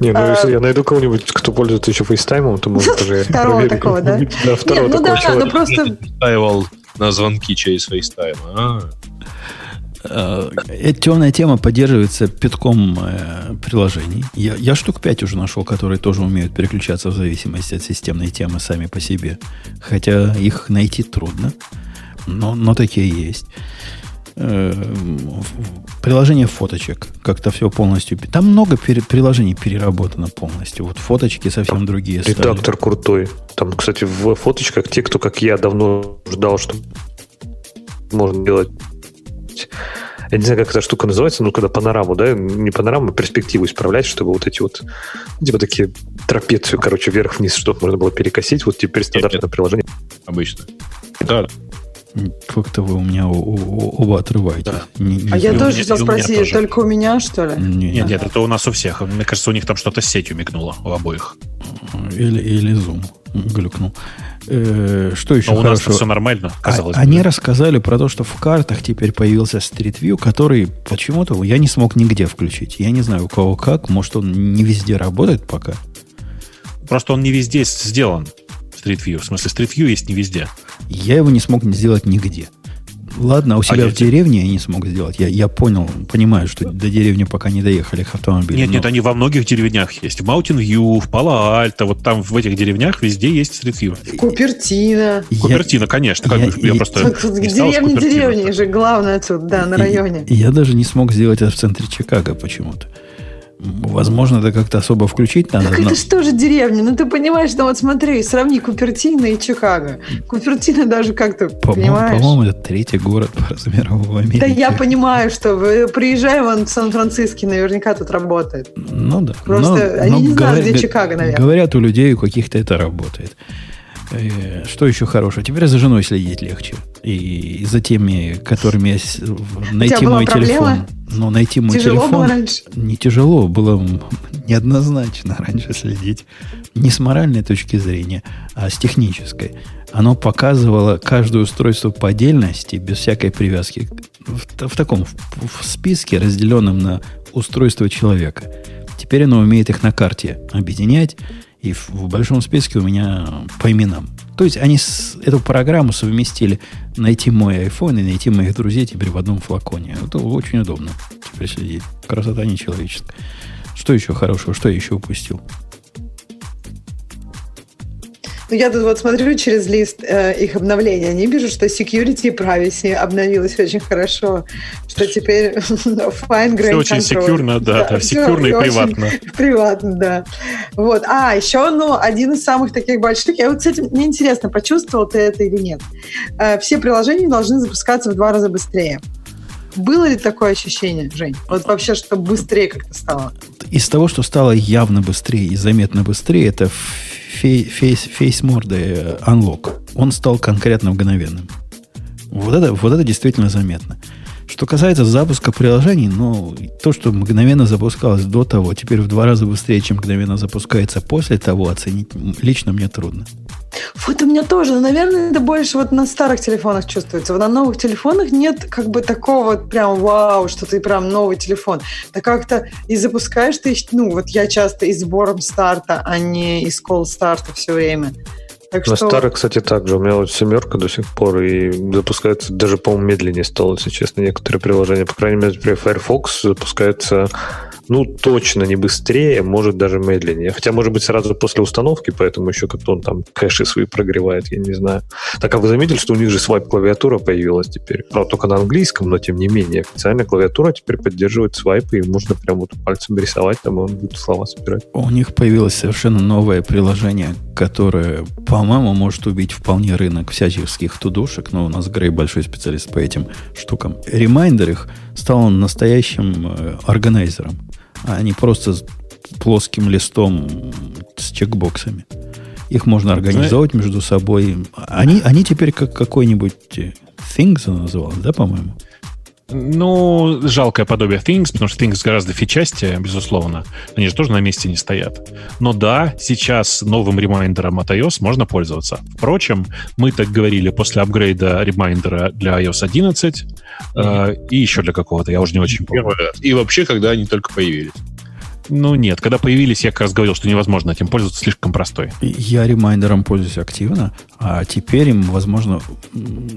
Не, ну А- если я найду кого-нибудь, кто пользуется еще FaceTime ом, то может даже Второго проверить. такого, да? Да, второго ну такого да, человека. ну просто Настаивал на звонки через FaceTime. Эта темная тема поддерживается пятком э, приложений. Я, я штук 5 уже нашел, которые тоже умеют переключаться в зависимости от системной темы сами по себе. Хотя их найти трудно, но, но такие есть. Э, Приложение фоточек. Как-то все полностью... Там много пере- приложений переработано полностью. Вот фоточки совсем другие стали. Редактор крутой. Там, кстати, в фоточках те, кто, как я, давно ждал, что можно делать я не знаю, как эта штука называется, ну, когда панораму, да, не панораму, а перспективу исправлять, чтобы вот эти вот, типа такие трапецию, короче, вверх-вниз, чтобы можно было перекосить. Вот теперь стандартное нет. приложение. обычно. Да, Как-то вы у меня оба отрываетесь. Да. Не- не А я тоже хотел спросить, тоже. только у меня, что ли? Не- Нет, нет, это у нас у всех. Мне кажется, у них там что-то с сетью мигнуло у обоих. Или, или Zoom глюкнул. Э, что еще Но у нас все нормально, А- казалось бы. Они рассказали про то, что в картах теперь появился Street View, который почему-то я не смог нигде включить. Я не знаю, у кого как. Может, он не везде работает пока. Просто он не везде сделан. Street View. В смысле, Street View есть не везде. Я его не смог сделать нигде. Ладно, у себя я в деревне я не смог сделать. Я, я понял, понимаю, что до деревни пока не доехали их автомобили. Нет, но- нет, они во многих деревнях есть. В Mountain View, в Пало-Альто, вот там в этих деревнях везде есть Street View. Купертина. я- Купертино, конечно, как я- бы я я- просто... Купертино. деревни же, главное тут, да, на и- районе. и я даже не смог сделать это в центре Чикаго почему-то. Возможно, это как-то особо включить надо. Так но- это же тоже деревня. Ну ты понимаешь, ну вот смотри, сравни Купертино и Чикаго. Купертино даже как-то, По-моему, понимаешь? по-моему, это третий город по размеру в Америке. Да я понимаю, что вы приезжай вон в Сан-Франциско, наверняка тут работает. Ну да. Просто Но- они но не знают, говоря- где Чикаго, наверное. Говорят, у людей у каких-то это работает. Э, Что еще хорошего? Теперь за женой следить легче. И за теми, которыми я найти мой проблема? телефон. Ну, найти мой Тяжело телефон. было раньше? Не тяжело, было неоднозначно раньше следить. Не с моральной точки зрения, а с технической. Оно показывало каждое устройство по отдельности, без всякой привязки, в, в таком в, в списке, разделенном на устройство человека. Теперь оно умеет их на карте объединять, и в, в большом списке у меня по именам. То есть они с- эту программу совместили найти мой iPhone и найти моих друзей теперь в одном флаконе. Это очень удобно теперь следить. Красота нечеловеческая. Что еще хорошего? Что я еще упустил? Ну, я тут вот смотрю через лист э, их обновления, они пишут, что security и privacy обновилось очень хорошо, что теперь fine grain Все очень секьюрно, да, да, всё секьюрно и приватно. Приватно, да. Вот. А, еще, ну, один из самых таких больших, я вот с этим, мне интересно, почувствовал ты это или нет. Э, все приложения должны запускаться в два раза быстрее. Было ли такое ощущение, Жень? Вот вообще, что быстрее как-то стало? Из того, что стало явно быстрее и заметно быстрее, это фей- фейс, фейс-морды Unlock. Он стал конкретно мгновенным. Вот это, вот это действительно заметно. Что касается запуска приложений, ну, то, что мгновенно запускалось до того, теперь в два раза быстрее, чем мгновенно запускается после того, оценить лично мне трудно. Вот у меня тоже, но, наверное, это больше вот на старых телефонах чувствуется. Вот на новых телефонах нет как бы такого вот прям вау, что ты прям новый телефон. Да как-то и запускаешь ты, ну вот я часто и сбором старта, а не из кол старта все время. Так На что старых, кстати, так же. У меня вот семерка до сих пор и запускается даже, по-моему, медленнее стало, если честно, некоторые приложения. По крайней мере, например, Firefox запускается, ну, точно не быстрее, может даже медленнее. Хотя, может быть, сразу после установки, поэтому еще как-то он там кэши свои прогревает, я не знаю. Так, а вы заметили, что у них же свайп-клавиатура появилась теперь? Правда, только на английском, но тем не менее. Официальная клавиатура теперь поддерживает свайпы, и можно прям вот пальцем рисовать, там и он будет слова собирать. У них появилось совершенно новое приложение, которое, по-моему, может убить вполне рынок всяческих тудушек, но у нас Грей большой специалист по этим штукам. Reminder их стал настоящим э, органайзером, а не просто плоским листом с чекбоксами. Их можно организовать между собой. Они, они теперь как какой-нибудь э, Things она называлась, да, по-моему? Ну, жалкое подобие Things, потому что Things гораздо фичастее, безусловно. Они же тоже на месте не стоят. Но да, сейчас новым ремайндером от iOS можно пользоваться. Впрочем, мы так говорили после апгрейда ремайндера для iOS 11 э, и еще для какого-то, я уже не очень помню. И вообще, когда они только появились. Ну нет, когда появились, я как раз говорил, что невозможно этим пользоваться, слишком простой. Я ремайндером пользуюсь активно, а теперь им, возможно,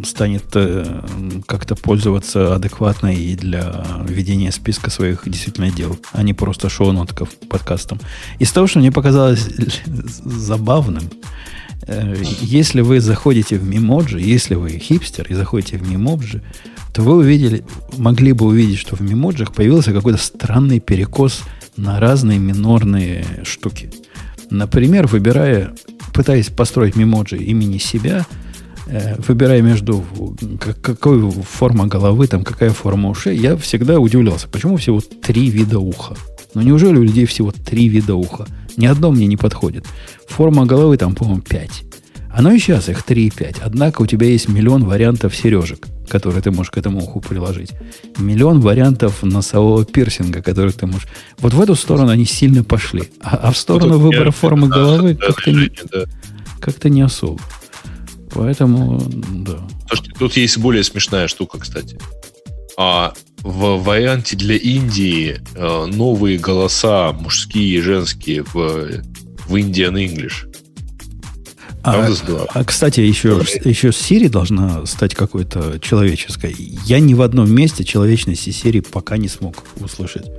станет э, как-то пользоваться адекватно и для ведения списка своих действительно дел, а не просто шоу-нотов подкастов. Из того, что мне показалось забавным, э, если вы заходите в Мемоджи, если вы хипстер и заходите в Мемоджи, то вы увидели, могли бы увидеть, что в Мемоджах появился какой-то странный перекос на разные минорные штуки. Например, выбирая, пытаясь построить мемоджи имени себя, э, выбирая между как- какой форма головы, там какая форма ушей, я всегда удивлялся, почему всего три вида уха. Ну неужели у людей всего три вида уха? Ни одно мне не подходит. Форма головы там, по-моему, пять. Оно и сейчас их 3 и 5. Однако у тебя есть миллион вариантов сережек, которые ты можешь к этому уху приложить. Миллион вариантов носового пирсинга, который ты можешь... Вот в эту сторону они сильно пошли. А, а в сторону Вот выбора я- формы да, головы да, как-то, не, да. как-то не особо. Поэтому, да. Слушайте, тут есть более смешная штука, кстати. А в варианте для Индии э, новые голоса мужские и женские в, в Indian English. А, а, кстати, еще, еще Siri должна стать какой-то человеческой. Я ни в одном месте человечности Siri пока не смог услышать.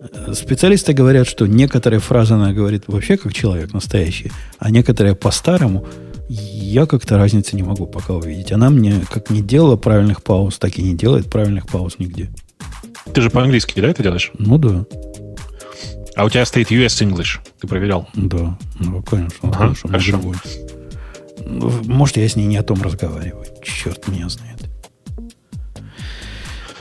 Э, Специалисты говорят, что некоторые фразы она говорит вообще как человек настоящий, а некоторые по-старому. Я как-то разницы не могу пока увидеть. Она мне как не делала правильных пауз, так и не делает правильных пауз нигде. Ты же по-английски, да, это делаешь? Ну да, А у тебя стоит US English. Ты проверял? да. Ну, конечно. Ага, хорошо, на хорошо. другой. Ну, Может, я с ней не о том разговариваю. Черт меня знает.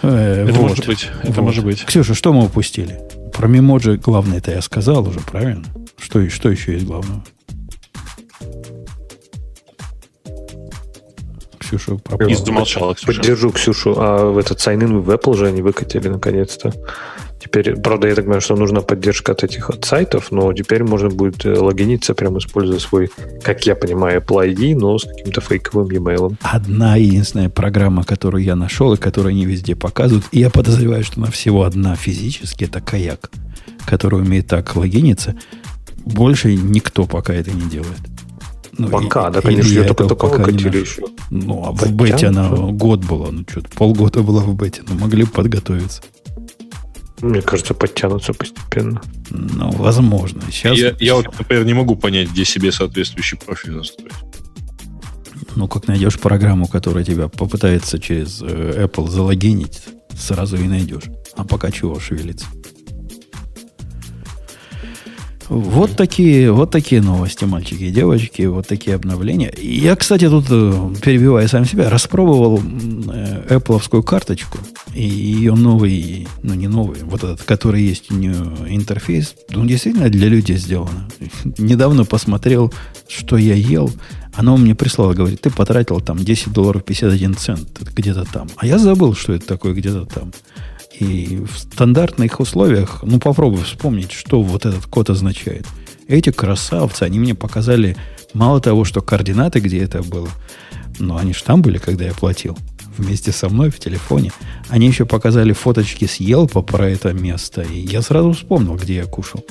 Э, Это вот. может быть. Это Вот. может быть. Ксюша, что мы упустили? Про мемоджи главное-то я сказал уже, правильно? Что, что еще есть главного? Ксюша пропала. И замолчала, Ксюша. Поддержу Ксюшу. А в этот sign-in в Apple же они выкатили наконец-то. Теперь, правда, я так понимаю, что нужна поддержка от этих от сайтов, но теперь можно будет э, логиниться, прямо используя свой, как я понимаю, Apple ID, но с каким-то фейковым e-mail. Одна единственная программа, которую я нашел и которую они везде показывают, и я подозреваю, что она всего одна физически, это Каяк, который умеет так логиниться. Больше никто пока это не делает. Ну, Пока, и- да, конечно, я только такого катили нашел. еще. Ну, а в бете она что? год была, ну что полгода была в бете, ну могли бы подготовиться. Мне кажется, подтянутся постепенно. Ну, возможно. Сейчас, Я, я вот, например, не могу понять, где себе соответствующий профиль настроить. ну, как найдешь программу, которая тебя попытается через э, Apple залогинить, сразу и найдешь. А пока чего шевелиться. Вот такие, вот такие новости, мальчики и девочки, вот такие обновления. Я, кстати, тут, э, перебивая сам себя, распробовал Apple карточку и ее новый, ну не новый, вот этот, который есть у нее интерфейс, он действительно для людей сделано. Недавно посмотрел, что я ел, оно мне прислало, говорит, ты потратил там 10 долларов 51 цент где-то там. А я забыл, что это такое где-то там. И в стандартных условиях, ну, попробуй вспомнить, что вот этот код означает. Эти красавцы, они мне показали мало того, что координаты, где это было, но они же там были, когда я платил. Вместе со мной в телефоне. Они еще показали фоточки с Елпа про это место. И я сразу вспомнил, где я кушал.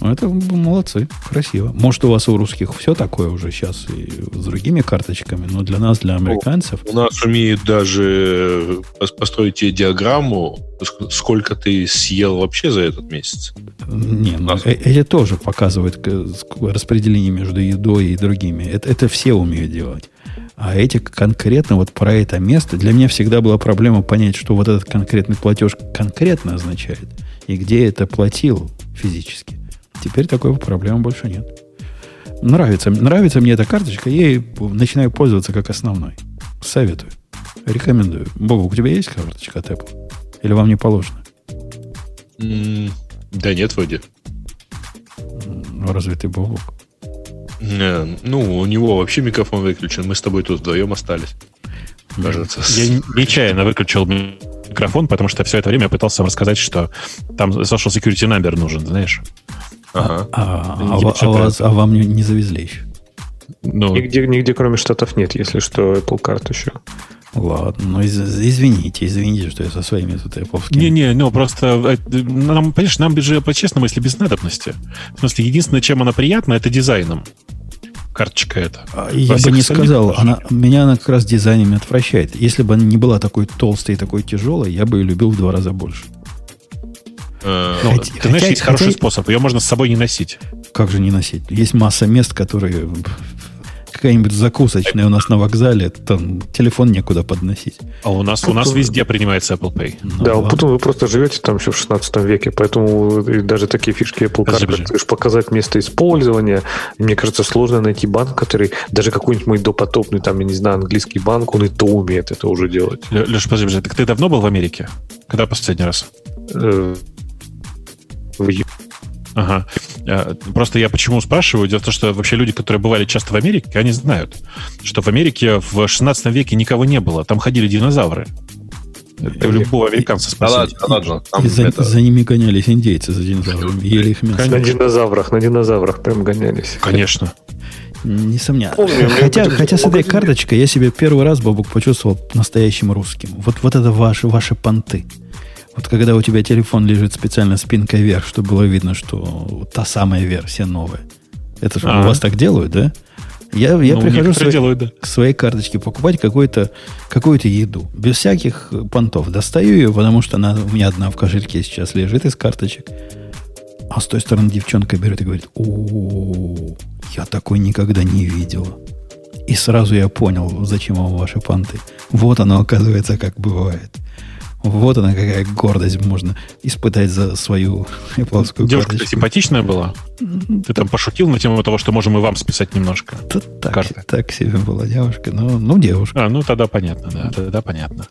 Ну, это молодцы, красиво. Может, у вас у русских все такое уже сейчас и с другими карточками, но для нас, для американцев, У нас умеют даже пос- построить тебе диаграмму, ск- сколько ты съел вообще за этот месяц. Не, ну, э- эти тоже показывают к- ск- распределение между едой и другими. Это, это все умеют делать. А эти конкретно вот про это место, для меня всегда была проблема понять, что вот этот конкретный платеж конкретно означает, и где это платил физически. Теперь такой проблемы больше нет. Нравится, нравится мне эта карточка, я ей начинаю пользоваться как основной. Советую. Рекомендую. Бобок, у тебя есть карточка от Apple? Или вам не положено? М, Да нет, вроде. Ну, разве ты Бобок? Не, Ну, у него вообще микрофон выключен. Мы с тобой тут вдвоем остались. Кажется. Я нечаянно выключил микрофон, потому что все это время я пытался вам рассказать, что там social security number нужен, знаешь. Ага. А, а, а вас- а вам не, не завезли еще? Ну, Нигде, нигде, кроме Штатов, нет, если что, Apple карт еще. Ладно, ну из- извините, извините, что я со своими тут эповскими. Не-не, ну просто, э, нам, понимаешь, нам же по-честному, если без надобности. В смысле, единственное, чем она приятна, это дизайном. Карточка эта. А Я бы не сказал, она, меня она как раз дизайнами отвращает. Если бы она не была такой толстой и такой тяжелой, я бы ее любил в два раза больше. Э, Ну, Хотя- ты знаешь, хотя- есть хороший хотя- способ. Ее можно с собой не носить. Как же не носить? Есть масса мест, которые какая-нибудь закусочная у нас на вокзале, там телефон некуда подносить. А у нас, у нас везде принимается Apple Pay. Ну, да, ладно. потом вы просто живете там еще в 16 веке, поэтому даже такие фишки Apple Card, как показать место использования. Мне кажется, сложно найти банк, который, даже какой-нибудь мой допотопный, там, я не знаю, английский банк, он и то умеет это уже делать. Леш, подожди, подожди, так ты давно был в Америке? Когда последний раз? Э, в Ага. Э, Просто я почему спрашиваю? Дело в том, что вообще люди, которые бывали часто в Америке, они знают, что в Америке в 16 веке никого не было. Там ходили динозавры. Это любого американца Да спросить. ладно. И за, это- за ними гонялись индейцы, за динозаврами, ели их мясо. На динозаврах, на динозаврах прям гонялись. Конечно. Несомненно. Помню, хотя, хотя с этой карточкой я себя первый раз, Бабук, почувствовал настоящим русским. Вот, вот это ваши, ваши понты. Вот когда у тебя телефон лежит специально спинкой вверх, чтобы было видно, что та самая версия новая. Это же у Ага. вас так делают, да? Я, я Ну, прихожу свои- делают, да. к своей карточке покупать какую-то какую еду. Без всяких понтов. Достаю ее, потому что она у меня одна в кошельке сейчас лежит из карточек. А с той стороны девчонка берет и говорит, о, я такой никогда не видела. И сразу я понял, зачем вам ваши понты. Вот оно, оказывается, как бывает. Вот она, какая гордость можно испытать за свою Apple Девушка симпатичная была. Ты там пошутил на тему того, что можем и вам списать немножко. Да так, карты. так себе была девушка. Ну, ну девушка. А, ну тогда понятно, да, тогда понятно.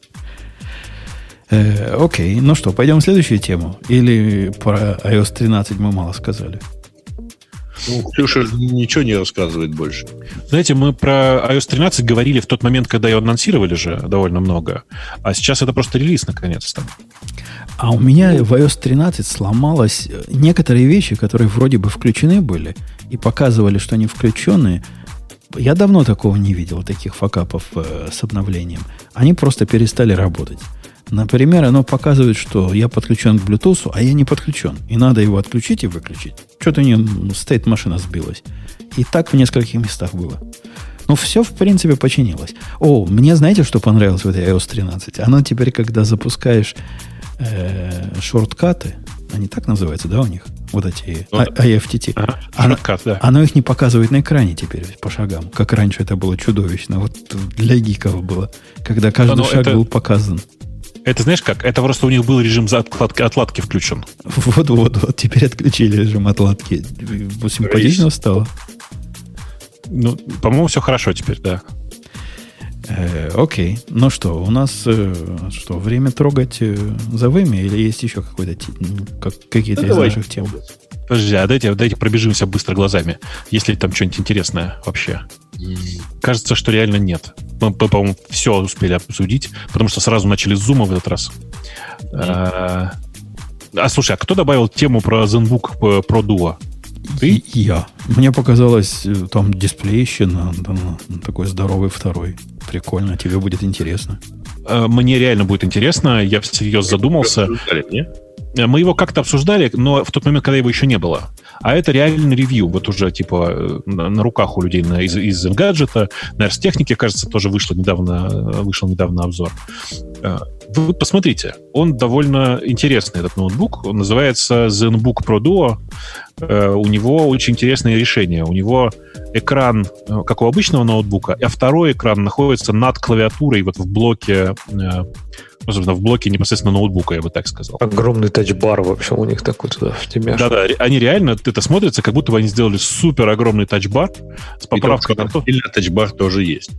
Э, окей, ну что, пойдем в следующую тему? Или про iOS 13 мы мало сказали? Ну, Ксюша ничего не рассказывает больше. Знаете, мы про iOS 13 говорили в тот момент, когда ее анонсировали же довольно много. А сейчас это просто релиз, наконец-то. А у меня в iOS 13 сломалось э, некоторые вещи, которые вроде бы включены были и показывали, что они включенные. Я давно такого не видел, таких факапов э, с обновлением. Они просто перестали работать. Например, оно показывает, что я подключен к Bluetooth, а я не подключен. И надо его отключить и выключить. Что-то у нее стейт машина сбилась. И так в нескольких местах было. Ну, все, в принципе, починилось. О, мне знаете, что понравилось в этой iOS 13? Оно теперь, когда запускаешь э, шорткаты, они так называются, да, у них? Вот эти Ну, IFTT. Ага, Она- шорткат, да. Оно их не показывает на экране теперь по шагам, как раньше это было чудовищно. Вот для гиков было, когда каждый но шаг это- был показан. Это знаешь как? Это просто у них был режим отладки, отладки включен. Вот-вот, вот теперь отключили режим отладки. Симпатично стало. Ну, по-моему, все хорошо теперь, да. Э, окей. Ну что, у нас э, что, время трогать э, за вами или есть еще какой-то м, как, какие-то Ну, из давай. наших тем? Подожди, а дайте, дайте пробежимся быстро глазами. Есть ли там что-нибудь интересное вообще? Кажется, что реально нет. Мы, по- по-моему, все успели обсудить, потому что сразу начали с зума в этот раз. А, а, слушай, а кто добавил тему про ZenBook э, Pro Duo? Ты? Я. Мне показалось, э, там дисплейщина, там, такой здоровый второй. Прикольно, тебе будет интересно. Э, Мне реально будет интересно, я всерьез задумался. Обсуждали, не? Э, Мы его как-то обсуждали, но в тот момент, когда его еще не было. А это реальный ревью. Вот уже, типа, э, на, на руках у людей на, из, из гаджета. На технике, кажется, тоже вышло недавно, э, вышел недавно обзор. Э, Вы посмотрите, он довольно интересный, этот ноутбук. Он называется ZenBook Pro Duo. Э, У него очень интересное решение. У него экран, э, как у обычного ноутбука, а второй экран находится над клавиатурой вот в блоке, собственно, в блоке непосредственно ноутбука, я бы так сказал. Огромный тачбар вообще у них такой туда в тебя. Да-да, они реально, это смотрится, как будто бы они сделали супер огромный тачбар с поправкой на то. Или тачбар тоже есть.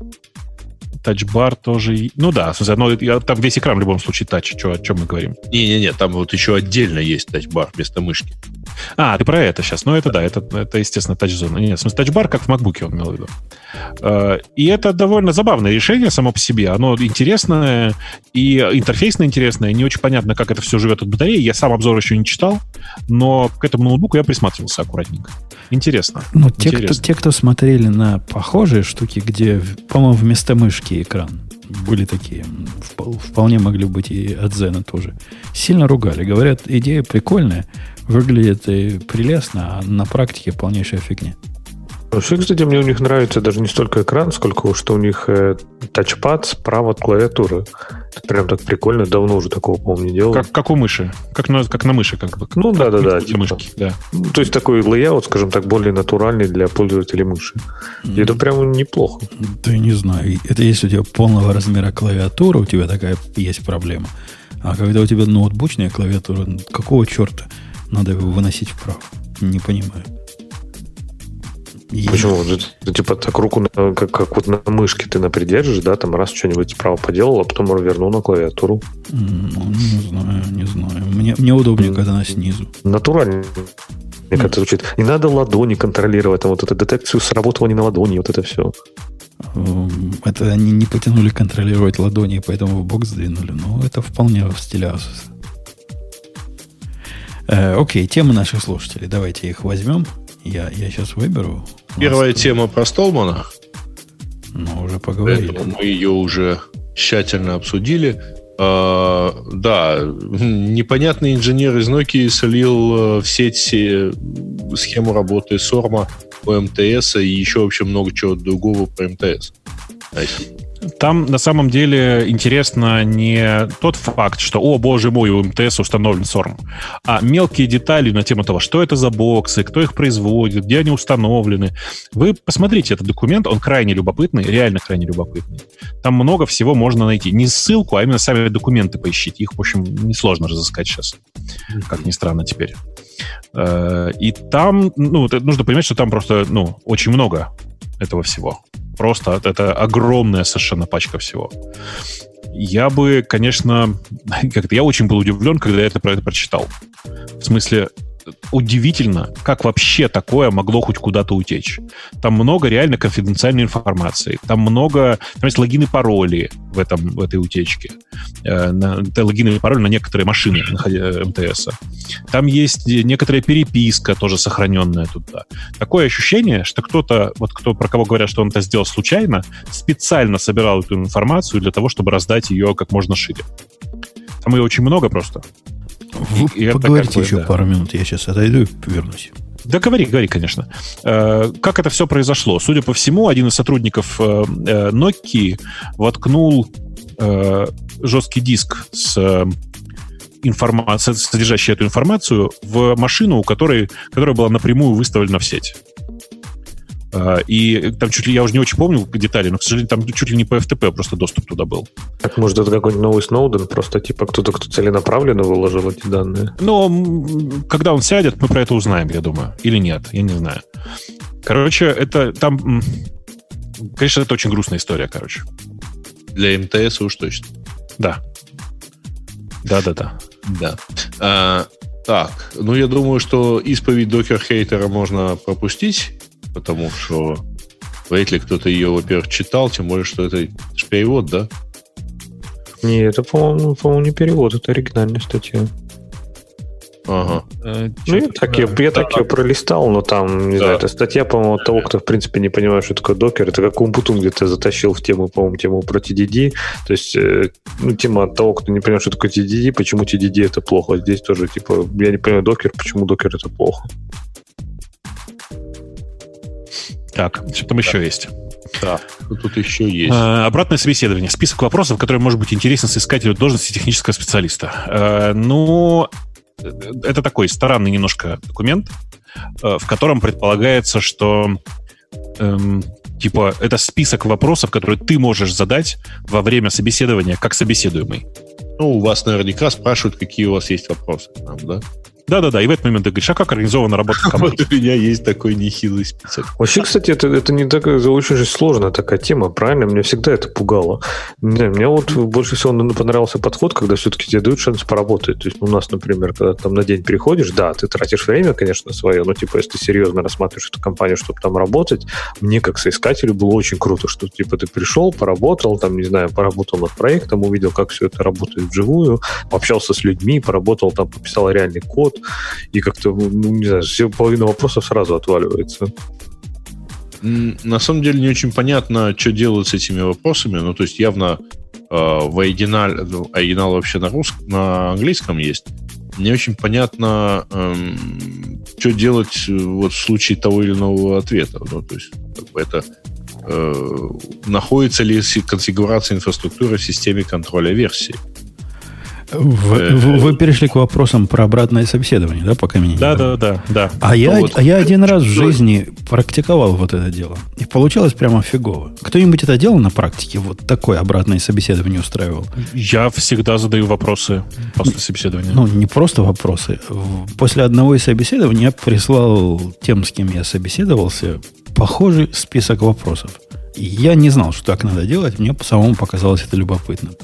Тачбар тоже... Ну да, но я- там весь экран в любом случае тач, чё- о чем мы говорим. Не-не-не, там вот еще отдельно есть тачбар вместо мышки. А, ты про это сейчас. Ну, это да, это, это естественно, тач-зона. Нет, в смысле, тачбар, как в MacBook он имел в виду. Э, И это довольно забавное решение само по себе. Оно интересное и интерфейсно интересное. Не очень понятно, как это все живет от батареи. Я сам обзор еще не читал, но к этому ноутбуку я присматривался аккуратненько. Интересно. Ну, те кто, Интересно. те, кто смотрели на похожие штуки, где, по-моему, вместо мышки экран, были такие, вполне могли быть и от Зена тоже, сильно ругали. Говорят, идея прикольная, выглядит и прелестно, а на практике полнейшая фигня. Вообще, кстати, мне у них нравится даже не столько экран, сколько что у них э, тачпад справа от клавиатуры. Это прям так прикольно, давно уже такого, по-моему, не делал. Как, как у мыши. Как на, как на мыши, как бы. Ну да, да, да. Для мышки, да. Ну, То есть такой layout, скажем так, более натуральный для пользователей мыши. И это прям неплохо. Да я не знаю. Это если у тебя полного размера клавиатура, у тебя такая есть проблема. А когда у тебя ноутбучная клавиатура, какого черта надо его выносить вправо? Не понимаю. И- Почему? Это типа так руку, на- как, как вот на мышке ты напридержишь, да, там раз что-нибудь справа поделал, а потом вернул на клавиатуру. Ну, не знаю, не знаю. Мне, мне удобнее, когда она снизу. Натурально. Мне как-то звучит. Не надо ладони контролировать, там вот эту детекцию сработала не на ладони, вот это все. М, Это они не потянули контролировать ладони, поэтому в бок сдвинули. Ну, это вполне в стиле Asus. Э, окей, темы наших слушателей. Давайте их возьмем. Я, я сейчас выберу. Первая тут- тема про Столмана. Ну, уже поговорили. Поэтому мы ее уже тщательно обсудили. Э, да, непонятный инженер из Nokia солил э, в сеть схему работы Сорма по МТС и еще вообще много чего другого по МТС. Там на самом деле интересно не тот факт, что, о боже мой, у МТС установлен SORM, а мелкие детали на тему того, что это за боксы, кто их производит, где они установлены. Вы посмотрите этот документ, он крайне любопытный, реально крайне любопытный. Там много всего можно найти. Не ссылку, а именно сами документы поищите. Их, в общем, несложно разыскать сейчас, как ни странно теперь. Э, и там, ну, нужно понимать, что там просто, ну, очень много этого всего. Просто это огромная совершенно пачка всего. Я бы, конечно, как-то я очень был удивлен, когда я это про это прочитал. В смысле, удивительно, как вообще такое могло хоть куда-то утечь. Там много реально конфиденциальной информации. Там много, там есть логины пароли в, этом, в этой утечке. Э, логины и пароли на некоторые машины э, МТС. Там есть некоторая переписка тоже сохраненная туда. Такое ощущение, что кто-то, вот кто, про кого говорят, что он это сделал случайно, специально собирал эту информацию для того, чтобы раздать ее как можно шире. Там ее очень много просто. Вы и, поговорите как бы, еще да. пару минут, я сейчас отойду и вернусь. Да, говори, говори, конечно. Э, как это все произошло? Судя по всему, один из сотрудников э, э, Nokia воткнул жесткий диск с информацией, содержащей эту информацию в машину, у которой, которая была напрямую выставлена в сеть. А, и там чуть ли, я уже не очень помню детали, но, к сожалению, там чуть ли не по FTP просто доступ туда был. Так, может, это какой-нибудь новый Сноуден, просто типа кто-то, кто целенаправленно выложил эти данные? Но когда он сядет, мы про это узнаем, я думаю. Или нет, я не знаю. Короче, это там... Конечно, это очень грустная история, короче. Для МТС уж точно. Да. Да-да-да. Да. А, так, ну я думаю, что исповедь докер-хейтера можно пропустить потому что вряд ли кто-то ее, во-первых, читал, тем более, что это же перевод, да? Не, это, по-моему, по не перевод, это оригинальная статья. Ага. Э, ну, я так, я, я так ее пролистал, но там, не да. знаю, это статья, по-моему, от того, кто, в принципе, не понимает, что такое докер. Это как Умпутун где-то затащил в тему, по-моему, тему про TDD. То есть, э, ну, тема от того, кто не понимает, что такое TDD, почему TDD это плохо. Здесь тоже, типа, я не понимаю докер, почему докер это плохо. Так, что там еще есть? Да, тут еще есть. А, обратное собеседование. Список вопросов, который может быть интересен соискателю должности технического специалиста. А, ну, это такой странный немножко документ, в котором предполагается, что эм, типа это список вопросов, которые ты можешь задать во время собеседования как собеседуемый. Ну, у вас наверняка спрашивают, какие у вас есть вопросы к нам, да? Да-да-да, и в этот момент ты говоришь, а как организована работа в команде? Вот у меня есть такой нехилый список. Вообще, кстати, это, это не так, это очень же сложная такая тема, правильно? Меня всегда это пугало. Не мне вот больше всего понравился подход, когда все-таки тебе дают шанс поработать. То есть у нас, например, когда там на день приходишь, да, ты тратишь время, конечно, свое, но типа, если ты серьезно рассматриваешь эту компанию, чтобы там работать, мне как соискателю было очень круто, что типа ты пришел, поработал, там, не знаю, поработал над проектом, увидел, как все это работает вживую, общался с людьми, поработал, там, пописал реальный код, и как-то, ну, не знаю, все половина вопросов сразу отваливается. На самом деле не очень понятно, что делать с этими вопросами. Ну, то есть явно э, в оригинале, ну, оригинал вообще на русском, на английском есть. Не очень понятно, эм, что делать э, вот в случае того или иного ответа. Ну, то есть как бы это э, находится ли конфигурация инфраструктуры в системе контроля версии. Вы, э, вы перешли к вопросам про обратное собеседование, да, пока меня да, да, да, да. А, я, ну вот. а я один раз в жизни практиковал вот это дело. И получилось прямо фигово. Кто-нибудь это делал на практике? Вот такое обратное собеседование устраивал? Я всегда задаю вопросы после собеседования. Ну, не просто вопросы. После одного из собеседований я прислал тем, с кем я собеседовался, похожий список вопросов. я не знал, что так надо делать. Мне самому показалось это любопытным.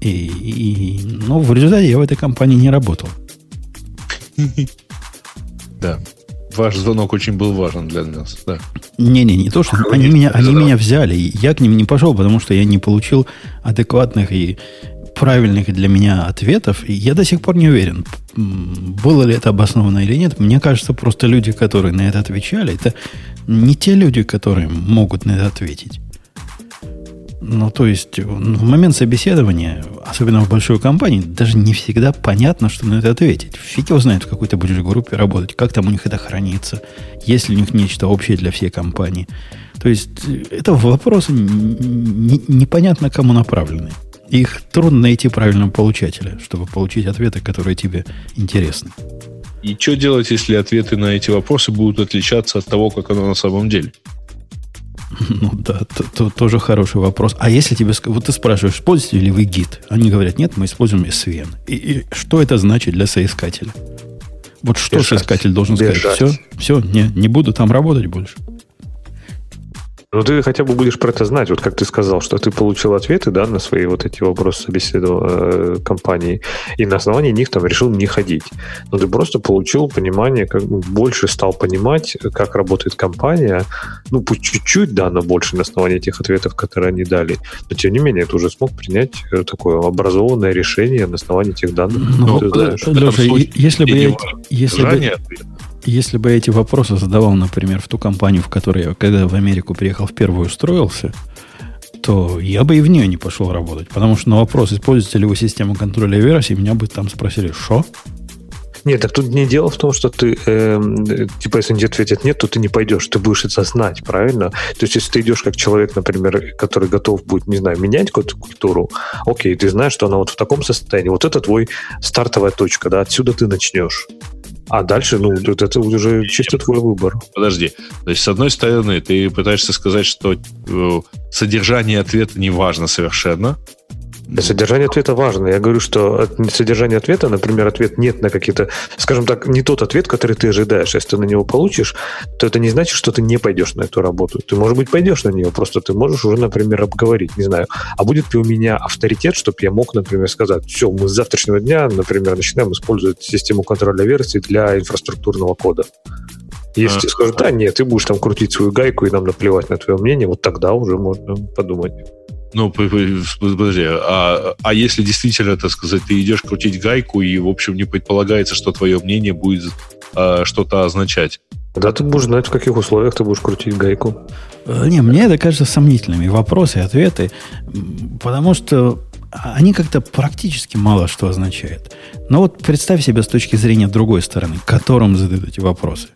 И, и, но в результате я в этой компании не работал. Да. Ваш звонок очень был важен для нас, да. Не-не, не то, что они меня, они меня взяли. Я к ним не пошел, потому что я не получил адекватных и правильных для меня ответов. И я до сих пор не уверен, было ли это обосновано или нет. Мне кажется, просто люди, которые на это отвечали, это не те люди, которые могут на это ответить. Ну, то есть, в момент собеседования, особенно в большой компании, даже не всегда понятно, что на это ответить. Фиг его знает, в какой то будешь группе работать, как там у них это хранится, есть ли у них нечто общее для всей компании. То есть, это вопросы непонятно кому направлены. Их трудно найти правильного получателя, чтобы получить ответы, которые тебе интересны. И что делать, если ответы на эти вопросы будут отличаться от того, как оно на самом деле? Ну да, то, то, тоже хороший вопрос. А если тебе вот ты спрашиваешь, используете ли вы гид? Они говорят, нет, мы используем SVN. И, и что это значит для соискателя? Вот что Бежать. соискатель должен Бежать. сказать? Все, все, не, не буду там работать больше. Ну, ты хотя бы будешь про это знать, вот как ты сказал, что ты получил ответы, да, на свои вот эти вопросы собеседования э, компании, и на основании них там решил не ходить. Но ты просто получил понимание, как больше стал понимать, как работает компания, ну, пусть чуть-чуть, да, но больше на основании тех ответов, которые они дали. Но, тем не менее, ты уже смог принять э, такое образованное решение на основании тех данных, ну, ты знаешь. Леша, если бы я... Если бы, если бы я эти вопросы задавал, например, в ту компанию, в которой я, когда в Америку приехал, в первую устроился, то я бы и в нее не пошел работать. Потому что на вопрос, используете ли вы систему контроля версий, меня бы там спросили, что? Нет, так тут не дело в том, что ты, э, типа, если они ответят нет, то ты не пойдешь, ты будешь это знать, правильно? То есть, если ты идешь как человек, например, который готов будет, не знаю, менять какую-то культуру, окей, ты знаешь, что она вот в таком состоянии, вот это твой стартовая точка, да, отсюда ты начнешь. А дальше, ну, это, уже чисто твой выбор. Подожди. То есть, с одной стороны, ты пытаешься сказать, что э, содержание ответа не важно совершенно, Содержание ответа важно. Я говорю, что содержание ответа, например, ответ нет на какие-то, скажем так, не тот ответ, который ты ожидаешь. Если ты на него получишь, то это не значит, что ты не пойдешь на эту работу. Ты, может быть, пойдешь на нее, просто ты можешь уже, например, обговорить, не знаю, а будет ли у меня авторитет, чтобы я мог, например, сказать, все, мы с завтрашнего дня, например, начинаем использовать систему контроля версий для инфраструктурного кода. Если а, тебе скажут, да, нет, ты будешь там крутить свою гайку и нам наплевать на твое мнение, вот тогда уже можно подумать. Ну, подожди, а, а если действительно, так сказать, ты идешь крутить гайку, и, в общем, не предполагается, что твое мнение будет а, что-то означать? Да, ты будешь знать, в каких условиях ты будешь крутить гайку. Э, не, мне это кажется сомнительными. Вопросы и ответы. Потому что они как-то практически мало что означают. Но вот представь себе с точки зрения другой стороны, которым задают эти вопросы.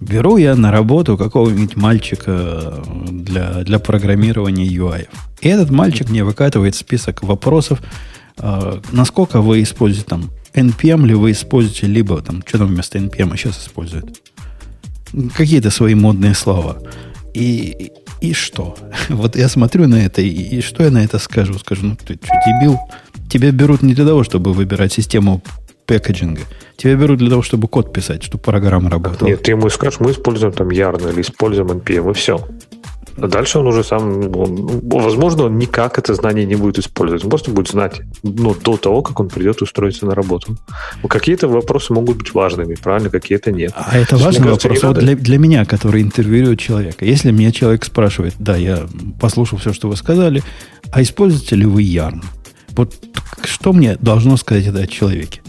Беру я на работу какого-нибудь мальчика для, для программирования UI. И этот мальчик мне выкатывает список вопросов, э, насколько вы используете там NPM, ли вы используете, либо там, что там вместо NPM сейчас используют. Какие-то свои модные слова. И, и что? Вот я смотрю на это, и, и что я на это скажу? Скажу, ну ты что, дебил? Тебя берут не для того, чтобы выбирать систему пэкэджинга. Тебя берут для того, чтобы код писать, чтобы программа работала. Нет, ты ему скажешь, мы используем там Yarn или используем NPM, и все. А дальше он уже сам, он, возможно, он никак это знание не будет использовать. Он просто будет знать ну, до того, как он придет устроиться на работу. Какие-то вопросы могут быть важными, правильно, какие-то нет. А это важный кажется, вопрос вот для, для меня, который интервьюирует человека. Если меня человек спрашивает, да, я послушал все, что вы сказали, а используете ли вы Yarn? Вот что мне должно сказать это о человеке?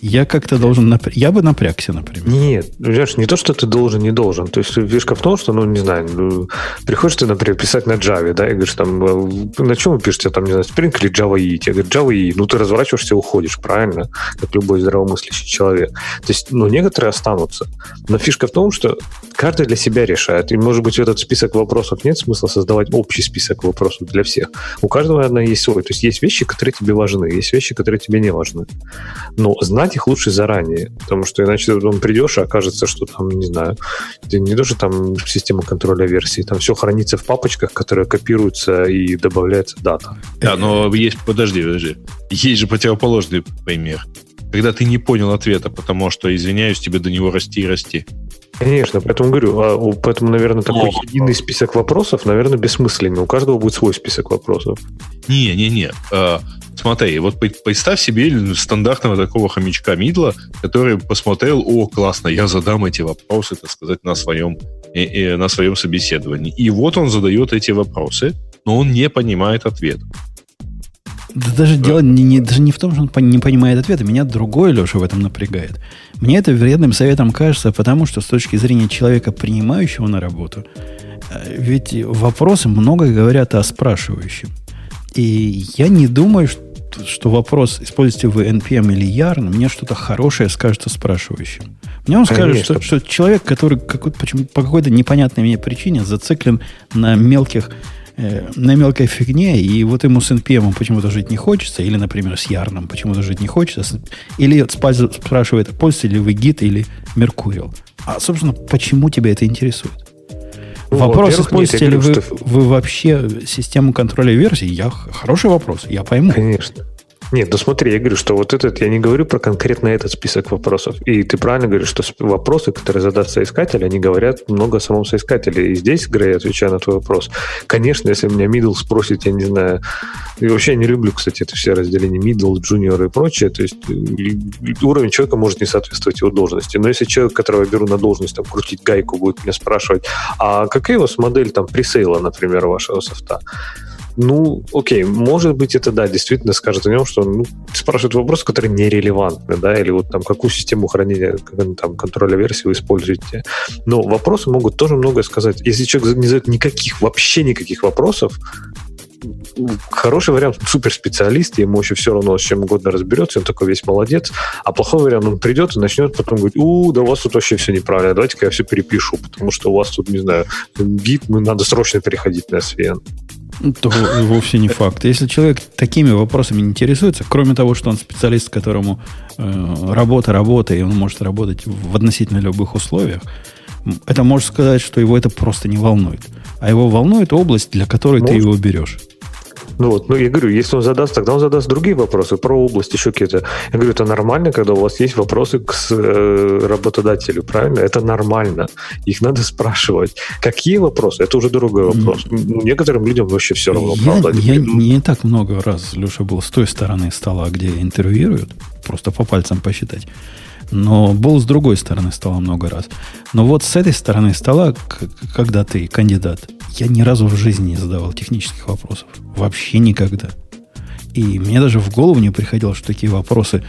Я как-то должен... Напря... Я бы напрягся, например. Нет, понимаешь, не то, что ты должен, не должен. То есть фишка в том, что, ну, не знаю, ну, приходишь ты, например, писать на Java, да, и говоришь, там, «Э, на чем вы пишете, там, не знаю, Spring или Java E? Тебе говорят, Java E. Ну, ты разворачиваешься и уходишь, правильно? Как любой здравомыслящий человек. То есть, ну, некоторые останутся. Но фишка в том, что каждый для себя решает. И, может быть, этот список вопросов нет смысла создавать общий список вопросов для всех. У каждого, наверное, есть свой. То есть, есть вещи, которые тебе важны, есть вещи, которые тебе не важны. Но знать знать их лучше заранее, потому что иначе ты потом придешь, и окажется, что там, не знаю, не даже там система контроля версий, там все хранится в папочках, которые копируются и добавляется дата. Да, но есть, подожди, подожди, есть же противоположный пример. Когда ты не понял ответа, потому что, извиняюсь, тебе до него расти и расти. Конечно, поэтому говорю, а, поэтому, наверное, такой Но... единый список вопросов, наверное, бессмысленный. У каждого будет свой список вопросов. Не, не, не. А, смотри, вот представь себе стандартного такого хомячка Мидла, который посмотрел, о, классно, я задам эти вопросы, так сказать, на своем, э, э, на своем собеседовании. И вот он задает эти вопросы, но он не понимает ответ. Да даже дело не, не, даже не в том, что он не понимает ответа. Меня другое, Леша, в этом напрягает. Мне это вредным советом кажется, потому что с точки зрения человека, принимающего на работу, э, ведь вопросы много говорят о спрашивающем. И я не думаю, что что вопрос, используете вы NPM или YARN, мне что-то хорошее скажет о спрашивающем. Мне он скажет, что, что человек, который какой почему, по какой-то непонятной мне причине зациклен на мелких э, на мелкой фигне, и вот ему с NPM почему-то жить не хочется, или, например, с Ярном почему-то жить не хочется, или спрашивает, пользуете ли вы Git или Mercurial. А, собственно, почему тебя это интересует? Ну, вопрос, используете ли вы, что... вы вообще систему контроля версий? Я, хороший вопрос, я пойму. Конечно. Нет, ну смотри, я говорю, что вот этот, я не говорю про конкретно этот список вопросов. И ты правильно говоришь, что вопросы, которые задаст соискатель, они говорят много о самом соискателе. И здесь, Грей, отвечая на твой вопрос, конечно, если меня middle спросит, я не знаю, и вообще я не люблю, кстати, это все разделение middle, junior и прочее, то есть уровень человека может не соответствовать его должности. Но если человек, которого я беру на должность, там, крутить гайку, будет меня спрашивать, а какая у вас модель там пресейла, например, вашего софта? Ну, окей, может быть, это да, действительно скажет о нем, что ну, спрашивает вопрос, который нерелевантный, да, или вот там какую систему хранения, там, контроля версии вы используете. Но вопросы могут тоже многое сказать. Если человек не задает никаких, вообще никаких вопросов, хороший вариант суперспециалист, ему еще все равно с чем угодно разберется, он такой весь молодец, а плохой вариант, он придет и начнет потом говорить, у, да у вас тут вообще все неправильно, давайте-ка я все перепишу, потому что у вас тут, не знаю, гид, ну, надо срочно переходить на SVN. То вовсе не факт. Если человек такими вопросами не интересуется, кроме того, что он специалист, которому э, работа, работа, и он может работать в относительно любых условиях, это может сказать, что его это просто не волнует. А его волнует область, для которой может. ты его берешь. Ну вот, ну я говорю, если он задаст, тогда он задаст другие вопросы про область, еще какие-то. Я говорю, это нормально, когда у вас есть вопросы к э, работодателю, правильно? Это нормально. Их надо спрашивать. Какие вопросы? Это уже другой вопрос. Ну, некоторым людям вообще все равно, я, правда? Я не так много раз, Леша, был с той стороны стола, где интервьюируют, просто по пальцам посчитать. Но был с другой стороны стола много раз. Но вот с этой стороны стола, когда ты кандидат, я ни разу в жизни не задавал технических вопросов. Вообще никогда. И мне даже в голову не приходило, что такие вопросы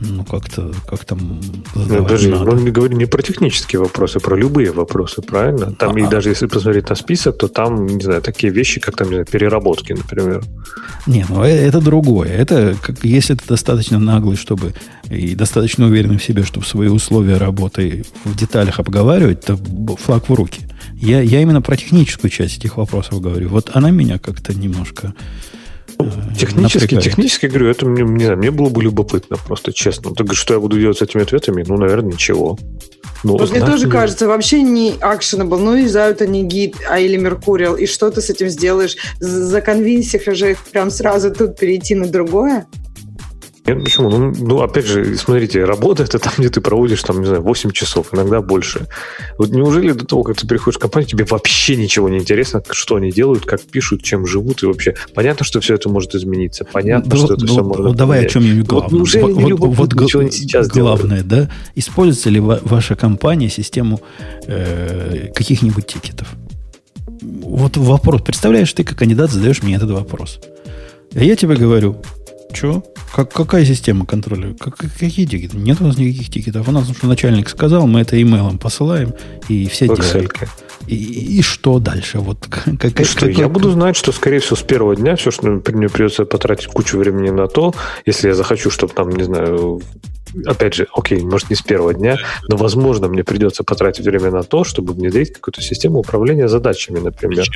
ну, как-то как там ну, даже, надо. Мы говорим не про технические вопросы, а про любые вопросы, правильно? Там а, и даже если посмотреть на список, то там, не знаю, такие вещи, как там, не знаю, переработки, например. Не, ну э, это другое. Это как, если ты достаточно наглый, чтобы и достаточно уверенный в себе, чтобы свои условия работы в деталях обговаривать, то флаг в руки. Я, я именно про техническую часть этих вопросов говорю. Вот она меня как-то немножко технически, напрягает. технически говорю, это мне, не знаю, мне было бы любопытно, просто честно. Так что я буду делать с этими ответами? Ну, наверное, ничего. Ну, вот мне тоже кажется, вообще не actionable. Ну, юзают они гид, а или Меркуриал, и что ты с этим сделаешь? Законвинсишь же их прям сразу тут перейти на другое? Нет, почему? Ну, ну, опять же, смотрите, работа это там, где ты проводишь, там, не знаю, 8 часов, иногда больше. Вот неужели до того, как ты приходишь в компанию, тебе вообще ничего не интересно, что они делают, как пишут, чем живут, и вообще понятно, что все это может измениться, понятно, ну, что это ну, все может Ну, давай о чем-нибудь главном. Вот, неужели вот, не вот, вот, ничего не сейчас Главное, делают? да? Используется ли ваша компания систему э, каких-нибудь тикетов? Вот вопрос. Представляешь, ты как кандидат задаешь мне этот вопрос. А я тебе говорю, что? Как, какая система контроля? Как, какие тикеты? Нет у нас никаких тикетов. У нас что начальник сказал, мы это имейлом посылаем, и все делают. И, и что дальше? Вот, как, ну что, как, я буду знать, что, скорее всего, с первого дня все, что мне придется потратить кучу времени на то, если я захочу, чтобы там, не знаю, опять же, окей, может, не с первого дня, но, возможно, мне придется потратить время на то, чтобы внедрить какую-то систему управления задачами, например.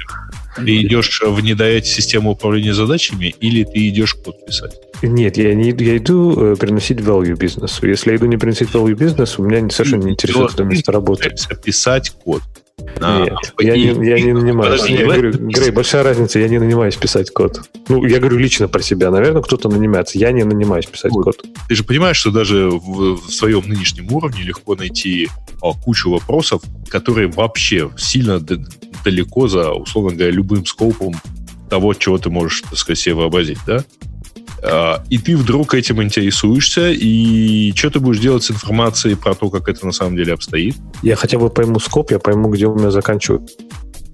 Ты идешь внедрять систему управления задачами или ты идешь код писать? Нет, я, не, я иду э, приносить value бизнесу. Если я иду не приносить value бизнесу, меня совершенно не интересует это место работы. Писать код. Нет, я, не, я не нанимаюсь. Подожди, я говорю, Грей, большая разница, я не нанимаюсь писать код. Ну, я говорю лично про себя. Наверное, кто-то нанимается. Я не нанимаюсь писать вот. код. Ты же понимаешь, что даже в, в своем нынешнем уровне легко найти а, кучу вопросов, которые вообще сильно далеко за, условно говоря, любым скопом того, чего ты можешь, так сказать, себе вообразить, да? А, и ты вдруг этим интересуешься, и что ты будешь делать с информацией про то, как это на самом деле обстоит? Я хотя бы пойму скоп, я пойму, где у меня заканчивают.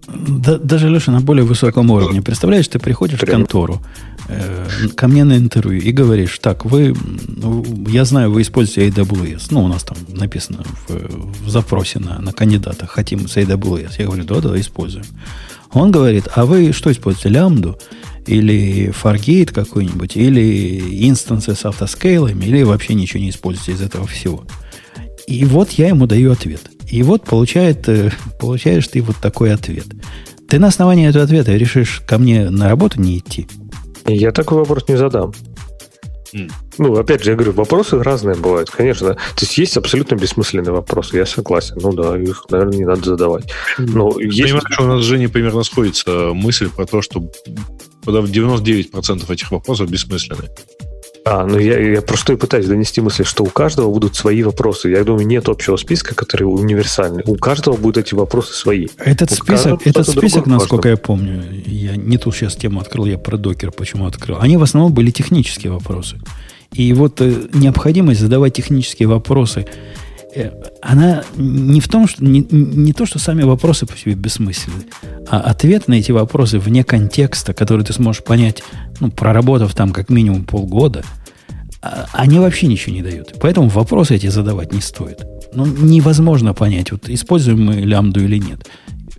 Да, даже, Леша, на более высоком уровне. Представляешь, ты приходишь Прям. в контору, э, ко мне на интервью и говоришь, так, вы, ну, я знаю, вы используете AWS. Ну, у нас там написано в, в запросе на, на кандидата, хотим с AWS. Я говорю, да, да, используем. Он говорит, а вы что используете, лямбду? Или Fargate какой-нибудь, или инстансы с автоскейлами, или вообще ничего не используете из этого всего. И вот я ему даю ответ. И вот получает, э, получаешь ты вот такой ответ. Ты на основании этого ответа решишь ко мне на работу не идти. Я такой вопрос не задам. Mm. Ну, опять же, я говорю, вопросы разные бывают, конечно. То есть есть абсолютно бессмысленные вопросы, я согласен. Ну да, их, наверное, не надо задавать. Но есть... Понимаешь, что у нас с Женей примерно сходится мысль про то, что 99% этих вопросов бессмысленны. А, ну я, я просто и пытаюсь донести мысль, что у каждого будут свои вопросы. Я думаю, нет общего списка, который универсальный. У каждого будут эти вопросы свои. Этот у список, этот список насколько я помню, я не ту сейчас тему открыл, я про докер почему открыл. Они в основном были технические вопросы. И вот э, необходимость задавать технические вопросы она не в том, что не, не то, что сами вопросы по себе бессмысленны, а ответ на эти вопросы вне контекста, который ты сможешь понять, ну, проработав там как минимум полгода, а, они вообще ничего не дают. Поэтому вопросы эти задавать не стоит. Ну, невозможно понять, вот используем мы лямбду или нет.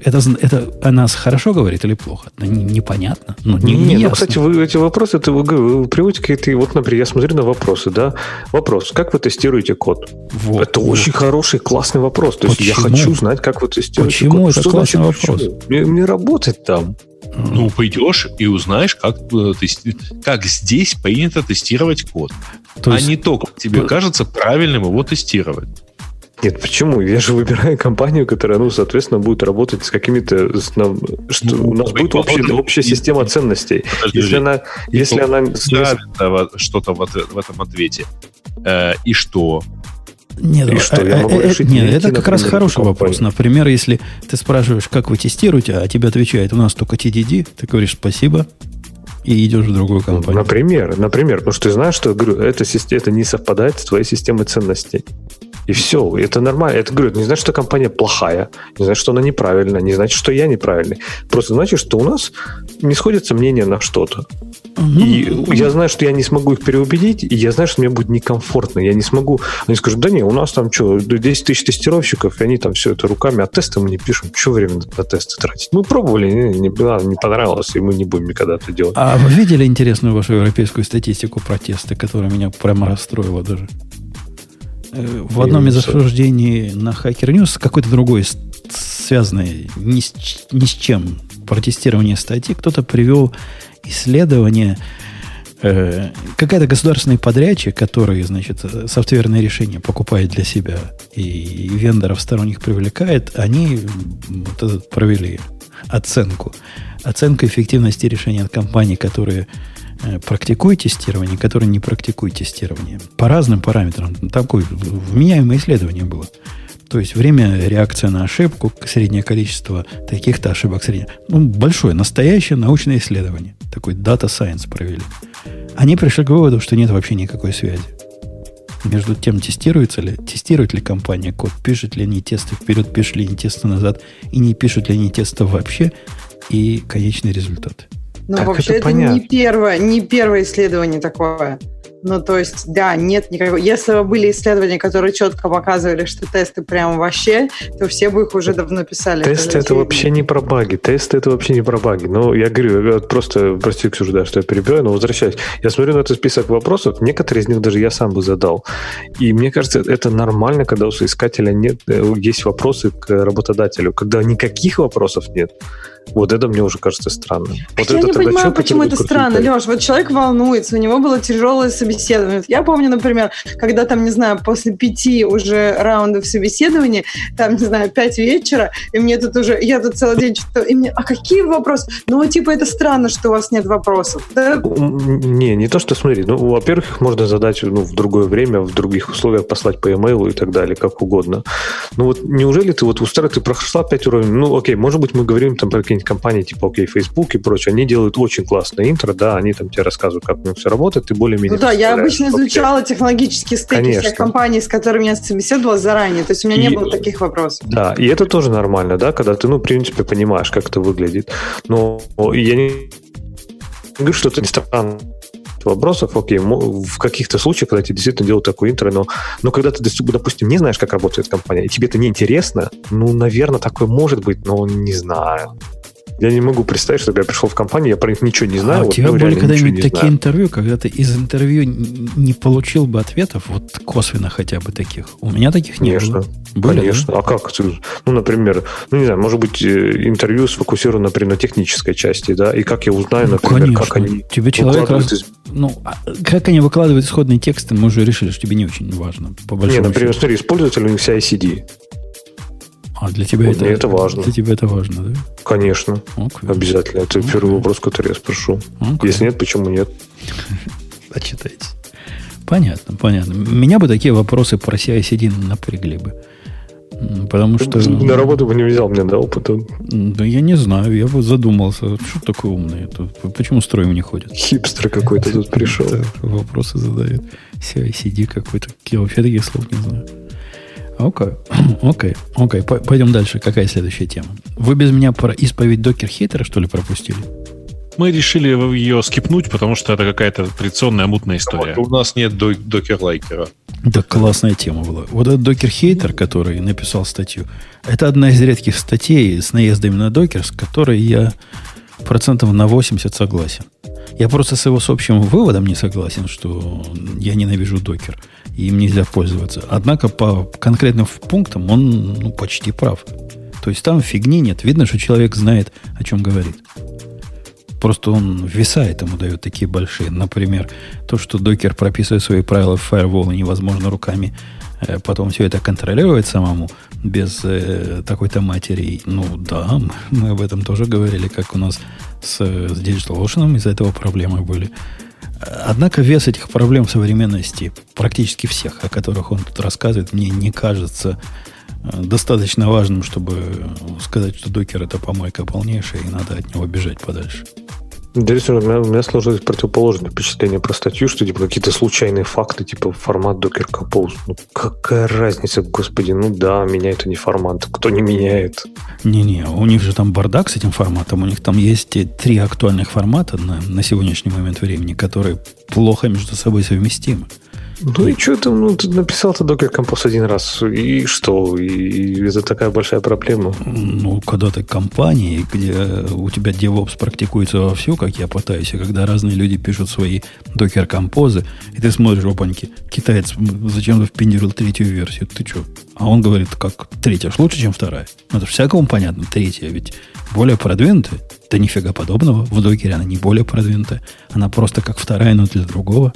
Это, это о нас хорошо говорит или плохо? Да не, непонятно. Ну, не, не, не ну, кстати, вы, эти вопросы, это вы, вы приводите какие-то... Вот, например, я смотрю на вопросы, да? Вопрос, как вы тестируете код? Вот, это вот. очень хороший, классный вопрос. То есть я хочу знать, как вы тестируете Почему код. это Что классный значит, вопрос? Мне, мне работать там. Ну, пойдешь и узнаешь, как, э, как здесь принято тестировать код. То есть... А не то, как тебе кажется правильным его тестировать. Нет, почему? Я же выбираю компанию, которая, ну, соответственно, будет работать с какими-то... Что ну, у нас будет общая, общая система ценностей. Подожди, если она... Если она что-то в, в этом ответе. Э, и что? Нет, и что, я могу решить нет это как например, раз хороший компанию. вопрос. Например, если ты спрашиваешь, как вы тестируете, а тебе отвечает, у нас только TDD, ты говоришь спасибо, и идешь в другую компанию. Например, например, потому что ты знаешь, что говорю, эта система это не совпадает с твоей системой ценностей. И все, это нормально. Это говорю, не значит, что компания плохая, не значит, что она неправильная, не значит, что я неправильный. Просто значит, что у нас не сходятся мнения на что-то. Угу. И я знаю, что я не смогу их переубедить, и я знаю, что мне будет некомфортно. Я не смогу... Они скажут, да не, у нас там что, 10 тысяч тестировщиков, и они там все это руками, а тесты мы не пишем. Что время на тесты тратить? Мы пробовали, не, не, не понравилось, и мы не будем никогда это делать. А вы видели интересную вашу европейскую статистику протеста, которая меня прямо расстроила даже? Э, в одном из обсуждений на Hacker News какой-то другой, связанный ни с, ни с чем, протестирование статьи, кто-то привел исследование, э, какая-то государственный подрядчик, который, значит, софтверные решения покупает для себя и вендоров сторонних привлекает, они вот провели оценку. Оценку эффективности решения от компаний, которые практикуй тестирование, которые не практикуют тестирование. По разным параметрам. Такое вменяемое исследование было. То есть время реакции на ошибку, среднее количество таких-то ошибок, среднее. Ну, большое, настоящее научное исследование. Такой дата science провели. Они пришли к выводу, что нет вообще никакой связи. Между тем, тестируется ли, тестирует ли компания код, пишет ли они тесты вперед, пишут ли они тесты назад, и не пишут ли они тесты вообще, и конечный результат. Ну, так вообще, это, это не, первое, не первое исследование такое. Ну, то есть, да, нет никакого... Если бы были исследования, которые четко показывали, что тесты прям вообще, то все бы их уже давно писали. Тесты это, это вообще не про баги. Тесты это вообще не про баги. Ну, я говорю, я просто, прости, Ксюша, да, что я перебиваю, но возвращаюсь. Я смотрю на этот список вопросов, некоторые из них даже я сам бы задал. И мне кажется, это нормально, когда у соискателя нет, э, есть вопросы к работодателю. Когда никаких вопросов нет, вот это мне уже кажется странным. Вот я не понимаю, почему это странно, Леш. Вот человек волнуется, у него было тяжелое собеседование. Я помню, например, когда там, не знаю, после пяти уже раундов собеседования, там, не знаю, пять вечера, и мне тут уже, я тут целый день что-то, и мне, а какие вопросы? Ну, типа, это странно, что у вас нет вопросов. Да? Не, не то, что, смотри, ну, во-первых, их можно задать ну, в другое время, в других условиях, послать по e-mail и так далее, как угодно. Ну, вот неужели ты вот устраиваешь, ты прошла пять уровней, ну, окей, может быть, мы говорим там про какие-нибудь компании типа OK, Facebook и прочее, они делают очень классное интро, да, они там тебе рассказывают, как у них все работает, ты более-менее... Ну да, я обычно изучала технологические стеки Конечно. всех компаний, с которыми я собеседовала заранее, то есть у меня и, не было таких вопросов. Да, и это тоже нормально, да, когда ты, ну, в принципе, понимаешь, как это выглядит. Но я не Говорю, что это не странно вопросов, окей, в каких-то случаях, когда тебе действительно делают такое интро, но, но когда ты, допустим, не знаешь, как работает компания, и тебе это не интересно, ну, наверное, такое может быть, но не знаю. Я не могу представить, чтобы я пришел в компанию, я про них ничего не знаю. А вот, у тебя ну, были когда-нибудь такие знаю. интервью, когда ты из интервью не получил бы ответов, вот косвенно хотя бы таких? У меня таких Конечно. не было. Были, Конечно. да? А как? Ну, например, ну, не знаю, может быть, э, интервью сфокусировано, например, на технической части, да, и как я узнаю, Ну, например, конечно. как они Тебе человек выкладывают раз... из- Ну, а как они выкладывают исходные тексты, мы уже решили, что тебе не очень важно, по Не, большому например, счету. смотри, использователь у них CI-CD. А для тебя Вот это... это важно. Для тебя это важно, да? Конечно, Окей. обязательно. Это Окей. первый вопрос, который я спрошу. Окей. Если нет, почему нет? Почитайте. Понятно, понятно. Меня бы такие вопросы про CI-CD напрягли бы. Потому что... На работу бы не взял, мне да, опыта. Да я не знаю, я бы задумался, что такое умное. Почему строим не ходит? Хипстер какой-то тут пришел. Вопросы задает. CI-CD какой-то. Я вообще таких слов не знаю. Окей, окей, окей. Пойдем дальше. Какая следующая тема? Вы без меня про исповедь докер хейтера, что ли, пропустили? Мы решили ее скипнуть, потому что это какая-то традиционная мутная история. У нас нет док- докер-лайкера. Да, классная тема была. Вот этот докер-хейтер, который написал статью, это одна из редких статей с наездами на докер, с которой я процентов на 80 согласен. Я просто с его с общим выводом не согласен, что я ненавижу докер, им нельзя пользоваться. Однако по конкретным пунктам он ну, почти прав. То есть там фигни нет. Видно, что человек знает, о чем говорит. Просто он весает ему дает такие большие. Например, то, что докер прописывает свои правила в firewall и невозможно руками э, потом все это контролировать самому без э, такой-то матери. Ну да, мы об этом тоже говорили, как у нас с, с DigitalOcean из-за этого проблемы были. Однако вес этих проблем современности, практически всех, о которых он тут рассказывает, мне не кажется э, достаточно важным, чтобы сказать, что докер это помойка полнейшая, и надо от него бежать подальше. Интересно, у меня, у меня сложилось противоположное впечатление про статью, что типа какие-то случайные факты, типа формат Docker Compose. Ну какая разница, господи, ну да, меняет они формат. Кто не меняет? Не-не, у них же там бардак с этим форматом. У них там есть три актуальных формата на, на сегодняшний момент времени, которые плохо между собой совместимы. Ну и что там, ну ты написал-то Docker Compose один раз, и что? И, это такая большая проблема. Ну, когда ты компании, где у тебя DevOps практикуется вовсю, как я пытаюсь, и когда разные люди пишут свои докер-композы, и ты смотришь, опаньки, китаец зачем-то впендюрил третью версию, ты что? А он говорит, как третья лучше, чем вторая. Ну, это всякому понятно, третья ведь более продвинутая. Да нифига подобного. В докере она не более продвинутая. Она просто как вторая, но для другого.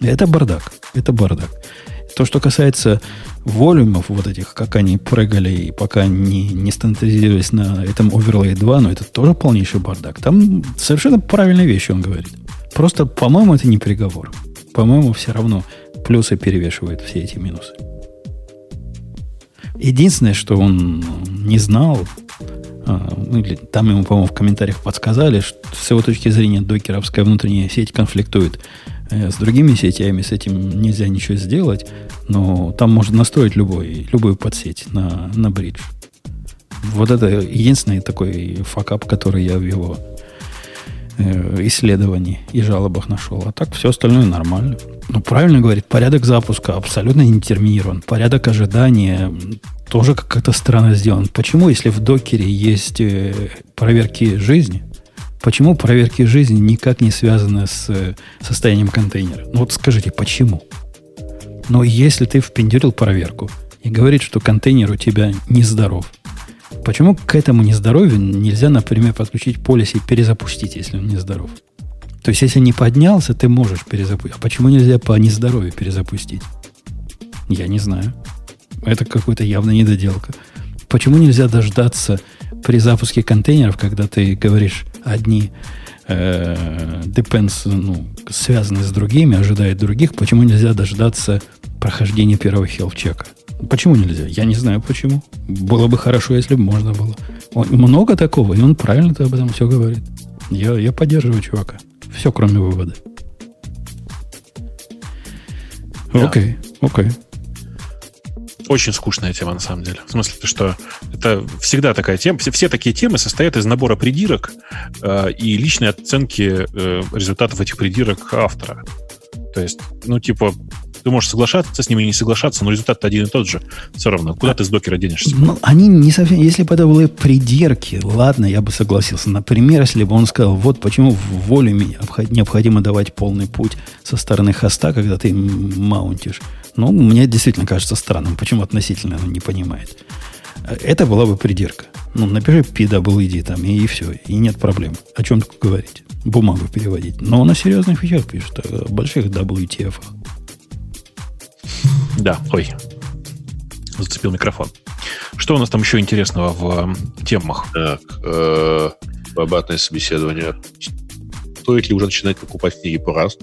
Это бардак. Это бардак. То, что касается волюмов вот этих, как они прыгали, и пока не, не стандартизировались на этом Overlay 2, но это тоже полнейший бардак. Там совершенно правильные вещи он говорит. Просто, по-моему, это не приговор. По-моему, все равно плюсы перевешивают все эти минусы. Единственное, что он не знал, а, ну, там ему, по-моему, в комментариях подсказали, что с его точки зрения докеровская внутренняя сеть конфликтует с другими сетями, с этим нельзя ничего сделать, но там можно настроить любой, любую подсеть на, на бридж. Вот это единственный такой факап, который я в его э, исследовании и жалобах нашел. А так все остальное нормально. Ну, правильно говорит, порядок запуска абсолютно не терминирован. Порядок ожидания тоже как-то странно сделан. Почему, если в докере есть э, проверки жизни, почему проверки жизни никак не связаны с э, состоянием контейнера? Ну вот скажите, почему? Но если ты впендюрил проверку и говорит, что контейнер у тебя нездоров, почему к этому нездоровью нельзя, например, подключить полиси и перезапустить, если он нездоров? То есть, если не поднялся, ты можешь перезапустить. А почему нельзя по нездоровью перезапустить? Я не знаю. Это какая-то явная недоделка. Почему нельзя дождаться при запуске контейнеров, когда ты говоришь одни э, depends, ну, связаны с другими, ожидают других, почему нельзя дождаться прохождения первого хелф-чека? Почему нельзя? Я не знаю почему. Было бы хорошо, если бы можно было. Он- много такого, и он правильно об этом все говорит. Я, я поддерживаю чувака. Все, кроме вывода. Да. Окей, окей. Очень скучная тема, на самом деле. В смысле, что это всегда такая тема. Все, все такие темы состоят из набора придирок э, и личной оценки э, результатов этих придирок автора. То есть, ну, типа, ты можешь соглашаться с ними и не соглашаться, но результат один и тот же. Все равно. Куда ты с докера денешься? Ну, они не совсем... Если бы это были придирки, ладно, я бы согласился. Например, если бы он сказал, вот почему в воле необходимо давать полный путь со стороны хоста, когда ты маунтишь. Ну, мне действительно кажется странным, почему относительно он не понимает. Это была бы придирка. Ну, напиши PWD там, и, и все, и нет проблем. О чем тут говорить? Бумагу переводить. Но он о серьезных вещах пишет, о больших WTF. Да, ой. Зацепил микрофон. Что у нас там еще интересного в э, темах? Так, э, обратное собеседование. Стоит ли уже начинать покупать книги по раз?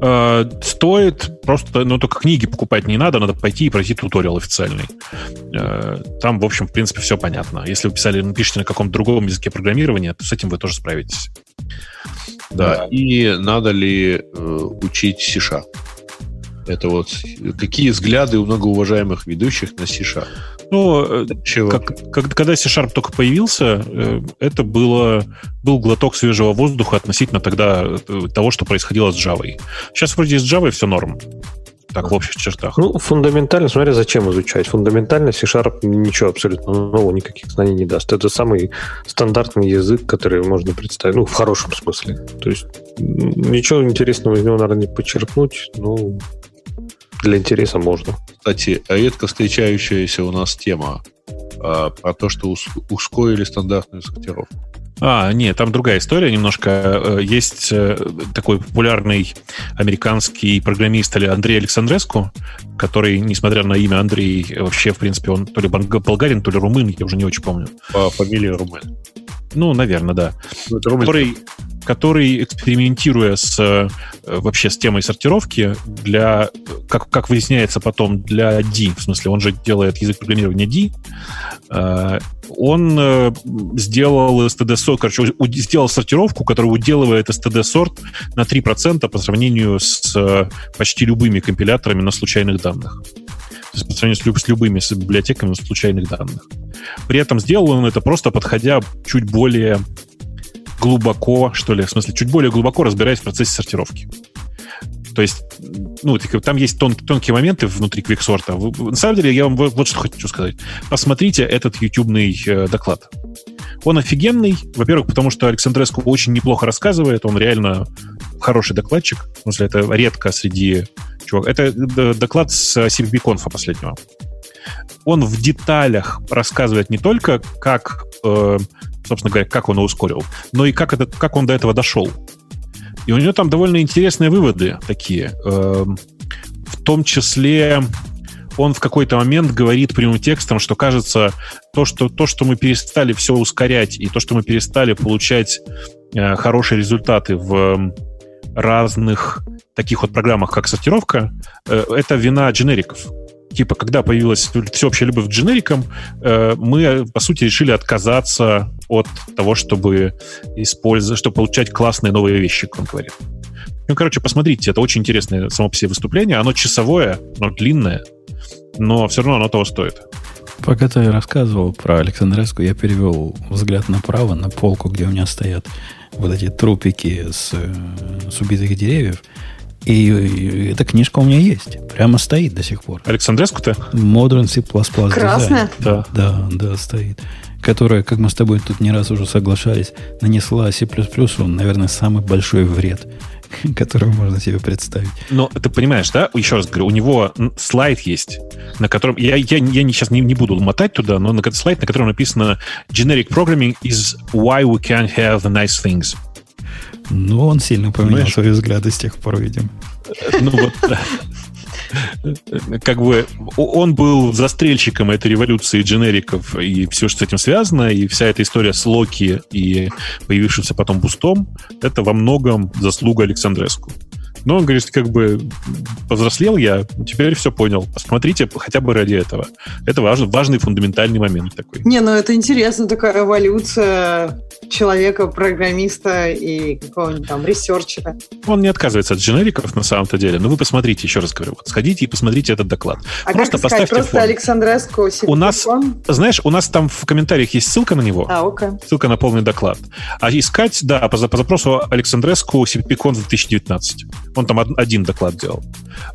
Э, стоит просто, ну, только книги покупать не надо, надо пойти и пройти туториал официальный. Э, там, в общем, в принципе, все понятно. Если вы писали, пишете на каком-то другом языке программирования, то с этим вы тоже справитесь. Да, и надо ли э, учить C-Sharp? Это вот какие взгляды у многоуважаемых ведущих на C-Sharp? Ну, Чего? Как, как, когда C-Sharp только появился, э, это было, был глоток свежего воздуха относительно тогда э, того, что происходило с Java. Сейчас вроде с Java все норм. Так, в общих чертах. Ну, фундаментально, смотря зачем изучать. Фундаментально C-Sharp ничего абсолютно нового, никаких знаний не даст. Это самый стандартный язык, который можно представить, ну, в хорошем смысле. То есть ничего интересного из него, наверное, не почерпнуть, ну, для интереса можно. Кстати, редко встречающаяся у нас тема а, про то, что ускорили стандартную сортировку. А, нет, там другая история немножко. Э, есть э, такой популярный американский программист Андрей Александреску, который, несмотря на имя Андрей, вообще, в принципе, он то ли болгарин, то ли румын, я уже не очень помню. По фамилии румын. Ну, наверное, да. Ну, который, который, экспериментируя с э, вообще с темой сортировки, для, как, как выясняется потом, для D, в смысле, он же делает язык программирования D, э, он э, сделал std сорт, короче, сделал сортировку, которая уделывает std сорт на 3% по сравнению с почти любыми компиляторами на случайных данных. По сравнению с, любыми с библиотеками случайных данных. При этом сделал он это просто подходя чуть более глубоко, что ли, в смысле, чуть более глубоко разбираясь в процессе сортировки. То есть, ну, там есть тон, тонкие моменты внутри квиксорта. На самом деле, я вам вот, вот что хочу сказать. Посмотрите этот ютубный э, доклад. Он офигенный, во-первых, потому что Александреску очень неплохо рассказывает, он реально хороший докладчик. В смысле, это редко среди чувак. Это э, доклад с CPP-конфа последнего. Он в деталях рассказывает не только, как э, собственно говоря, как он его ускорил, но и как, это, как он до этого дошел. И у него там довольно интересные выводы такие. Эм, в том числе он в какой-то момент говорит прямым текстом, что кажется, то, что, то, что мы перестали все ускорять, и то, что мы перестали получать э, хорошие результаты в разных таких вот программах, как сортировка, э, это вина дженериков типа, когда появилась всеобщая любовь к дженерикам, э, мы, по сути, решили отказаться от того, чтобы использовать, чтобы получать классные новые вещи, как он говорит. Ну, короче, посмотрите, это очень интересное само по себе выступление. Оно часовое, оно длинное, но все равно оно того стоит. Пока ты рассказывал про Александреску, я перевел взгляд направо, на полку, где у меня стоят вот эти трупики с, э, с убитых деревьев. И эта книжка у меня есть. Прямо стоит до сих пор. Александреску-то? Modern C++ Красная? Да. Да, да, стоит. Которая, как мы с тобой тут не раз уже соглашались, нанесла C++, он, наверное, самый большой вред, который можно себе представить. Но ты понимаешь, да? Еще раз говорю, у него слайд есть, на котором... Я, я, я сейчас не, не буду мотать туда, но на слайд, на котором написано «Generic programming is why we can't have nice things». Ну, он сильно поменял Понимаешь? свои взгляды с тех пор, видим. Ну вот, как бы он был застрельщиком этой революции дженериков и все, что с этим связано, и вся эта история с Локи и появившимся потом бустом, это во многом заслуга Александреску. Но он говорит, как бы повзрослел я, теперь все понял. Посмотрите хотя бы ради этого. Это важный, важный фундаментальный момент такой. Не, ну это интересно, такая эволюция человека-программиста и какого-нибудь там ресерчера. Он не отказывается от дженериков на самом-то деле. Но вы посмотрите, еще раз говорю, вот сходите и посмотрите этот доклад. А просто как искать? Просто фон. Александреску У нас, знаешь, у нас там в комментариях есть ссылка на него. А, окей. Ссылка на полный доклад. А искать, да, по, по запросу Александреску CPCon 2019. Он там один доклад делал.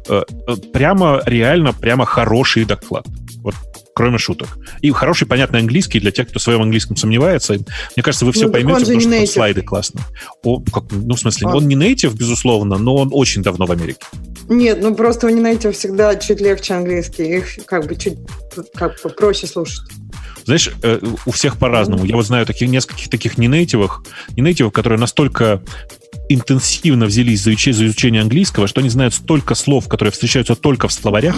Э, э, прямо, реально, прямо хороший доклад. Вот кроме шуток. И хороший, понятный английский для тех, кто в своем английском сомневается. Мне кажется, вы все ну, поймете, потому что native. слайды классные. О, как, ну, в смысле, а. он не нейтив, безусловно, но он очень давно в Америке. Нет, ну просто у не нейтив всегда чуть легче английский. Их как бы чуть как бы проще слушать. Знаешь, э, у всех по-разному. Я вот знаю таких нескольких таких не нейтивых, не нейтивых, которые настолько интенсивно взялись за изучение, за изучение английского, что они знают столько слов, которые встречаются только в словарях,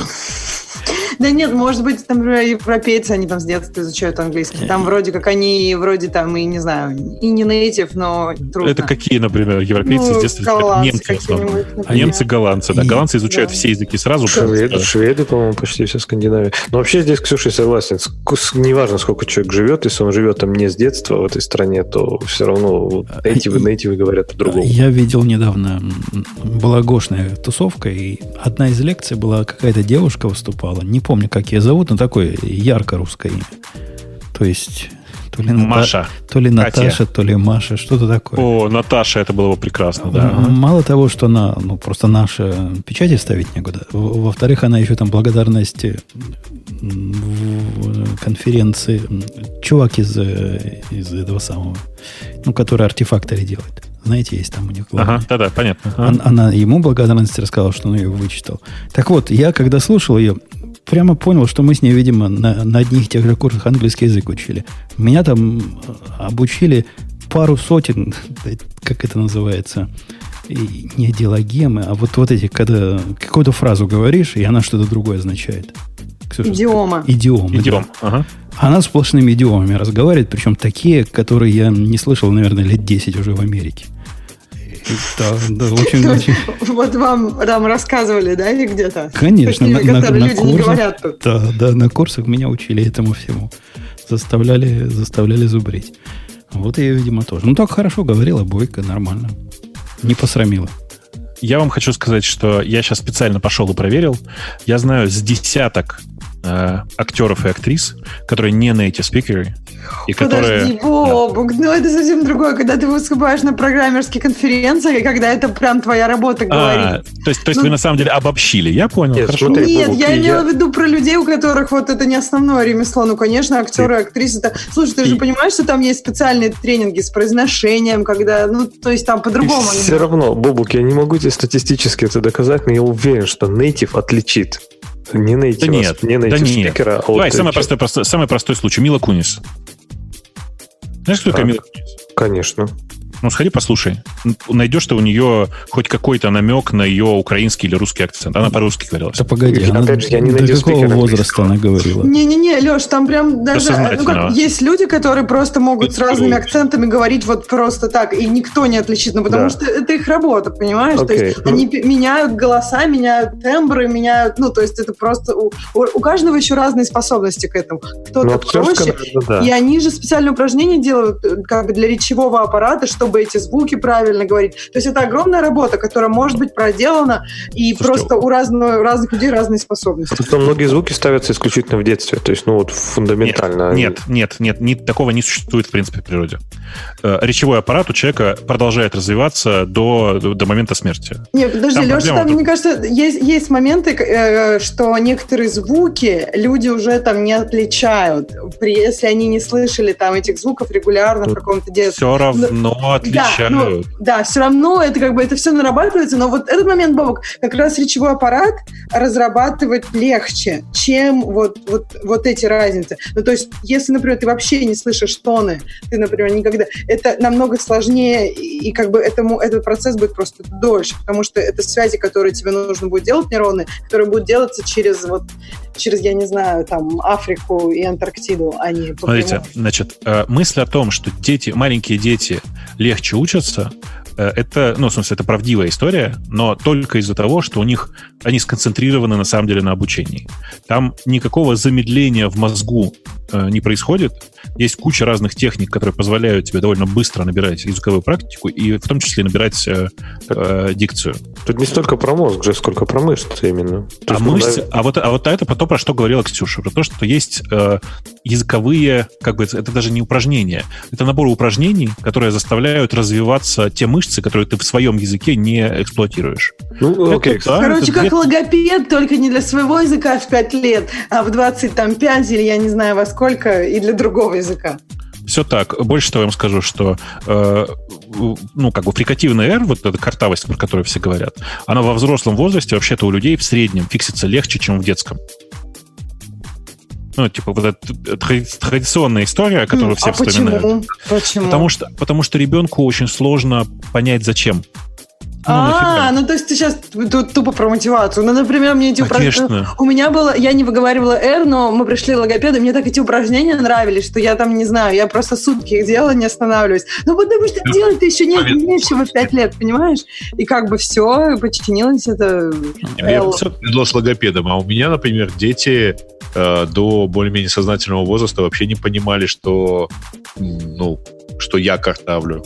да нет, может быть, там, например, европейцы, они там с детства изучают английский. Там вроде как они, вроде там, и не знаю, и не нейтив, но трудно. Это какие, например, европейцы ну, с детства изучают? Немцы, а немцы, голландцы, да. Голландцы изучают да. все языки сразу. Шведы, шведы, по-моему, почти вся Скандинавия. Но вообще здесь, Ксюша, согласен. Неважно, сколько человек живет, если он живет там не с детства в этой стране, то все равно нейтивы, нейтивы говорят по-другому. Я видел недавно была гошная тусовка, и одна из лекций была какая-то девушка выступала, не помню, как ее зовут, но такое ярко русское имя. То есть то ли, Маша. то ли Наташа, то ли Маша, что-то такое. О, Наташа, это было бы прекрасно, да. Мало того, что она, ну, просто наша печати ставить некуда. Во-вторых, она еще там благодарности в конференции чувак из, из этого самого, ну, который артефакторы делает. Знаете, есть там у них главный. Ага, да-да, понятно. Ага. Она, она ему благодарность рассказала, что он ее вычитал. Так вот, я когда слушал ее, прямо понял, что мы с ней, видимо, на, на одних и тех же курсах английский язык учили. Меня там э, обучили пару сотен, как это называется, и не диалогемы, а вот, вот эти, когда какую-то фразу говоришь, и она что-то другое означает. Ксюша, Идиома. Идиом. Идиом, да. ага. Она сплошными идиомами разговаривает, причем такие, которые я не слышал, наверное, лет 10 уже в Америке. Да, да, очень, очень. Вот вам там рассказывали, да, или где-то? Конечно, на, на, на люди курсах, не говорят тут. Да, да, на курсах меня учили этому всему. Заставляли, заставляли зубрить. Вот я, видимо, тоже. Ну, так хорошо говорила, бойко, нормально. Не посрамила. Я вам хочу сказать, что я сейчас специально пошел и проверил. Я знаю с десяток э, актеров и актрис, которые не native speaker, и Подожди, которые... Бобук, да. ну это совсем другое, когда ты выступаешь на программерских конференциях, и когда это прям твоя работа а, То есть, то есть ну, вы на самом деле обобщили, я понял, нет, хорошо. Смотри, нет, Бобук, я имела в виду про людей, у которых вот это не основное ремесло. Ну, конечно, актеры, актрисы. Это... Слушай, ты и... же понимаешь, что там есть специальные тренинги с произношением, когда, ну, то есть там по-другому. Все равно, Бобук, я не могу тебе статистически это доказать, но я уверен, что native отличит не native, да нет, не native да нет. а Давай, самый простой, простой, самый простой случай. Мила Кунис. Знаешь, кто такая Мила Кунис? Конечно. Ну, сходи, послушай. Найдешь ты у нее хоть какой-то намек на ее украинский или русский акцент. Она по-русски говорила. Да погоди, она, опять же, я не до какого возраста она говорила? Не-не-не, Леш, там прям даже... Ну, как, есть люди, которые просто могут с разными акцентами говорить вот просто так, и никто не отличит, ну, потому да. что это их работа, понимаешь? Okay. То есть ну... они меняют голоса, меняют тембры, меняют... Ну, то есть это просто... У, у каждого еще разные способности к этому. Кто-то ну, проще, наверное, да. и они же специальные упражнения делают э, как бы для речевого аппарата, чтобы чтобы эти звуки правильно говорить. То есть это огромная работа, которая может быть проделана, и Слушайте, просто у, разного, у разных людей разные способности. Просто многие звуки ставятся исключительно в детстве, то есть, ну вот фундаментально. Нет, нет, нет, нет, такого не существует в принципе в природе. Э, речевой аппарат у человека продолжает развиваться до, до, момента смерти. Нет, подожди, там Леша, там, тут... мне кажется, есть, есть моменты, э, что некоторые звуки люди уже там не отличают, если они не слышали там этих звуков регулярно в каком-то детстве. Все равно отличают. Да, ну, да, все равно это как бы это все нарабатывается, но вот этот момент, Бобок, как раз речевой аппарат разрабатывать легче, чем вот, вот, вот эти разницы. Ну, то есть, если, например, ты вообще не слышишь тоны, ты, например, никогда... Это намного сложнее, и, и как бы этому, этот процесс будет просто дольше, потому что это связи, которые тебе нужно будет делать нейронные, которые будут делаться через вот через, я не знаю, там, Африку и Антарктиду, а не Смотрите, значит, э, мысль о том, что дети, маленькие дети легче учатся, это, ну, в смысле, это правдивая история, но только из-за того, что у них они сконцентрированы на самом деле на обучении. Там никакого замедления в мозгу э, не происходит. Есть куча разных техник, которые позволяют тебе довольно быстро набирать языковую практику и в том числе набирать э, э, дикцию. Тут не столько про мозг же, сколько про мышцы именно. То а мышцы, а вот, а вот это то, про что говорила Ксюша, про то, что есть э, языковые, как бы это даже не упражнения, это набор упражнений, которые заставляют развиваться те мышцы, которые ты в своем языке не эксплуатируешь. Ну, окей. Это, да, Короче, как где логопед, только не для своего языка в 5 лет, а в 25 или я не знаю во сколько, и для другого языка. Все так. Больше того, я вам скажу, что э, ну, как бы фрикативная R, вот эта картавость, про которую все говорят, она во взрослом возрасте вообще-то у людей в среднем фиксится легче, чем в детском. Ну, типа, вот эта традиционная история, которую все а вспоминают. Почему? Почему? Потому что, потому что ребенку очень сложно понять, зачем. Ну, а, ну то есть ты сейчас тут тупо про мотивацию. Ну, например, мне эти упражнения... У меня было... Я не выговаривала R, но мы пришли логопеды, мне так эти упражнения нравились, что я там, не знаю, я просто сутки их делала, не останавливаюсь. Ну, потому что делать ты еще не меньше в 5 лет, понимаешь? И как бы все, подчинилось это... Я все с логопедом, а у меня, например, дети э, до более-менее сознательного возраста вообще не понимали, что, ну, что я картавлю.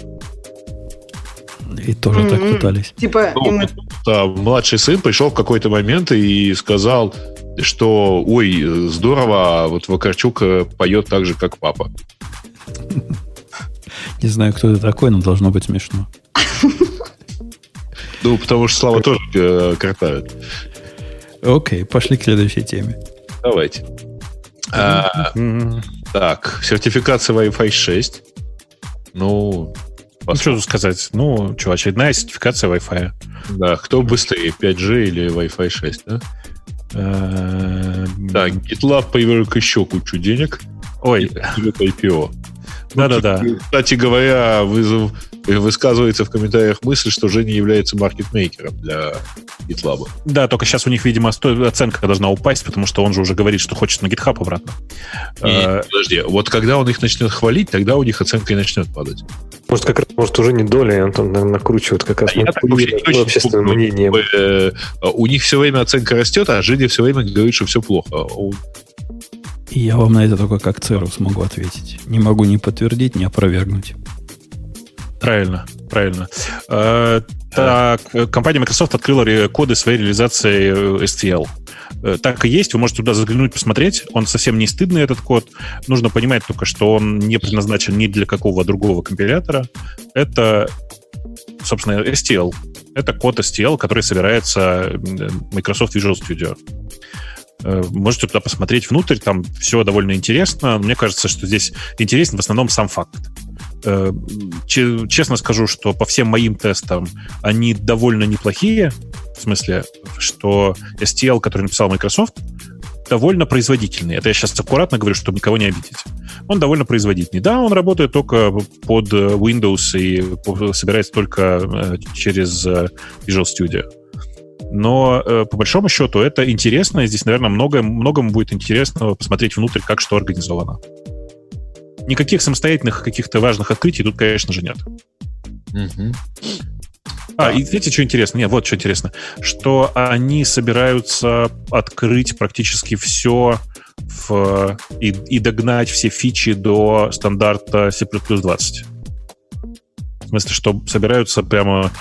И тоже mm-hmm. так пытались. Типа, ну, мы... да, младший сын пришел в какой-то момент и сказал, что ой, здорово, вот Вакарчук э, поет так же, как папа. Не знаю, кто это такой, но должно быть смешно. Ну, потому что Слава тоже э, картавит. Окей, пошли к следующей теме. Давайте. А, так, сертификация Wi-Fi 6. Ну, ну, что тут сказать? Ну, что, очередная сертификация Wi-Fi. Да, кто быстрее, 5G или Wi-Fi 6, да? Так, GitLab привлек еще кучу денег. Ой. IPO. Да-да-да. Кстати говоря, вызов, высказывается в комментариях мысль, что Женя является маркетмейкером для GitLab. Да, только сейчас у них, видимо, оценка должна упасть, потому что он же уже говорит, что хочет на GitHub обратно. И, а, подожди, вот когда он их начнет хвалить, тогда у них оценка и начнет падать. Может, как раз, может, уже не доля, и он там накручивает как раз а общественное мнение. Э, у них все время оценка растет, а Женя все время говорит, что все плохо. Я вам на это только как Церус могу ответить. Не могу ни подтвердить, ни опровергнуть. Правильно, правильно. Э, так, компания Microsoft открыла коды своей реализации э, STL. Э, так и есть, вы можете туда заглянуть, посмотреть. Он совсем не стыдный, этот код. Нужно понимать только, что он не предназначен ни для какого другого компилятора. Это, собственно, STL. Это код STL, который собирается Microsoft Visual Studio. Э, можете туда посмотреть внутрь, там все довольно интересно. Мне кажется, что здесь интересен в основном сам факт. Э, честно скажу, что по всем моим тестам они довольно неплохие. В смысле, что STL, который написал Microsoft, довольно производительный. Это я сейчас аккуратно говорю, чтобы никого не обидеть. Он довольно производительный. Да, он работает только под Windows и собирается только через Visual Studio. Но э, по большому счету это интересно. Здесь, наверное, много, многому будет интересно посмотреть внутрь, как что организовано. Никаких самостоятельных каких-то важных открытий тут, конечно же, нет. Угу. А, и видите, что интересно? Нет, вот что интересно. Что они собираются открыть практически все в, и, и догнать все фичи до стандарта C++ 20. В смысле, что собираются прямо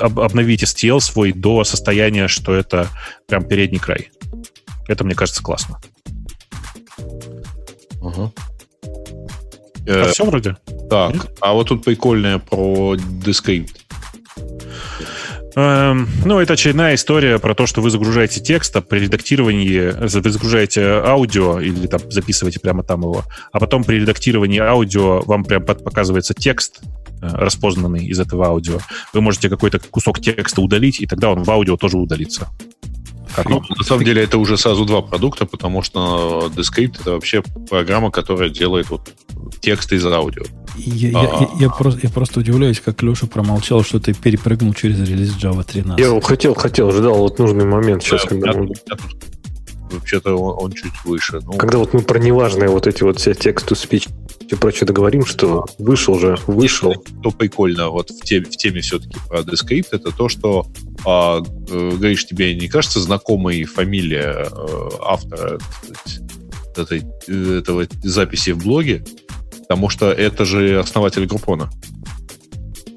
об, обновить STL свой до состояния, что это прям передний край. Это, мне кажется, классно. Ага. А э, все вроде? Так, Нет? а вот тут прикольное про Descript. Эм, ну, это очередная история про то, что вы загружаете текст, а при редактировании вы загружаете аудио или там записываете прямо там его, а потом при редактировании аудио вам прям показывается текст, Э, распознанный из этого аудио. Вы можете какой-то кусок текста удалить, и тогда он в аудио тоже удалится. Как ну, на самом деле это уже сразу два продукта, потому что Descript это вообще программа, которая делает вот текст из аудио. Я, а, я, я, просто, я просто удивляюсь, как Леша промолчал, что ты перепрыгнул через релиз Java 13. Я хотел, хотел, ждал вот нужный момент сейчас, да, когда... Я, вообще-то он, он чуть выше. Ну, Когда вот мы про неважные вот эти вот все тексту спич и прочее договорим, что вышел же, вышел. то прикольно вот в теме, в теме все-таки про Descript, это то, что а, э, говоришь, тебе не кажется знакомой фамилия э, автора сказать, этой, э, этого записи в блоге? Потому что это же основатель Группона.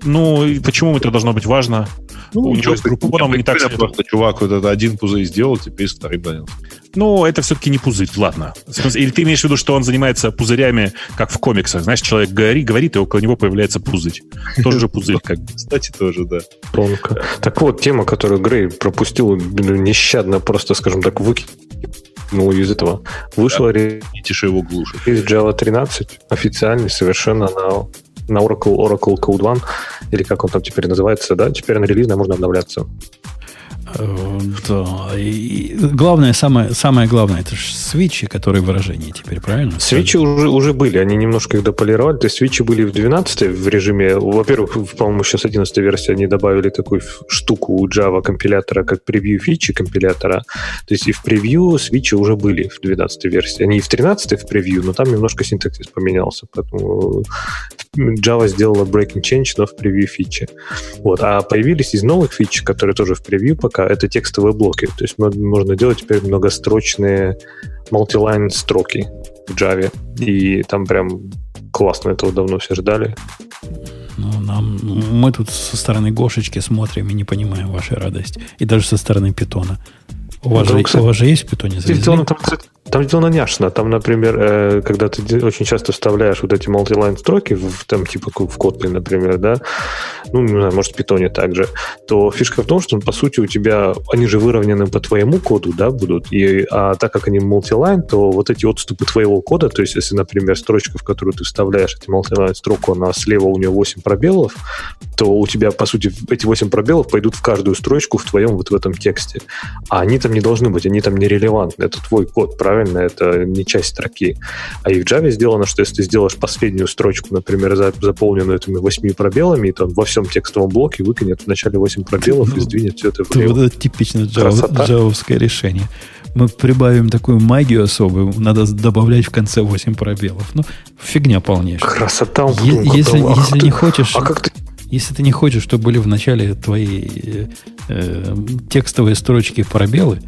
Ну, и почему это должно быть важно? У него с Группоном не так сильно. просто чувак вот это один пузырь сделал, теперь с вторым занялся. Ну, это все-таки не пузырь, ладно. Или ты имеешь в виду, что он занимается пузырями, как в комиксах? Знаешь, человек говорит, говорит, и около него появляется пузырь. Тоже же пузырь, как. Кстати, тоже, да. Тонко. Так вот, тема, которую Грей пропустил ну, нещадно, просто, скажем так, выкинул из этого. Вышла Видите, что его глушит. Java 13, официальный, совершенно на, на Oracle, Oracle Code One, или как он там теперь называется, да, теперь на релизной можно обновляться. Э, Да. И главное, самое, самое главное, это же свечи, которые выражения теперь, правильно? Свечи уже, уже были, они немножко их дополировали. То есть свечи были в 12 в режиме. Во-первых, по-моему, сейчас 11 версии они добавили такую штуку у Java компилятора, как превью фичи компилятора. То есть и в превью свечи уже были в 12 версии. Они и в 13 в превью, но там немножко синтаксис поменялся. Поэтому Java сделала breaking change, но в превью фичи. Вот. А появились из новых фич, которые тоже в превью пока, это текстовые блоки. То есть мо- можно делать теперь многострочные мультилайн строки в Java. И там прям классно, этого давно все ждали. Ну, нам, мы тут со стороны Гошечки смотрим и не понимаем вашей радости. И даже со стороны Питона. У вас, Ну, же, кстати, у вас же есть в Питоне? Сделано там, кстати, там сделано няшно. Там, например, э, когда ты очень часто вставляешь вот эти мультилайн строки в, там типа в Kotlin, например, да, ну, не знаю, может, в Питоне также, то фишка в том, что, по сути, у тебя, они же выровнены по твоему коду, да, будут, и, а так как они мультилайн, то вот эти отступы твоего кода, то есть, если, например, строчка, в которую ты вставляешь эти мультилайн строку, она слева у нее 8 пробелов, то у тебя, по сути, эти 8 пробелов пойдут в каждую строчку в твоем вот в этом тексте. А они там не должны быть, они там нерелевантны. Это твой код, правильно? Это не часть строки. А и в Java сделано, что если ты сделаешь последнюю строчку, например, за- заполненную этими восьми пробелами, то он во всем текстовом блоке выкинет в начале 8 пробелов и сдвинет все это влево. вот это Красота. джавовское решение. Мы прибавим такую магию особую, надо добавлять в конце 8 пробелов. Ну, фигня полнейшая. Красота. Е- если, а если ты- не хочешь, А как ты если ты не хочешь, чтобы были в начале твои э, э, текстовые строчки пробелы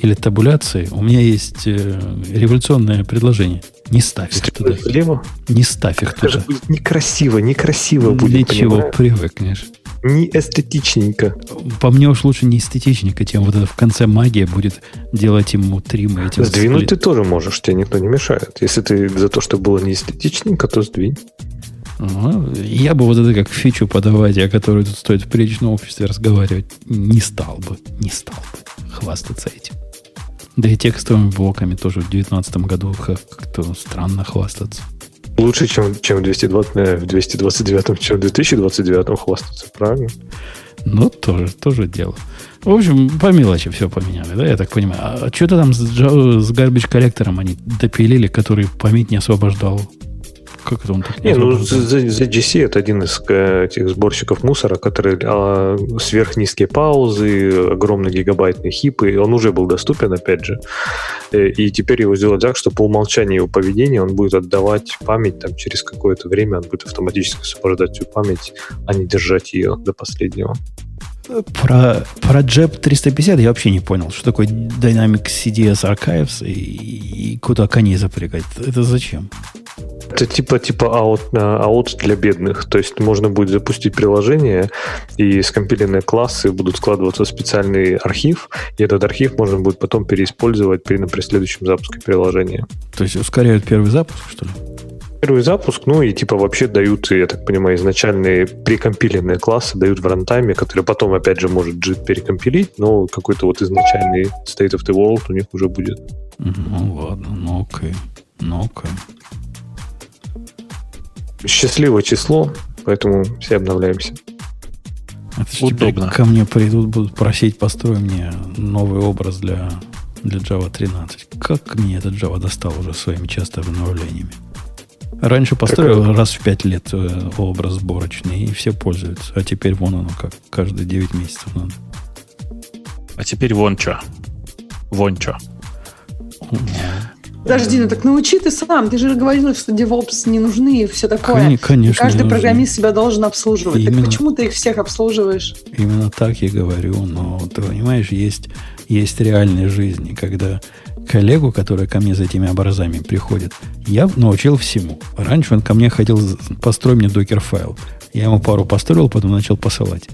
или табуляции, у меня есть э, революционное предложение. Не ставь их туда. влево? Не ставь их Это туда. будет некрасиво, некрасиво будет, Для чего понимаешь? привыкнешь? Не эстетичненько. По мне уж лучше не эстетичника, тем вот это в конце магия будет делать ему тримы. Эти вот Сдвинуть сплит- ты тоже можешь, тебе никто не мешает. Если ты за то, что было не эстетичненько, то сдвинь. Ага. Я бы вот это как фичу подавать, о которой тут стоит в приличном обществе разговаривать, не стал бы. Не стал бы хвастаться этим. Да и текстовыми блоками тоже в 2019 году как- как-то странно хвастаться. Лучше, чем, чем в 220, э, в 229, чем в 2029 хвастаться, правильно? Ну, тоже, тоже дело. В общем, по мелочи все поменяли, да, я так понимаю. А что-то там с, с garbage коллектором они допилили, который память не освобождал. Как это он так Не, ну ZGC это один из э, этих сборщиков мусора, который а, сверхнизкие паузы, огромные гигабайтные хипы, он уже был доступен, опять же. Э, И теперь его сделать так, что по умолчанию его поведения он будет отдавать память там через какое-то время, он будет автоматически освобождать всю память, а не держать ее до последнего. Про, про JEP 350 я вообще не понял, что такое Dynamic CDS Archives и, и куда коней запрягать. Это зачем? Это типа типа аут, э, аут для бедных. То есть можно будет запустить приложение, и скомпиленные классы будут складываться в специальный архив, и этот архив можно будет потом переиспользовать при, например, следующем запуске приложения. То есть ускоряют первый запуск, что ли? Первый запуск, ну и типа вообще дают, я так понимаю, изначальные прикомпиленные классы дают в рантайме, которые потом опять же может JIT перекомпилить, но какой-то вот изначальный state of the world у них уже будет. Ну ладно, ну окей. Ну окей. Счастливое число, поэтому все обновляемся. Это Удобно. ко мне придут, будут просить, построй мне новый образ для, для Java 13. Как мне этот Java достал уже своими частыми обновлениями? Раньше построил раз в 5 лет э, образ сборочный, и все пользуются. А теперь вон оно как, каждые 9 месяцев надо. А теперь вон что. Вон что. Подожди, ну так научи ты сам. Ты же говорил, что DevOps не нужны и все такое. Конечно. И каждый не нужны. программист себя должен обслуживать. Именно. Так почему ты их всех обслуживаешь? Именно так я говорю, но ты понимаешь, есть, есть реальная жизнь, когда коллегу, который ко мне за этими образами приходит, я научил всему. Раньше он ко мне ходил, построй мне докер-файл. Я ему пару построил, потом начал посылать.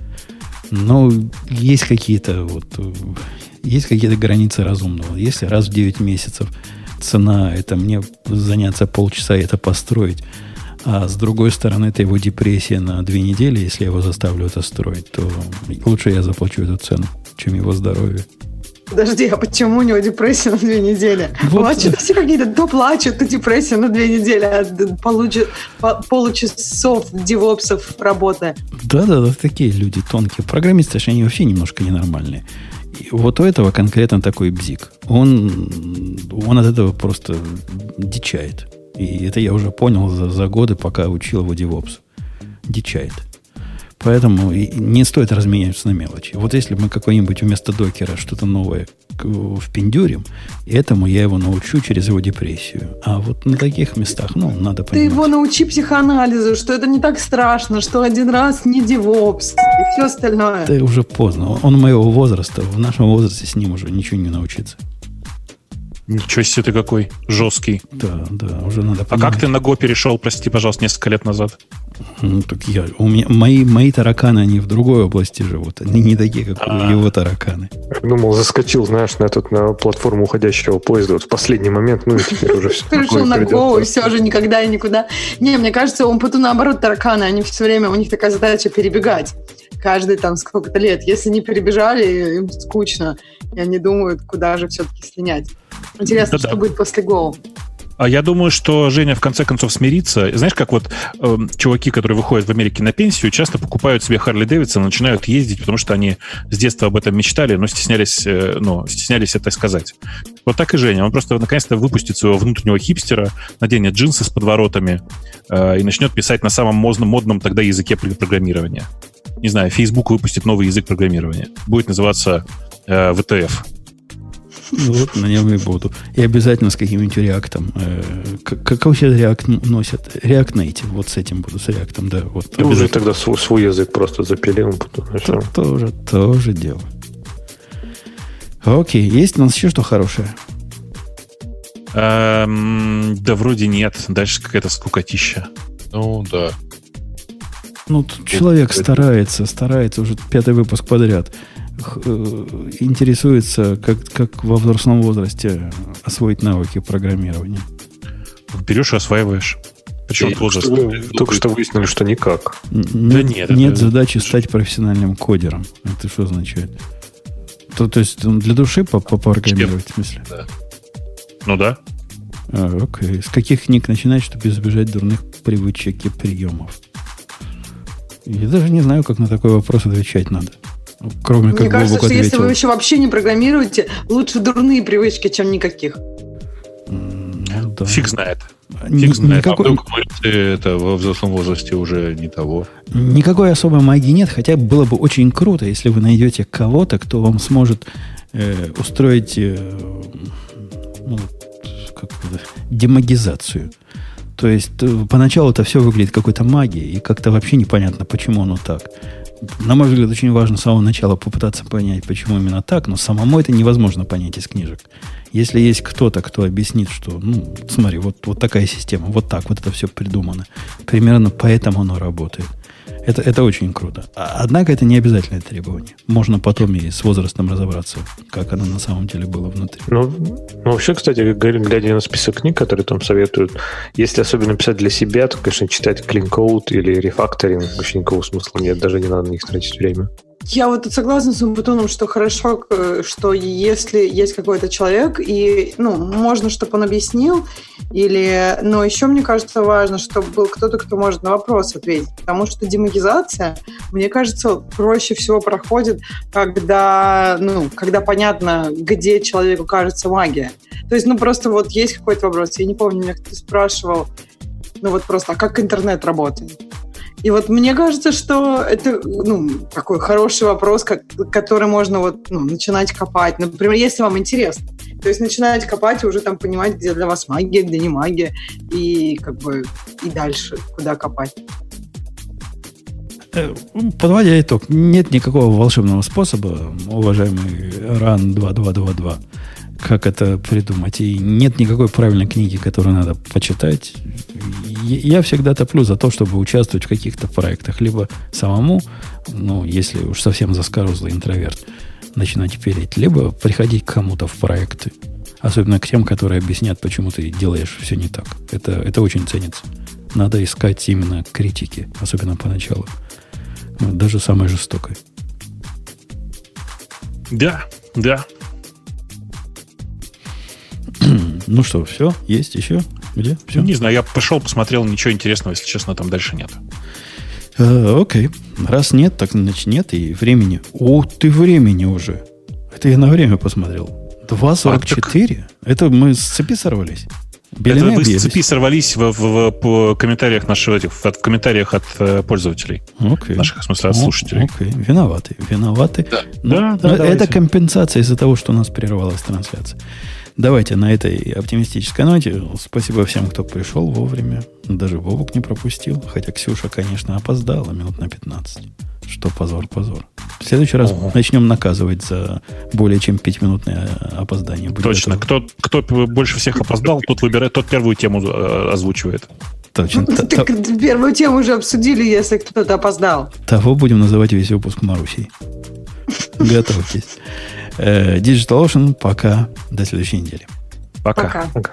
Но есть какие-то вот, есть какие-то границы разумного. Если раз в 9 месяцев цена, это мне заняться полчаса и это построить, а с другой стороны, это его депрессия на две недели, если я его заставлю это строить, то лучше я заплачу эту цену, чем его здоровье. Подожди, а почему у него депрессия на две недели? Вот. Плачут все какие-то, то плачут, то депрессия на две недели от получи- по- получасов девопсов работы. Да-да-да, такие люди тонкие. Программисты, же они вообще немножко ненормальные. И вот у этого конкретно такой бзик. Он, он от этого просто дичает. И это я уже понял за, за годы, пока учил его девопсу. Дичает. Поэтому не стоит разменяться на мелочи. Вот если мы какой-нибудь вместо докера что-то новое впендюрим, этому я его научу через его депрессию. А вот на таких местах, ну, надо Ты понимать. его научи психоанализу, что это не так страшно, что один раз не девопс и все остальное. Это уже поздно. Он моего возраста. В нашем возрасте с ним уже ничего не научиться. Ничего себе ты какой жесткий. Да, да, уже надо А понимать. как ты на Go перешел, прости, пожалуйста, несколько лет назад? Ну, так я, у меня, мои, мои тараканы, они в другой области живут. Они не такие, как А. его тараканы. Думал, заскочил, знаешь, на, тут, на платформу уходящего поезда вот в последний момент, ну и теперь уже все Перешел на Go, и все же никогда и никуда. Не, мне кажется, он потом наоборот тараканы, они все время, у них такая задача перебегать. Каждый там сколько-то лет. Если не перебежали, им скучно. И они думают, куда же все-таки слинять. Интересно, Да-да. что будет после Go. А я думаю, что Женя в конце концов смирится. Знаешь, как вот эм, чуваки, которые выходят в Америке на пенсию, часто покупают себе Харли Дэвидсон, начинают ездить, потому что они с детства об этом мечтали, но стеснялись, э, ну, стеснялись это сказать. Вот так и Женя. Он просто наконец-то выпустит своего внутреннего хипстера, наденет джинсы с подворотами э, и начнет писать на самом модном, модном тогда языке про- программирования. Не знаю, Facebook выпустит новый язык программирования. Будет называться э, VTF. Ну, вот на нем и буду. И обязательно с каким-нибудь реактом. Э, какой сейчас реакт носят? React Native. Вот с этим буду, с реактом, да. Вот Ты уже обязательно. тогда свой, свой язык просто запилил, То- тоже, тоже дело. Окей, есть у нас еще что хорошее? Эм, да вроде нет. Дальше какая-то скукотища. Ну, да. Ну, тут человек старается, старается уже пятый выпуск подряд. Х- э, Интересуется, как, как во взрослом возрасте освоить навыки программирования. Берешь и осваиваешь. Причем Только возраст. что, вы- только что выяснили, что никак. Н- Да Нет, нет, нет это- задачи стать профессиональным кодером. Это что означает? То, то есть ну, для души по- попрограммировать, в смысле? Ну да. А, окей. С каких книг начинать, чтобы избежать дурных привычек и приемов? Я даже не знаю, как на такой вопрос отвечать надо. Кроме как Мне кажется, что если ответил. вы еще вообще не программируете, лучше дурные привычки, чем никаких. Ну да. Фиг знает. Ни- Фиг знает. А никакой, вдруг мы, это во взрослом возрасте уже не того. никакой особой магии нет, хотя было бы очень круто, если вы найдете кого-то, кто вам сможет э, устроить э, ну, как это, демагизацию. То есть э, поначалу это все выглядит какой-то магией, и как-то вообще непонятно, почему оно так. На мой взгляд, очень важно с самого начала попытаться понять, почему именно так, но самому это невозможно понять из книжек. Если есть кто-то, кто объяснит, что, ну, смотри, вот, вот такая система, вот так, вот это все придумано, примерно поэтому оно работает. Это, это очень круто. Однако это не обязательное требование. Можно потом и с возрастом разобраться, как оно на самом деле было внутри. Ну, ну, вообще, кстати, глядя на список книг, которые там советуют, если особенно писать для себя, то, конечно, читать Clean Code или рефакторинг вообще никакого смысла нет, даже не надо на них тратить время. Я вот согласна с Умбутуном, что хорошо, э, что если есть какой-то человек, и, ну, можно, чтобы он объяснил, или, но еще мне кажется важно, чтобы был кто-то, кто может на вопрос ответить, потому что демагизация, мне кажется, проще всего проходит, когда, ну, когда понятно, где человеку кажется магия. То есть, ну, просто вот есть какой-то вопрос, я не помню, меня кто-то спрашивал, ну, вот просто, а как интернет работает? И вот мне кажется, что это ну, такой хороший вопрос, как, который можно вот, ну, начинать копать. Например, если вам интересно. То есть начинаете копать и уже там понимать, где для вас магия, где не магия, и как бы и дальше, куда копать. Э, подводя итог, нет никакого волшебного способа, уважаемый RAN 2222, как это придумать. И нет никакой правильной книги, которую надо почитать. Я всегда топлю за то, чтобы участвовать в каких-то проектах. Либо самому, ну, если уж совсем заскорузлый интроверт, начинать переть, либо приходить к кому-то в проекты. Особенно к тем, которые объяснят, почему ты делаешь все не так. Это, это очень ценится. Надо искать именно критики, особенно поначалу. Даже самой жестокой. Да, да. Ну что, все? Есть еще? Где? Все? Не знаю, я пошел, посмотрел, ничего интересного, если честно, там дальше нет. Э, окей. Раз нет, так значит нет. И времени. О, ты времени уже. Это я на время посмотрел. 2.44? А, Это мы с цепи сорвались? Белины Это вы с цепи сорвались в, в, в комментариях наших, этих, в, в комментариях от э, пользователей. Okay. Наших, в смысле, от слушателей. Окей, okay. виноваты, виноваты. Да, но, да, да но Это компенсация из-за того, что у нас прервалась трансляция. Давайте на этой оптимистической ноте. Спасибо всем, кто пришел вовремя. Даже Вовок не пропустил. Хотя Ксюша, конечно, опоздала минут на 15. Что позор, позор. В следующий раз Ого. начнем наказывать за более чем пятиминутное опоздание. Будет Точно. Кто, кто больше всех опоздал, тот выбирает, тот первую тему э, озвучивает. Точно. Так первую тему уже обсудили, если кто-то опоздал. Того будем называть весь выпуск Марусей. Готовьтесь. Э, Digital Ocean, пока. До следующей недели. Пока. Пока.